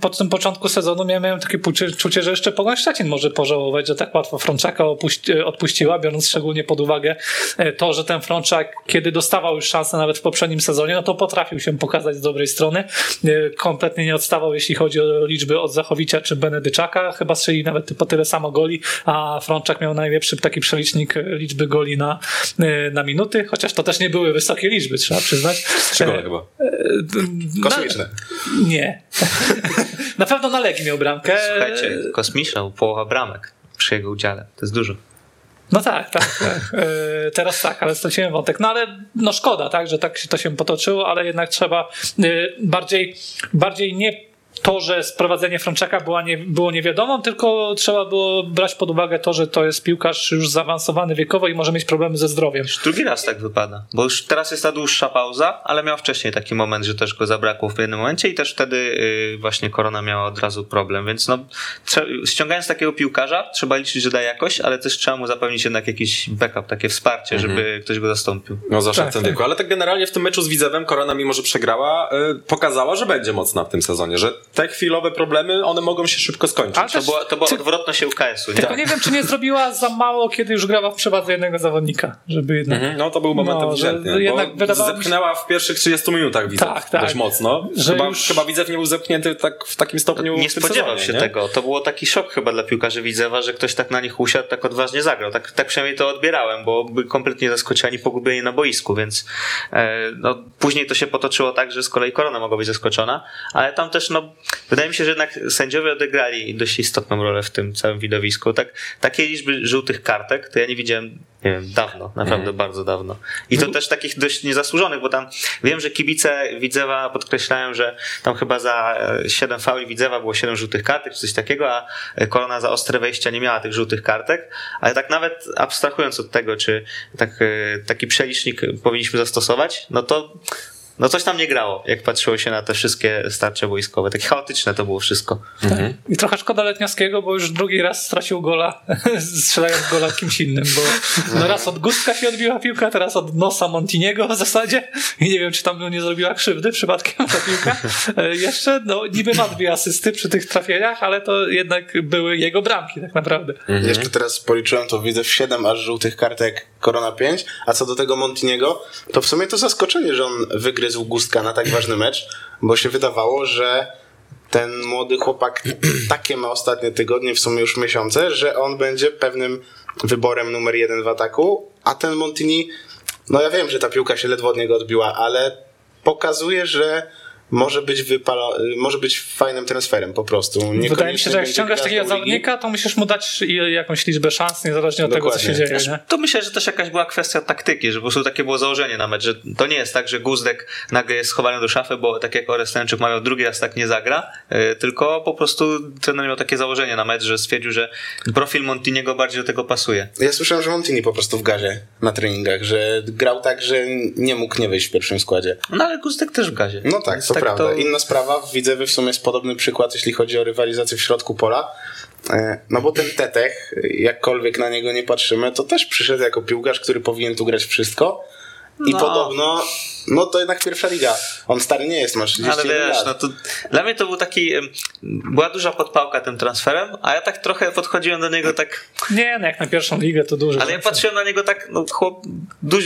po tym początku sezonu miałem, miałem takie poczucie, czucie, że jeszcze Pogoń Szczecin może pożałować, że tak łatwo Frączaka opuści, odpuściła, biorąc szczególnie pod uwagę e, to, że ten Frączak, kiedy dostawał już szansę nawet w poprzednim sezonie, no to potrafił się pokazać z dobrej strony. E, Kompletnie nie odstawał, jeśli chodzi o liczby od Zachowicza czy Benedyczaka. Chyba strzeli nawet po tyle samo goli, a Frączak miał najlepszy taki przelicznik e, liczby goli na, e, na minuty, chociaż to też nie były wysokie liczby, trzeba przyznać. Gole E, chyba. Kosmiczne. nie. *laughs* Na pewno na Legii miał bramkę. Słuchajcie, kosmiczna, bo połowa bramek przy jego udziale. To jest dużo. No tak, tak. tak. E, Teraz tak, ale straciłem wątek. No ale no szkoda, tak, że tak się to się potoczyło, ale jednak trzeba e, bardziej, bardziej nie to, że sprowadzenie Frączaka była nie, było niewiadomą, tylko trzeba było brać pod uwagę to, że to jest piłkarz już zaawansowany wiekowo i może mieć problemy ze zdrowiem. Już drugi raz tak wypada, bo już teraz jest ta dłuższa pauza, ale miał wcześniej taki moment, że też go zabrakło w jednym momencie i też wtedy y, właśnie Korona miała od razu problem, więc no trze- ściągając takiego piłkarza, trzeba liczyć, że da jakość, ale też trzeba mu zapewnić jednak jakiś backup, takie wsparcie, żeby ktoś go zastąpił. No zwłaszcza Tak, w tym tak. wieku. Ale tak generalnie w tym meczu z Widzewem Korona, mimo że przegrała, y, pokazała, że będzie mocna w tym sezonie, że te chwilowe problemy, one mogą się szybko skończyć. Ale To też, była, to była ty- odwrotność UKS-u. Nie? tylko nie wiem, czy nie zrobiła za mało, kiedy już grała w przewadze jednego zawodnika, żeby jednak... Mhm, No to był moment No, ewidentny, jednak wydawało zepchnęła w pierwszych 30 minutach Widzew Tak, tak. dość mocno. Że Chyba, już- chyba Widzew nie był zepchnięty tak, w takim stopniu Nie spodziewał sezonie, się nie? tego. To było taki szok chyba dla piłkarzy Widzewa, że ktoś tak na nich usiadł, tak odważnie zagrał. Tak, tak przynajmniej to odbierałem, bo byli kompletnie zaskoczeni, pogubieni na boisku, więc e, no, później to się potoczyło tak, że z kolei Korona mogła być zaskoczona, ale tam też, no, wydaje mi się, że jednak sędziowie odegrali dość istotną rolę w tym całym widowisku. Tak, takiej liczby żółtych kartek to ja nie widziałem, nie wiem, dawno, naprawdę bardzo dawno. I to też takich dość niezasłużonych, bo tam wiem, że kibice Widzewa podkreślają, że tam chyba za e, 7 fauli Widzewa było 7 żółtych kartek, czy coś takiego, a e, Korona za ostre wejścia nie miała tych żółtych kartek, ale tak nawet abstrahując od tego, czy tak, e, taki przelicznik powinniśmy zastosować, no to no coś tam nie grało, jak patrzyło się na te wszystkie starcze wojskowe. Takie chaotyczne to było wszystko. I trochę szkoda Letniowskiego, bo już drugi raz stracił gola, *laughs* strzelając gola kimś innym, bo no raz od Gustka się odbiła piłka, teraz od nosa Montiniego w zasadzie i nie wiem, czy tam nie zrobiła krzywdy przypadkiem ta piłka. E, Jeszcze, no niby ma dwie asysty przy tych trafieniach, ale to jednak były jego bramki tak naprawdę. Jeszcze teraz policzyłem, to widzę w 7 aż żółtych kartek Korona 5, a co do tego Montiniego, to w sumie to zaskoczenie, że on wygryzł Gustka na tak ważny mecz, bo się wydawało, że ten młody chłopak *clears throat* takie ma ostatnie tygodnie, w sumie już miesiące, że on będzie pewnym wyborem numer jeden w ataku, a ten Montini, no ja wiem, że ta piłka się ledwo od niego odbiła, ale pokazuje, że może być wypala, może być fajnym transferem po prostu. Wydaje mi się, że jak ściągasz takiego zawodnika, to musisz mu dać i- jakąś liczbę szans, niezależnie od tego, co się Dokładnie. dzieje. Nie? To myślę, że też jakaś była kwestia taktyki, że po prostu takie było założenie na mecz, że to nie jest tak, że Guzdek nagle jest schowany do szafy, bo tak jak Orestenczyk mają drugi raz tak nie zagra, yy, tylko po prostu trener miał takie założenie na mecz, że stwierdził, że profil Montiniego bardziej do tego pasuje. Ja słyszałem, że Montini po prostu w gazie na treningach, że grał tak, że nie mógł nie wyjść w pierwszym składzie. No ale Guzdek też w gazie. No tak, Więc to prawda. to- Inna sprawa, w Widzewie w sumie jest podobny przykład, jeśli chodzi o rywalizację w środku pola. E, No bo ten Tetech, jakkolwiek na niego nie patrzymy, to też przyszedł jako piłkarz, który powinien tu grać wszystko. I No. podobno, no to jednak pierwsza liga. On stary nie jest, ma 30 Ale wiesz, lat. no to dla mnie to był taki, była duża podpałka tym transferem, a ja tak trochę podchodziłem do niego tak, Nie, no jak na pierwszą ligę to dużo. ale ja patrzyłem na niego tak, no chłop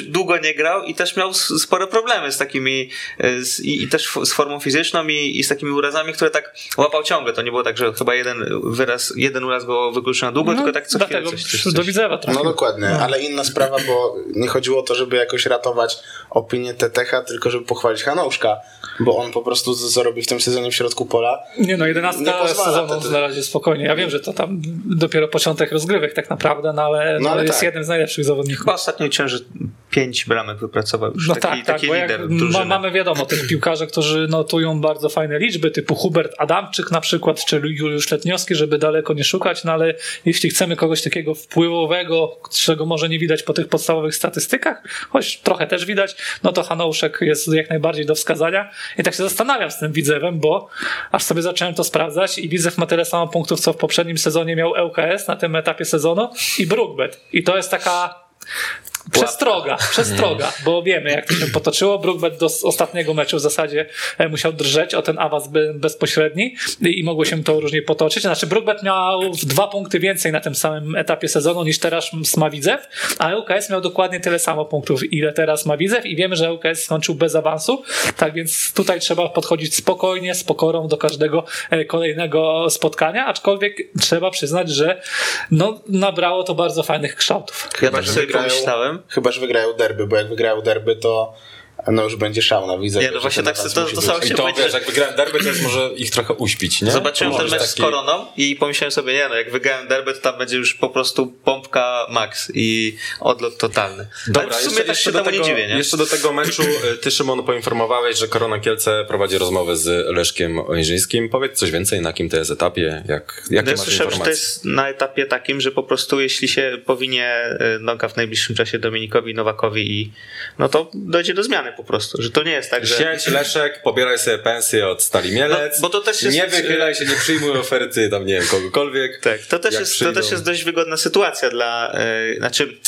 długo nie grał i też miał spore problemy z takimi, e, z, i, i też z formą fizyczną i, i z takimi urazami, które tak łapał ciągle. To nie było tak, że chyba jeden wyraz, jeden uraz go wykluczył na długo, tylko tak co chwilę No, dlatego coś, coś, do coś. Widzewa No trafił. dokładnie, ale inna sprawa, bo nie chodziło o to, żeby jakoś ratować opinię Tetecha, tylko żeby pochwalić Hanouszka, bo on po prostu z- co robi w tym sezonie w środku pola. Nie no, Nie 11 pozwala sezonu wtedy. na razie spokojnie. Ja wiem, że to tam dopiero początek rozgrywek tak naprawdę, no ale, No, no, ale jest tak. jednym z najlepszych zawodników. Chyba ostatnio że pięć bramek wypracował już. No taki, tak, tak, taki bo lider ma, mamy wiadomo tych piłkarzy, którzy notują bardzo fajne liczby, typu Hubert Adamczyk na przykład, czy Juliusz Letniowski, żeby daleko nie szukać, no ale jeśli chcemy kogoś takiego wpływowego, czego może nie widać po tych podstawowych statystykach, choć trochę też widać, no to Hanouszek jest jak najbardziej do wskazania. I tak się zastanawiam z tym Widzewem, bo aż sobie zacząłem to sprawdzać i Widzew ma tyle samo punktów, co w poprzednim sezonie miał ŁKS na tym etapie sezonu i Brookbet. I to jest taka Przestroga, przestroga, bo wiemy jak to się potoczyło. Brookbet do ostatniego meczu w zasadzie e, musiał drżeć o ten awans be- bezpośredni i mogło się to różnie potoczyć. Znaczy Brookbet miał w dwa punkty więcej na tym samym etapie sezonu niż teraz ma Widzew, a ŁKS miał dokładnie tyle samo punktów, ile teraz ma Widzew i wiemy, że ŁKS skończył bez awansu, tak więc tutaj trzeba podchodzić spokojnie, z pokorą do każdego e, kolejnego spotkania, aczkolwiek trzeba przyznać, że no, nabrało to bardzo fajnych kształtów. Ja Chyba, tak że sobie wygrają- Chyba, że wygrają derby, bo jak wygrają derby, to no już będzie szał na Widzewie. Nie, no że właśnie tak to- to samo I się to powiedzieć, wiesz, że- jak wygrałem derby, to jest może ich trochę uśpić, nie? Zobaczyłem To ten mecz taki- z Koroną i pomyślałem sobie, nie no, jak wygrałem derby, to tam będzie już po prostu pompka max i odlot totalny. Dobra, Ale w sumie jeszcze, też jeszcze, się do temu tego, nie dziwię, nie? jeszcze do tego meczu y, ty Szymon poinformowałeś, że Korona Kielce prowadzi rozmowę z Leszkiem Ojrzyńskim. Powiedz coś więcej, na kim to jest etapie, jak, jakie No ja masz słyszałem, że to informacje? jest na etapie takim, że po prostu jeśli się powinie y, noga w najbliższym czasie Dominikowi Nowakowi i no to dojdzie do zmiany po prostu, że to nie jest tak, że... Siedź, Leszek, pobieraj sobie pensję od Stali Mielec. No, bo to też jest- Nie wychylaj się, nie przyjmuj oferty tam, nie wiem, kogokolwiek. Tak, to też, jest, to też jest dość wygodna sytuacja dla, e, znaczy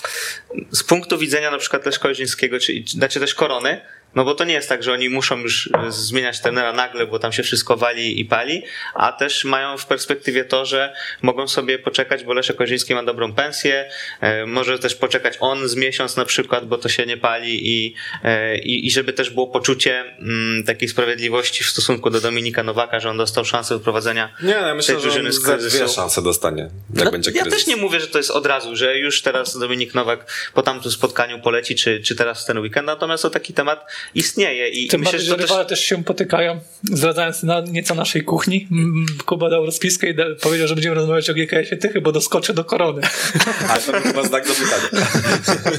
z punktu widzenia na przykład Leszka Ojrzyńskiego, czy, znaczy też Korony, no bo to nie jest tak, że oni muszą już e, zmieniać trenera nagle, bo tam się wszystko wali i pali, a też mają w perspektywie to, że mogą sobie poczekać, bo Leszek Ojrzyński ma dobrą pensję, e, może też poczekać on z miesiąc na przykład, bo to się nie pali i, e, i, i żeby też było poczucie mm, takiej sprawiedliwości w stosunku do Dominika Nowaka, że on dostał szansę wyprowadzenia Nie, no ja myślę, tej że drużyny on z kryzysu. dwie szanse dostanie, jak No, będzie ja kryzys. też nie mówię, że to jest od razu, że już teraz Dominik Nowak po tamtym spotkaniu poleci, czy, czy teraz w ten weekend, natomiast to taki temat istnieje i Tym myślę, bardziej, że też... rywale też się potykają, zdradzając na nieco naszej kuchni. Kuba dał rozpiskę i da, powiedział, że będziemy rozmawiać o GKS-ie Tychy, bo doskoczy do korony. *laughs* Ale to był chyba znak zapytania.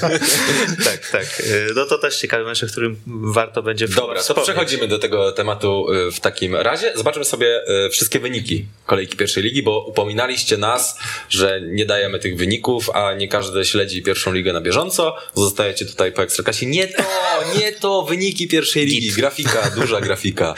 *laughs* tak, tak. Y, No to też ciekawy mecz, o którym warto będzie Dobra, to przechodzimy do tego tematu y, w takim razie. Zobaczmy sobie y, wszystkie wyniki kolejki pierwszej ligi, bo upominaliście nas, że nie dajemy tych wyników, a nie każdy śledzi pierwszą ligę na bieżąco. Zostajecie tutaj po ekstraklasie. Nie to, nie to, wyniki pierwszej ligi, grafika, duża grafika.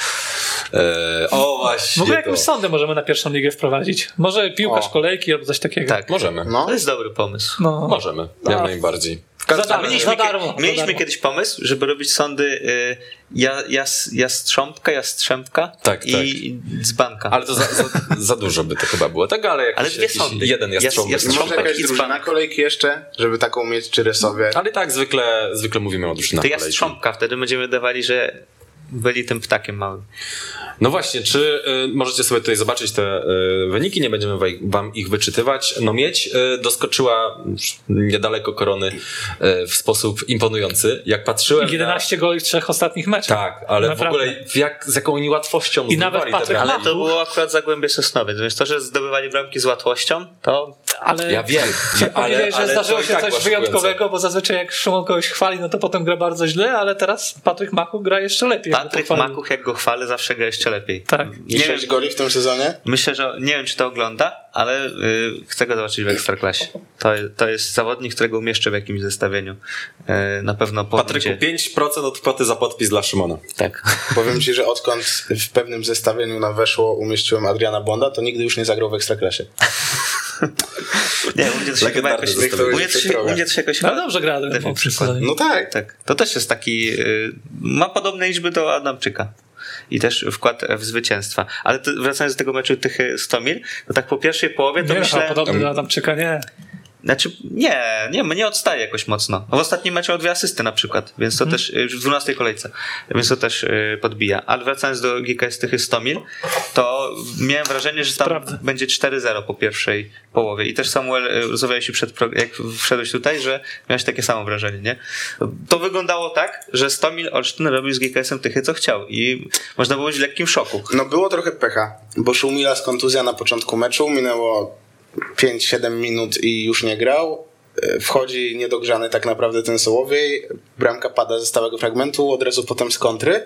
E, o właśnie W ogóle sondę możemy na pierwszą ligę wprowadzić. Może piłkarz O. kolejki albo coś takiego. Tak, Możemy. No. to jest dobry pomysł. No. Możemy, No. jak najbardziej. Za każdym darmo. Mieliśmy, za darmo, za mieliśmy darmo. kiedyś pomysł, żeby robić sądy y, ja, jas, jastrząbka, jastrzębka Tak, i dzbanka. Ale to za, za, za dużo by to chyba było, tak? Ale, jakiś, Ale dwie jakiś sądy. jeden Jas- jastrząbek. jas- Może Trząpek jakaś drużyna kolejki jeszcze, żeby taką mieć, czy rysowie. Ale tak zwykle, zwykle mówimy o drużynach to kolejki. jastrząbka, wtedy będziemy dawali, że byli tym ptakiem małym. No właśnie, czy y, możecie sobie tutaj zobaczyć te y, wyniki, nie będziemy wam ich wyczytywać. No mieć y, doskoczyła niedaleko korony y, w sposób imponujący. Jak patrzyłem 11 goli w trzech ostatnich meczach. Na... Tak, ale Naprawdę. w ogóle jak, z jaką oni łatwością I nawet Patryk. Ale to było akurat Zagłębie Sosnowiec, więc to, że zdobywali bramki z łatwością, to Ale Ja wiem, *laughs* ale, powiedzieć, że ale zdarzyło się tak coś wyjątkowego, bo zazwyczaj jak Szymon kogoś chwali, no to potem gra bardzo źle, ale teraz Patryk Machu gra jeszcze lepiej. Patryk. Makuch, jak go chwalę, zawsze gra jeszcze lepiej. Tak. Nie 6 wiem, goli w tym sezonie? myślę, że nie wiem, czy to ogląda, ale y, chcę go zobaczyć w Ekstraklasie. To, to jest zawodnik, którego umieszczę w jakimś zestawieniu. Y, na pewno Patryku, podjdzie. 5% od kwoty za podpis dla Szymona. Tak. Powiem ci, że odkąd w pewnym zestawieniu na weszło umieściłem Adriana Bonda, to nigdy już nie zagrał w Ekstraklasie. Nie, u mnie to się chyba jakoś, u mnie to się, u mnie to się jakoś No dobrze gra. No tak. Tak. To też jest taki. y, ma podobne liczby do Adamczyka. I też wkład w zwycięstwa. Ale to, wracając do tego meczu tych y, 100 mil, to tak po pierwszej połowie to Nie, myślę. myślę... podobny do Adamczyka, nie. Znaczy, nie, nie, mnie odstaje jakoś mocno. W ostatnim meczu o dwie asysty na przykład, więc to Mhm. też, y, w 12 kolejce, więc to też y, podbija. Ale wracając do GKS tych 100 mil, to miałem wrażenie, że tam będzie 4-0 po pierwszej połowie. I też Samuel, y, rozmawiałeś przed, pro- jak wszedłeś tutaj, że miałeś takie samo wrażenie, nie? To wyglądało tak, że 100 mil Olsztyn robił z GKS-em tychy, co chciał i można było być w lekkim szoku. No było trochę pecha, bo Szumila z kontuzja na początku meczu, minęło 5-7 minut i już nie grał. E, Wchodzi niedogrzany tak naprawdę ten Sołowiej, bramka pada ze stałego fragmentu, od razu potem z kontry.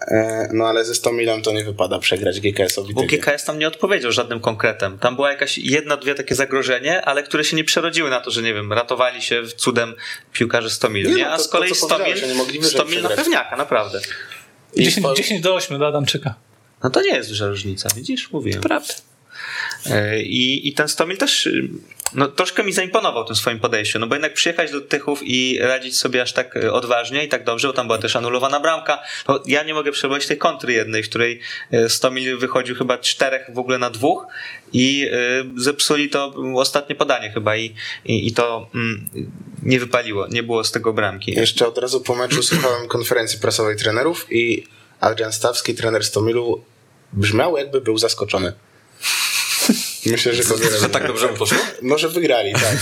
E, No ale ze 100 milem to nie wypada przegrać GKS-owi. Bo. GKS tam nie odpowiedział żadnym konkretem. Tam była jakaś jedna, dwie takie zagrożenie, ale które się nie przerodziły na to, że nie wiem, ratowali się cudem piłkarze 100 mil, Nie, nie? no A to- z kolei to, co 100 mil, powiedziałeś, oni mogli wyżej 100 mil na pewniaka, naprawdę. I 10, po- 10 do 8 do Adamczyka. No to nie jest duża różnica, widzisz? Mówiłem. Prawda. E, I, I ten Stomil też y, no, troszkę mi zaimponował tym swoim podejściu, no bo jednak przyjechać do Tychów i radzić sobie aż tak y, odważnie i tak dobrze, bo tam była też anulowana bramka. Ja nie mogę przebywać tej kontry jednej, w której y, Stomil wychodził chyba czterech w ogóle na dwóch i zepsuli to ostatnie podanie chyba i, i, i to mm, nie wypaliło, nie było z tego bramki. Jeszcze od razu po meczu słuchałem *clears throat* konferencji prasowej trenerów i Adrian Stawski, trener Stomilu, brzmiał jakby był zaskoczony. Myślę, że Że tak dobrze mu poszło? Może wygrali, tak.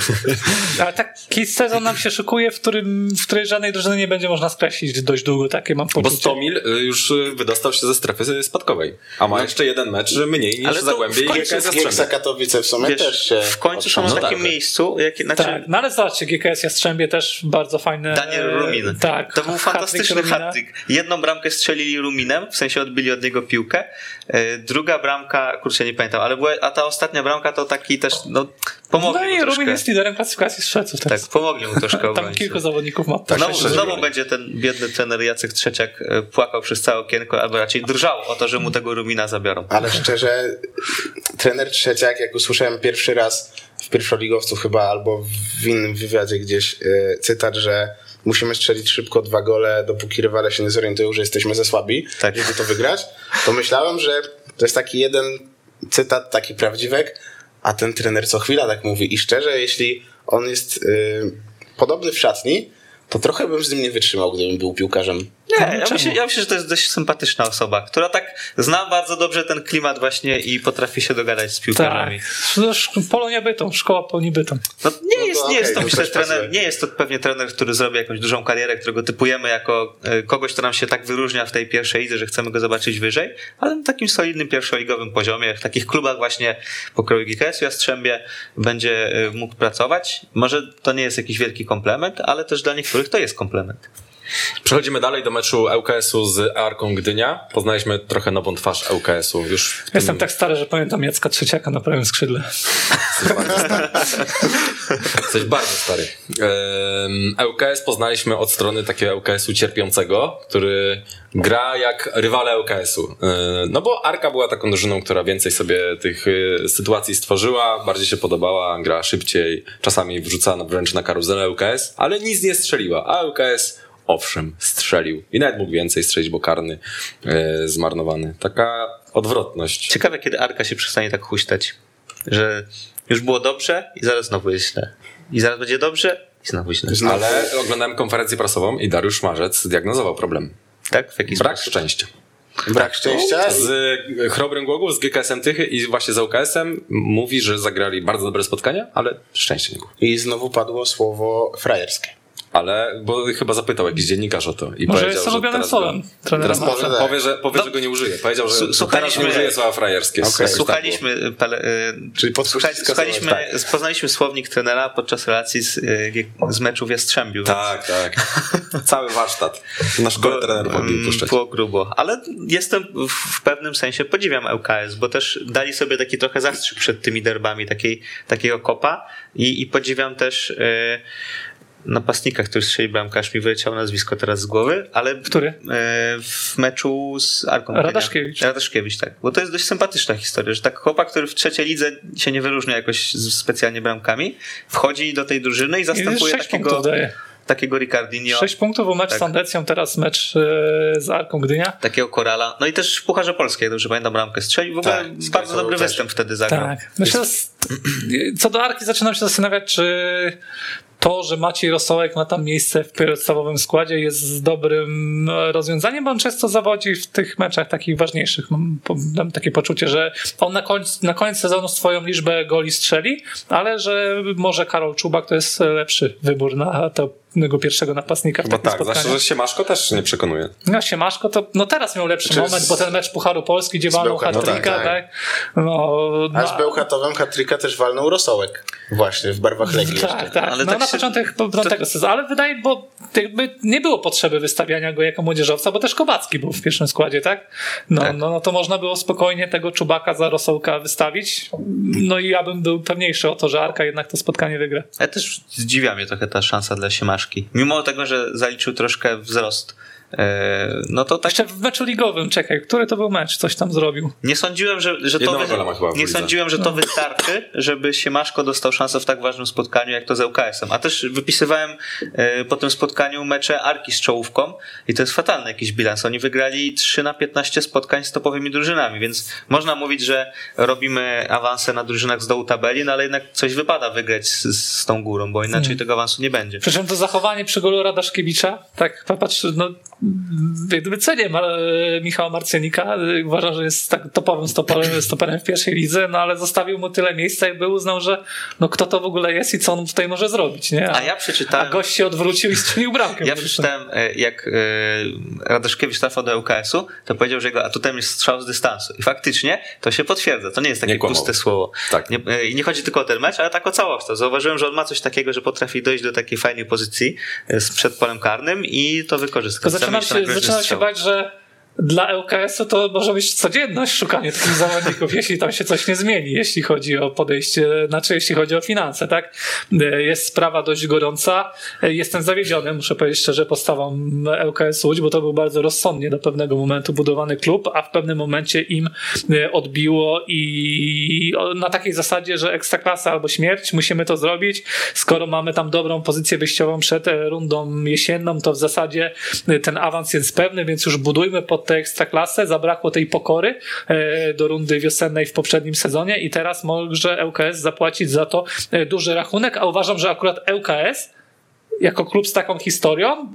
*laughs* Ale taki sezon nam się szykuje, w którym w której żadnej drużyny nie będzie można skreślić dość długo, takie mam Bo poczucie. 100 mil y, już y, wydostał się ze strefy spadkowej. A ma jeszcze jeden mecz mniej niż Ale Zagłębie i GKS Jastrzębie. Katowice w sumie Wiesz, też się... w końcu są No w tak, takim tak. miejscu, jak, znaczy, Tak, no ale zobaczcie, GKS Jastrzębie też bardzo fajne. Daniel Rumin. Tak. To był fantastyczny hat-trick. Jedną bramkę strzelili Ruminem, w sensie odbili od niego piłkę. E, Druga bramka, kurczę nie pamiętam, ale była, a ta ostatnia bramka to taki też, no pomogli No mu i troszkę. Rumin jest liderem klasyfikacji strzelców Tak, teraz. pomogli mu troszkę *laughs* Tam obrońcy. kilku zawodników ma. Tak, Znowu, znowu goli. będzie ten biedny trener Jacek Trzeciak e, płakał przez całe okienko, albo raczej drżał o to, że mu tego Rumina zabiorą. Ale szczerze, trener Trzeciak, jak usłyszałem pierwszy raz w pierwszoligowcu chyba, albo w innym wywiadzie gdzieś e, cytat, że musimy strzelić szybko dwa gole, dopóki rywale się nie zorientują, że jesteśmy za słabi, Tak. żeby to wygrać, to myślałem, że to jest taki jeden cytat, taki prawdziwek, a ten trener co chwila tak mówi. I szczerze, jeśli on jest y, podobny w szatni, to trochę bym z nim nie wytrzymał, gdybym był piłkarzem. Nie, ja myślę, ja myślę, że to jest dość sympatyczna osoba, która tak zna bardzo dobrze ten klimat właśnie i potrafi się dogadać z piłkarzami. Tak. Polonia Bytom, szkoła Polonii Bytom. No, nie, No to jest, nie okej, jest to, to myślę, trener, nie jest to pewnie trener, który zrobi jakąś dużą karierę, którego typujemy jako e, kogoś, kto nam się tak wyróżnia w tej pierwszej lidze, że chcemy go zobaczyć wyżej, ale na takim solidnym pierwszoligowym poziomie, w takich klubach właśnie pokroju GKS Jastrzębie będzie e, mógł pracować. Może to nie jest jakiś wielki komplement, ale też dla niektórych to jest komplement. Przechodzimy dalej do meczu ŁKS-u z Arką Gdynia. Poznaliśmy trochę nową twarz ŁKS-u. Już tym- Jestem tak stary, że pamiętam Jacka Trzeciaka na prawym skrzydle. Jesteś bardzo stary. Jesteś bardzo stary. ŁKS poznaliśmy od strony takiego ŁKS-u cierpiącego, który gra jak rywale ŁKS-u. E, No bo Arka była taką drużyną, która więcej sobie tych e, sytuacji stworzyła, bardziej się podobała, gra szybciej, czasami wrzucana wręcz na karuzelę ŁKS, ale nic nie strzeliła, a ŁKS owszem, strzelił. I nawet mógł więcej strzelić, bo karny e, zmarnowany. Taka odwrotność. Ciekawe, kiedy Arka się przestanie tak huśtać, że już było dobrze i zaraz znowu jest źle. I zaraz będzie dobrze i znowu źle. Ale oglądałem konferencję prasową i Dariusz Marzec zdiagnozował problem. Tak? W jaki Brak sposób? szczęścia. Brak szczęścia. Z e, Chrobrym Głogów, z GKS-em Tychy i właśnie z ŁKS-em mówi, że zagrali bardzo dobre spotkania, ale szczęścia nie było. I znowu padło słowo frajerskie. Ale, bo chyba zapytał jakiś dziennikarz o to i Może powiedział, jest ulubionym teraz słowem Teraz powie, powie, że, powie że go nie użyje. Powiedział, że, teraz nie użyje słowa frajerskie. Tak Słuchaliśmy, pele, y, Czyli słuchaliśmy, tak. poznaliśmy słownik trenera podczas relacji z, y, z meczu w Jastrzębiu. Tak, tak. *laughs* Cały warsztat. Na szkole trener mogli Mm, puszczać. Było grubo, ale jestem w, w pewnym sensie podziwiam ŁKS, bo też dali sobie taki trochę zastrzyk przed tymi derbami, takiej, takiego kopa i, i podziwiam też e, napastnika, który strzelił bramkę, aż mi wyleciało nazwisko teraz z głowy, ale Który? e, w meczu z Arką. Radaszkiewicz. Radaszkiewicz, tak. Bo to jest dość sympatyczna historia, że tak chłopak, który w trzeciej lidze się nie wyróżnia jakoś specjalnie bramkami, wchodzi do tej drużyny i I zastępuje 6 takiego, takiego Ricardinho. 6 punktów, bo mecz Tak. z Andecją, teraz mecz e, z Arką Gdynia. takiego korala. No i też w Pucharze Polskiej, jak dobrze pamiętam, bramkę strzelił. W ogóle Tak, bardzo dobry też. występ wtedy zagrał. Tak. Myślę, *clears throat* że co do Arki zaczynam się zastanawiać, czy to, że Maciej Rosołek ma tam miejsce w podstawowym składzie jest dobrym e, rozwiązaniem, bo on często zawodzi w tych meczach takich ważniejszych. Mam, takie poczucie, że on na koniec, na koniec sezonu swoją liczbę goli strzeli, ale że może Karol Czubak to jest lepszy wybór na tego pierwszego napastnika w Bo takim tak, spotkaniu. zwłaszcza, że Siemaszko też nie przekonuje. No Siemaszko to no teraz miał lepszy Czy moment, z- bo ten mecz Pucharu Polski, gdzie walnął Bełchatowem, hat-tricka, tak, tak? No, A no, z Bełchatowem hat-tricka też walnął Rosołek. Właśnie, w barwach Legii jeszcze. Tak, tak. Ale no, tak na się- początek tego sezonu, ale wydaje, bo jakby nie było potrzeby wystawiania go jako młodzieżowca, bo też Kowacki był w pierwszym składzie, tak? No, Tak. No, no to można było spokojnie tego Czubaka za Rosołka wystawić. No i ja bym był pewniejszy o to, że Arka jednak to spotkanie wygra. Ale też zdziwia mnie trochę ta szansa dla Siemaszki. Mimo tego, że zaliczył troszkę wzrost, no to tak Jeszcze w meczu ligowym, czekaj, który to był mecz? Coś tam zrobił. nie sądziłem, że, że to Jednego gola ma chyba w nie sądziłem, że to wystarczy, żeby Siemaszko dostał szansę w tak ważnym spotkaniu jak to z ŁKS-em. A też wypisywałem e, po tym spotkaniu mecze Arki z czołówką i to jest fatalny jakiś bilans. Oni wygrali 3 na 15 spotkań z topowymi drużynami, więc można mówić, że robimy awanse na drużynach z dołu tabeli, no ale jednak coś wypada wygrać z, z tą górą, bo inaczej Hmm. tego awansu nie będzie. Przy czym to zachowanie przy golu Radaszkiewicza, tak popatrz, no jak gdyby cenię Ma- Michała Marcenika, uważam, że jest tak topowym stoperem, *clears throat* stoperem w pierwszej lidze, no ale zostawił mu tyle miejsca, jakby uznał, że no kto to w ogóle jest i co on tutaj może zrobić, nie? A ja A przeczytałem... gość się odwrócił i strzelił bramkę. Ja przeczytałem, e, jak e, Radaszkiewicz trafił do ŁKS-u, to powiedział, że jego atutem jest strzał z dystansu. I faktycznie to się potwierdza. To nie jest takie Nie puste słowo. Tak. Nie, e, I nie chodzi tylko o ten mecz, ale tak o całość. To Zauważyłem, że on ma coś takiego, że potrafi dojść do takiej fajnej pozycji e, z przed polem karnym i to wykorzysta. Zaczynam się, zaczynam się bać, że dla ŁKS-u to może być codzienność szukanie takich *laughs* zawodników, jeśli tam się coś nie zmieni, jeśli chodzi o podejście, znaczy jeśli chodzi o finanse, tak? E, Jest sprawa dość gorąca. E, Jestem zawiedziony, muszę powiedzieć szczerze, postawą ŁKS Łódź, bo to był bardzo rozsądnie do pewnego momentu budowany klub, a w pewnym momencie im e, odbiło i na takiej zasadzie, że ekstraklasa albo śmierć, musimy to zrobić. Skoro mamy tam dobrą pozycję wyjściową przed rundą jesienną, to w zasadzie ten awans jest pewny, więc już budujmy pod tę ekstraklasę. Zabrakło tej pokory e, do rundy wiosennej w poprzednim sezonie i teraz może ŁKS zapłacić za to e, duży rachunek, a uważam, że akurat ŁKS jako klub z taką historią, e,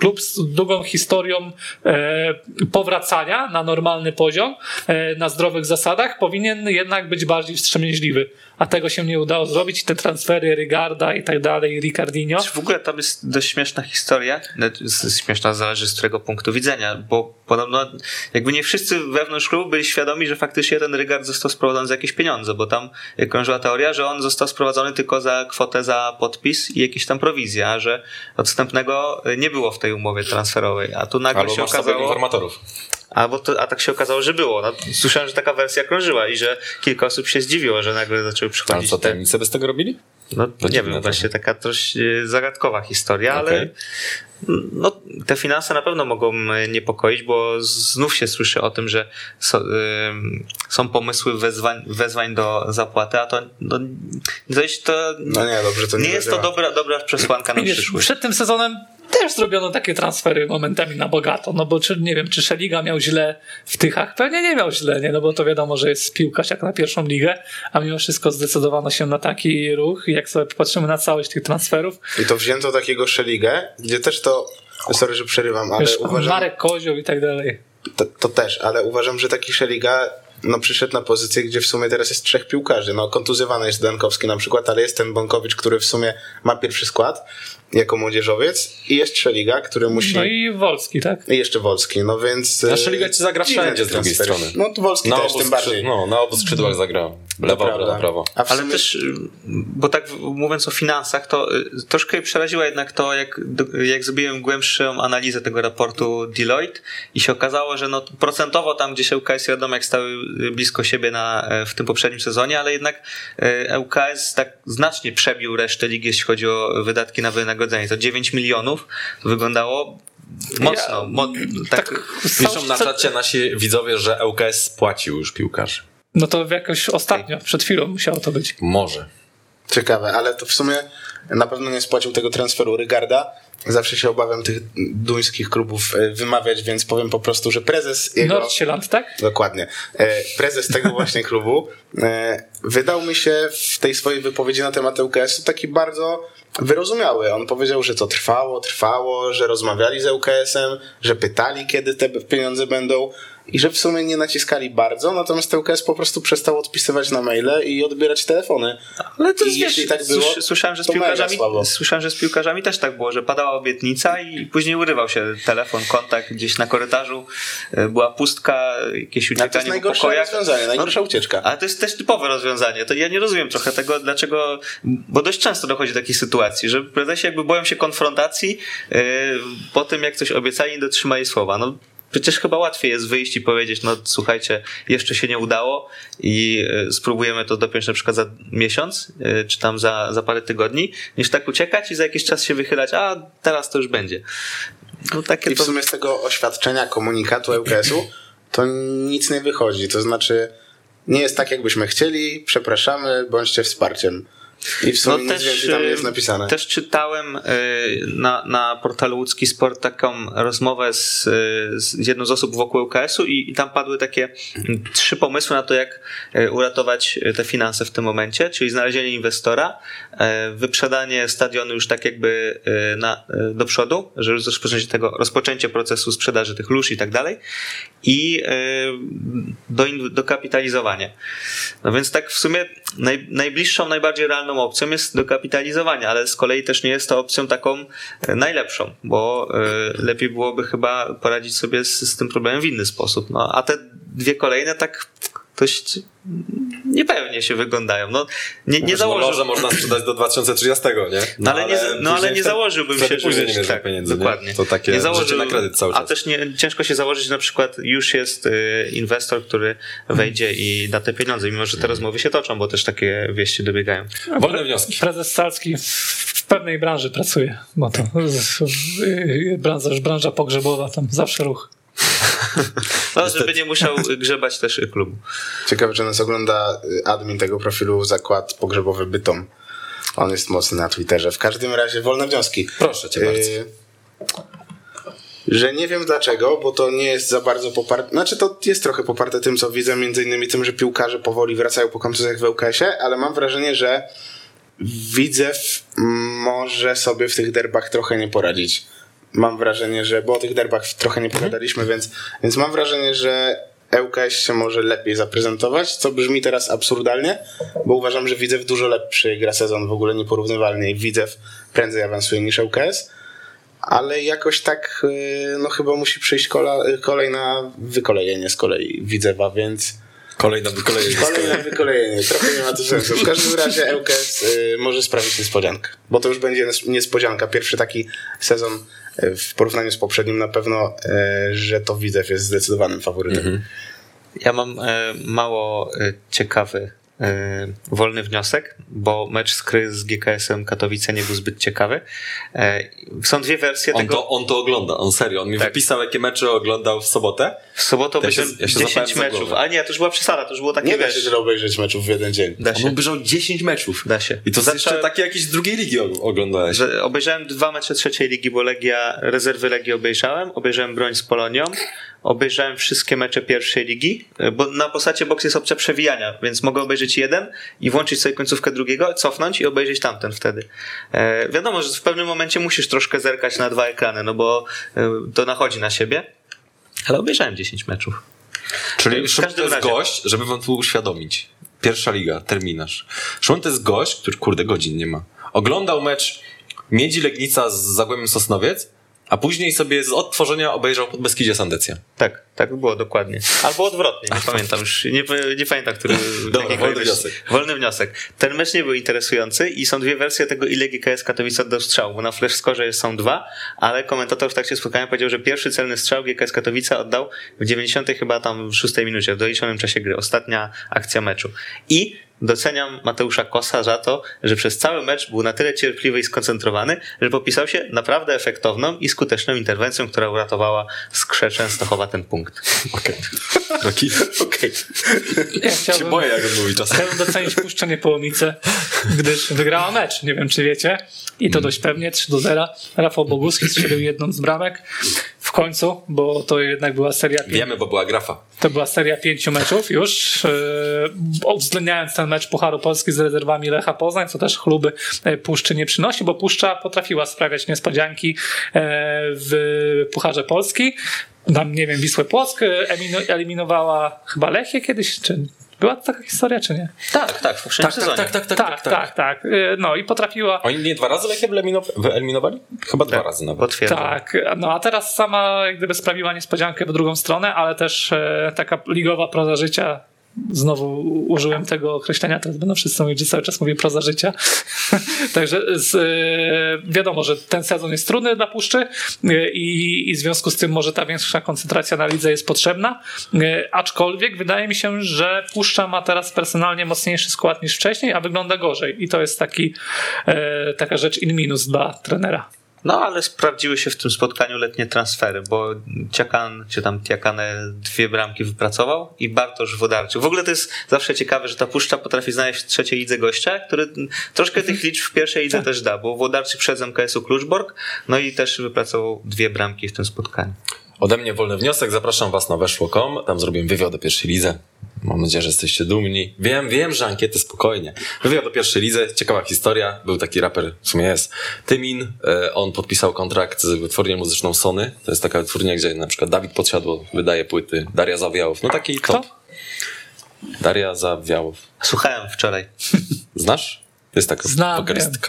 klub z długą historią e, powracania na normalny poziom, e, na zdrowych zasadach, powinien jednak być bardziej wstrzemięźliwy. A tego się nie udało zrobić. Te transfery Rygarda i tak dalej, Ricardinho. W ogóle tam jest dość śmieszna historia. Znaczy, Śmieszna zależy z którego punktu widzenia, bo podobno jakby nie wszyscy wewnątrz klubu byli świadomi, że faktycznie ten Rygard został sprowadzony za jakieś pieniądze, bo tam krążyła teoria, że on został sprowadzony tylko za kwotę za podpis i jakieś tam prowizje, a że odstępnego nie było w tej umowie transferowej. A tu nagle Albo się okazało. informatorów. A, bo to, a tak się okazało, że było. No, słyszałem, że taka wersja krążyła i że kilka osób się zdziwiło, że nagle zaczęły Ale przychodzić co, te... tajemnice by z tego robili? No, To nie wiem, właśnie taka dość e, zagadkowa historia, ale Okej. no, te finanse na pewno mogą niepokoić, bo znów się słyszy o tym, że so, ym, są pomysły wezwań, wezwań do zapłaty, a to, no, dość to No nie, dobrze, to nie nie jest to dobra, dobra przesłanka na przyszłość. przed tym sezonem też zrobiono takie transfery momentami na bogato, no bo czy, nie wiem, czy Szeliga miał źle w Tychach? Pewnie nie miał źle, nie? No bo to wiadomo, że jest piłkarz jak na pierwszą ligę, a mimo wszystko zdecydowano się na taki ruch i jak sobie popatrzymy na całość tych transferów, I to wzięto takiego Szeligę, gdzie też to, sorry, że przerywam, ale wiesz, uważam, Marek Kozioł i tak dalej. to, to też, ale uważam, że taki Szeliga no, przyszedł na pozycję, gdzie w sumie teraz jest trzech piłkarzy. No, kontuzjowany jest Dankowski na przykład, ale jest ten Bąkowicz, który w sumie ma pierwszy skład jako młodzieżowiec i jest Szeliga, który musi... No i Wolski, tak? I jeszcze Wolski, no więc... A e, Szeliga ci zagra wszędzie z drugiej strony. No to Wolski Na też, obu, tym skrzy- bardziej. no, na obu skrzydłach zagra. Lewo, Prawda. prawo, prawo. A w Ale sumie też, bo tak mówiąc o finansach, to y, troszkę mnie przeraziło jednak to, jak, jak zrobiłem głębszą analizę tego raportu Deloitte i się okazało, że no, procentowo tam gdzieś ŁKS i Radomiak stały blisko siebie na, e, w tym poprzednim sezonie, ale jednak e, ŁKS tak znacznie przebił resztę ligi, jeśli chodzi o wydatki na wynagrodzenie. To 9 milionów wyglądało mocno. mo, tak, Piszą na czacie nasi widzowie, że ŁKS spłacił już piłkarzy. No to jakoś ostatnio, przed chwilą musiało to być. Może. Ciekawe, ale to w sumie na pewno nie spłacił tego transferu Rygarda. Zawsze się obawiam tych duńskich klubów e, wymawiać, więc powiem po prostu, że prezes jego... Nordsjælland, tak? Dokładnie. E, Prezes tego właśnie klubu e, wydał mi się w tej swojej wypowiedzi na temat ŁKS-u taki bardzo wyrozumiały. On powiedział, że to trwało, trwało, że rozmawiali z ŁKS-em, że pytali, kiedy te pieniądze będą i że w sumie nie naciskali bardzo, natomiast ŁKS po prostu przestał odpisywać na maile i odbierać telefony. Ale to I jest, jeśli wiesz, tak było, słysz- słyszałem, że z piłkarzami, słyszałem, że z piłkarzami też tak było, że padała obietnica i później urywał się telefon, kontakt gdzieś na korytarzu, e, była pustka, jakieś Ale to jest uciekanie najgorsze rozwiązanie, najgorsza No, ucieczka. Ale to jest też typowe rozwiązanie. To ja nie rozumiem trochę tego, dlaczego, bo dość często dochodzi do takich sytuacji, że prezesi jakby boją się konfrontacji yy, po tym, jak coś obiecali, nie dotrzymali słowa. No, Przecież chyba łatwiej jest wyjść i powiedzieć, no słuchajcie, jeszcze się nie udało i y, spróbujemy to dopiąć na przykład za miesiąc, y, czy tam za, za parę tygodni, niż tak uciekać i za jakiś czas się wychylać, a teraz to już będzie. No takie I w to... sumie z tego oświadczenia, komunikatu ŁKS-u to nic nie wychodzi. To znaczy, nie jest tak, jakbyśmy chcieli, przepraszamy, bądźcie wsparciem. I w sumie nic więcej tam jest y, napisane. Też czytałem y, na, na portalu Łódzki Sport taką rozmowę z, y, z jedną z osób wokół UKS-u i, i tam padły takie mm, trzy pomysły na to, jak uratować te finanse w tym momencie, czyli znalezienie inwestora, wyprzedanie stadionu już tak jakby na, do przodu, że już rozpoczęcie tego, rozpoczęcie procesu sprzedaży tych lóż i tak dalej i do, dokapitalizowanie. No więc tak w sumie naj, najbliższą, najbardziej realną opcją jest dokapitalizowanie, ale z kolei też nie jest to opcją taką e, najlepszą, bo y, lepiej byłoby chyba poradzić sobie z, z tym problemem w inny sposób. No, a te dwie kolejne tak dość niepewnie się wyglądają. No, nie, nie założył... Może można sprzedać do 2030, nie? No, ale, nie, no, ale nie założyłbym się, że później nie tak, pieniędzy, dokładnie. Nie? To takie nie życie na kredyt cały czas. A też nie, ciężko się założyć, że na przykład już jest y, inwestor, który wejdzie i da te pieniądze, mimo że te rozmowy się toczą, bo też takie wieści dobiegają. Wolne wnioski. Prezes Salski w, pewnej branży pracuje, bo to w- branża, branża pogrzebowa, tam zawsze ruch. *laughs* No, żeby nie musiał grzebać też klubu. Ciekawe, że nas ogląda admin tego profilu Zakład Pogrzebowy Bytom. On jest mocny na Twitterze. W każdym razie wolne wnioski. Proszę cię bardzo. Y, że nie wiem dlaczego, bo to nie jest za bardzo poparte. Znaczy, to jest trochę poparte tym, co widzę, między innymi tym, że piłkarze powoli wracają po kontuzjach w ŁKS-ie, ale mam wrażenie, że Widzew może sobie w tych derbach trochę nie poradzić. Mam wrażenie, że, bo o tych derbach trochę nie pogadaliśmy, więc, więc mam wrażenie, że ŁKS się może lepiej zaprezentować, co brzmi teraz absurdalnie, bo uważam, że Widzew dużo lepszy gra sezon, w ogóle nieporównywalnie i Widzew prędzej awansuje niż ŁKS, ale jakoś tak y, no chyba musi przyjść kola, kolej na wykolejenie z kolei Widzewa, więc Kolej na wykolejenie. kolej na wykolejenie, trochę nie ma to sensu. W każdym razie ŁKS y, może sprawić niespodziankę, bo to już będzie niespodzianka, pierwszy taki sezon y, w porównaniu z poprzednim na pewno, y, że to Widzew jest zdecydowanym faworytem. Ja mam e, mało e, ciekawy e, wolny wniosek, bo mecz z Kry z GKS-em Katowice nie był zbyt ciekawy. E, są dwie wersje On tego. to, on to ogląda, on serio. On mi Tak. wypisał, jakie mecze oglądał w sobotę. W sobotę się- obejrzałem ja się 10 złapałem za meczów. A nie, to już była przesada, to już było takie Nie da wiesz, się tyle obejrzeć meczów w jeden dzień. Da On się. obejrzał 10 meczów. Da się. I to Zacząłem- jeszcze takie jakieś z drugiej ligi og- oglądałeś. Że obejrzałem dwa mecze trzeciej ligi, bo Legia, rezerwy Legii obejrzałem, obejrzałem broń z Polonią, obejrzałem wszystkie mecze pierwszej ligi, bo na postacie box jest opcja przewijania, więc mogę obejrzeć jeden i włączyć sobie końcówkę drugiego, cofnąć i obejrzeć tamten wtedy. E, wiadomo, że w pewnym momencie musisz troszkę zerkać na dwa ekrany, no bo e, to nachodzi na siebie, ale obejrzałem 10 meczów. Czyli Szymon to jest razie. gość, żeby wam tu uświadomić. Pierwsza liga, terminarz. Szymon to jest gość, który kurde godzin nie ma. Oglądał mecz Miedzi Legnica z Zagłębiem Sosnowiec, a później sobie z odtworzenia obejrzał pod Beskidzie Sandecja. Tak, tak było dokładnie. Albo odwrotnie, nie pamiętam już. Nie, nie pamiętam, który. *laughs* Dobra, wolny wniosek. Wolny wniosek. Ten mecz nie był interesujący i są dwie wersje tego, ile GKS Katowice oddał strzału, bo na flash score są dwa, ale komentator w trakcie spotkania powiedział, że pierwszy celny strzał GKS Katowice oddał w 90 chyba tam w 6 minucie, w doliczonym czasie gry. Ostatnia akcja meczu. I doceniam Mateusza Kosa za to, że przez cały mecz był na tyle cierpliwy i skoncentrowany, że popisał się naprawdę efektowną i skuteczną interwencją, która uratowała Skrze Częstochowa ten punkt. Okej. *laughs* Roki? Okej. Ja Się chciałbym, boję, jak on mówi czasem. chciałbym docenić Puszczę Niepołomice, gdyż wygrała mecz, nie wiem czy wiecie, i to dość pewnie, 3 do 0. Rafał Boguski strzelił jedną z bramek w końcu, bo to jednak była seria Wiemy, bo była grafa. to była seria pięciu meczów już, yy, uwzględniając ten mecz Pucharu Polski z rezerwami Lecha Poznań, co też chluby e, Puszczy nie przynosi, bo Puszcza potrafiła sprawiać niespodzianki e, w Pucharze Polski. Tam, nie wiem, Wisłę Płock elimino- eliminowała chyba Lechię kiedyś, czy była taka historia, czy nie? Tak, tak, w poprzednim sezonie. tak, tak, Tak, tak, tak. E, No i potrafiła Oni nie dwa razy Lechię wyeliminow- wyeliminowali? Chyba dwa razy nawet. Potwierdzam. Tak, no a teraz sama jak gdyby sprawiła niespodziankę w drugą stronę, ale też e, taka ligowa proza życia. Znowu użyłem tego określenia, teraz będą wszyscy mówić, że cały czas mówię proza życia. *laughs* Także z, e, wiadomo, że ten sezon jest trudny dla Puszczy e, i, i w związku z tym może ta większa koncentracja na lidze jest potrzebna. E, aczkolwiek wydaje mi się, że Puszcza ma teraz personalnie mocniejszy skład niż wcześniej, a wygląda gorzej. I to jest taki, taka rzecz in minus dla trenera. No ale sprawdziły się w tym spotkaniu letnie transfery, bo Ciakan, czy tam Tiakane dwie bramki wypracował i Bartosz Wodarczyk. W ogóle to jest zawsze ciekawe, że ta puszcza potrafi znaleźć w trzeciej lidze gościa, który troszkę tych liczb w pierwszej lidze też da, bo Wodarczyk przed MKS-u Kluczborg, no i też wypracował dwie bramki w tym spotkaniu. Ode mnie wolny wniosek, zapraszam was na weszło.com, tam zrobiłem wywiad o pierwszej lidze. Mam nadzieję, że jesteście dumni. Wiem, wiem, że ankiety spokojnie. Wywiad o pierwszej lidze, ciekawa historia. Był taki raper, w sumie jest, Tymin. E, On podpisał kontrakt z wytwórnią muzyczną Sony. To jest taka wytwórnia, gdzie na przykład Dawid Podsiadło wydaje płyty, Daria Zawiałow. No taki Kto? top. Daria Zawiałow. Słuchałem wczoraj. Znasz? To jest taka Znam, wokalistka.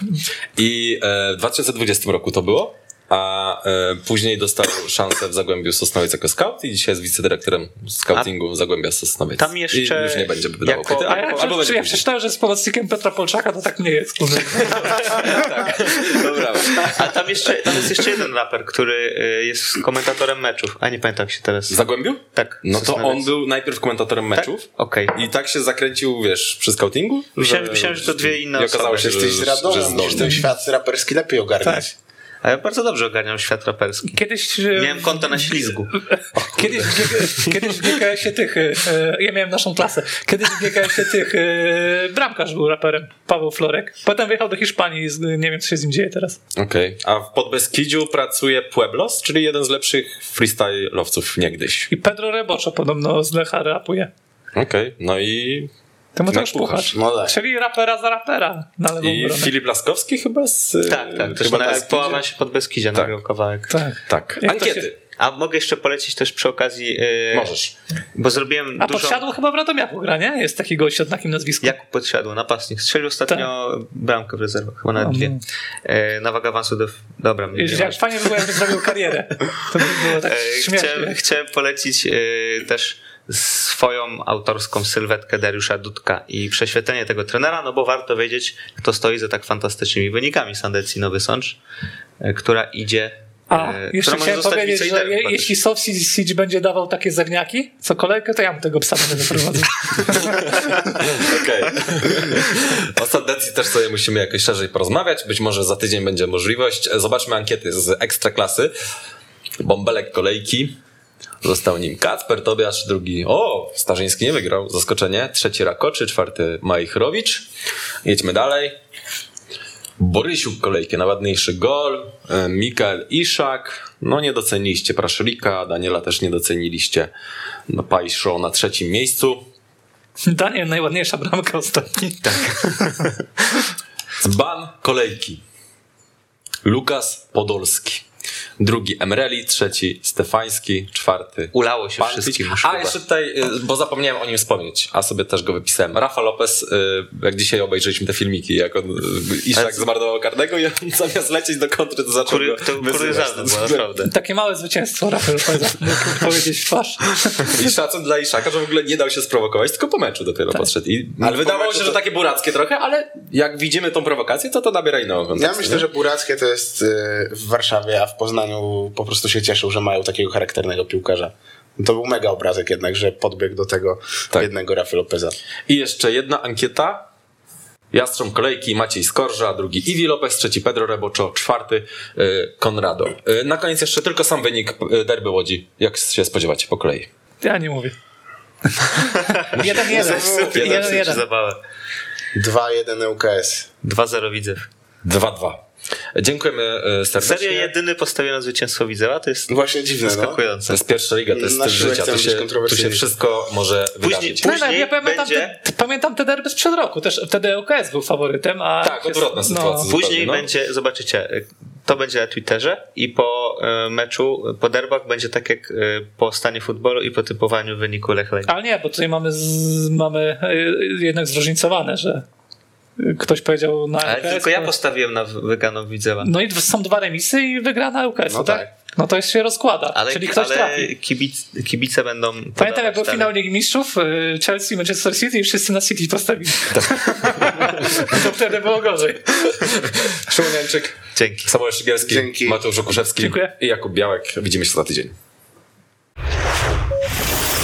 I e, w 2020 roku to było, a e, później dostał szansę w Zagłębiu Sosnowiec jako scout i dzisiaj jest wicedyrektorem scoutingu Zagłębia Sosnowiec. Tam jeszcze I już nie będzie wydawał jako- płyty, A ja, albo, będzie później. przeczytałem, że jest pomocnikiem Petra Polczaka, to tak nie jest. Kurde. *laughs* Dobra. A tam, jeszcze, tam jest jeszcze jeden raper, który y, jest komentatorem meczów, a nie pamiętam jak się teraz... W Zagłębiu? Tak. No to on był najpierw komentatorem Tak? meczów Okej. i tak się zakręcił, wiesz, przy scoutingu. Myślałem- myślałem, że to dwie inne I okazało osoby. się, że, Jesteś z że, Radomia, że ten zdolny. świat raperski lepiej ogarniać. A ja bardzo dobrze ogarniam świat raperski. Kiedyś, e, Miałem konto na ślizgu. *laughs* kiedyś, w GK kiedyś w GKS-ie tych, e, ja miałem naszą klasę, kiedyś w GKS-ie tych, e, bramkarz był raperem, Paweł Florek. Potem wyjechał do Hiszpanii, z- nie wiem co się z nim dzieje teraz. Okej. A w Podbeskidziu pracuje Pueblos, czyli jeden z lepszych freestyle'owców niegdyś. I Pedro Reboczo podobno z Lecha rapuje. Okej, no i Tymoteusz Puchacz. Puchacz. No tak. Czyli rapera za rapera na lewą I obronę. Filip Laskowski chyba z... Tak, tak. Też chyba na, na po awansie pod Beskidzie nagrał kawałek. Tak. Tak. Jak Ankiety. się- A mogę jeszcze polecić też przy okazji. Yy, Możesz. Bo zrobiłem A dużo. podsiadło chyba w Radomiaku gra, nie? Jest taki gość o takim nazwisku. Jakub podsiadł, napastnik. Strzelił ostatnio bramkę w rezerwach, chyba nawet O, dwie. no. E, na wagę awansu do... Dobra, ma. jak fajnie by było, jakby zrobił karierę. To by było *laughs* tak śmiesznie. chciałem, chciałem polecić e, też swoją autorską sylwetkę Dariusza Dudka i prześwietlenie tego trenera, no bo warto wiedzieć, kto stoi za tak fantastycznymi wynikami Sandecji Nowy Sącz, e, która idzie A, e, jeszcze chciałem powiedzieć, że je, jeśli. Soft Siege będzie dawał takie zewniaki, co kolejkę, to ja bym tego psa będę wyprowadzał. *laughs* Okej. O Sandecji też sobie musimy jakoś szerzej porozmawiać. Być może za tydzień będzie możliwość. Zobaczmy ankiety z Ekstraklasy. Bąbelek kolejki. Został nim Kacper, Tobiasz, drugi. O, Starzyński nie wygrał. Zaskoczenie. Trzeci Rakoczy, czwarty Majchrowicz. Jedźmy dalej. Borysiuk kolejkę na ładniejszy gol. E, Mikael Iszak. No nie doceniliście Praszylika. Daniela też nie doceniliście. No Pajszo na trzecim miejscu. *laughs* Daniel, najładniejsza bramka ostatni. *laughs* Dzban kolejki. Lukas Podolski. Drugi Emreli, trzeci Stefański, czwarty. Ulało się Pantyć. wszystkim A jeszcze tutaj, y, bo zapomniałem o nim wspomnieć, a sobie też go wypisałem. Rafa Lopez, y, jak dzisiaj obejrzeliśmy te filmiki, jak on, y, Iszak zmarnował karnego i on *laughs* zamiast lecieć do kontry, to zaczął Kury, to kuriozalne było, naprawdę. *laughs* Takie małe zwycięstwo Rafael Peza, *laughs* mógł powiedzieć w twarz. I szacun dla Iszaka, że w ogóle nie dał się sprowokować, tylko po meczu dopiero podszedł. I Ale wydawało się, meczu że to- takie burackie trochę, ale jak widzimy tą prowokację, to to nabiera innego kontekstu. Ja myślę, nie? że Burackie to jest w Warszawie, a w Poznaniu po prostu się cieszył, że mają takiego charakternego piłkarza. To był mega obrazek jednak, że podbiegł do tego Tak. jednego Rafy Lopeza. I jeszcze jedna ankieta. Jastrząb kolejki Maciej Skorża, drugi Iwi Lopez, trzeci Pedro Reboczo, czwarty y, Konrado. Y, na koniec jeszcze tylko sam wynik y, derby Łodzi. Jak się spodziewacie po kolei? Ja nie mówię. *laughs* jeden, jeden. Jeden, jeden. zabawę. 2-1 UKS. 2-0 Widzew. 2-2. Dziękujemy y, serdecznie. Serio jedyny postawiony na zwycięstwo Widzewa, to jest Właśnie dziwne, no. To zaskakujące. jest pierwsza liga, to jest Na styl życia. Tu się, tu się wszystko może Później- wydarzyć. No, no, Później ja pamiętam, będzie- te, pamiętam te derby sprzed roku. Też wtedy LKS był faworytem, a... Tak, odwrotna sytuacja. Później zupełnie, no. będzie, zobaczycie, to będzie na Twitterze i po e, meczu, po derbach będzie tak jak e, po stanie futbolu i po typowaniu wyniku Lech. Ale nie, bo tutaj mamy, z, mamy jednak zróżnicowane, że ktoś powiedział na Ale LKS, tylko ja postawiłem na wygraną Widzewa. No i są dwa remisy i wygrana UKS, No tak? tak. No to jest się rozkłada, Ale, czyli ktoś ale trafi. kibic, kibice będą. Pamiętam jak był finał Ligi Mistrzów, y, Chelsea, Manchester City i wszyscy na City postawili. *laughs* to wtedy było gorzej. Szymon Jańczyk, Dzięki. Samuel Szygielski, Dzięki. Mateusz Okuszewski Dziękuję. i Jakub Białek. Widzimy się za tydzień.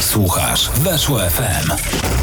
Słuchasz Weszło FM.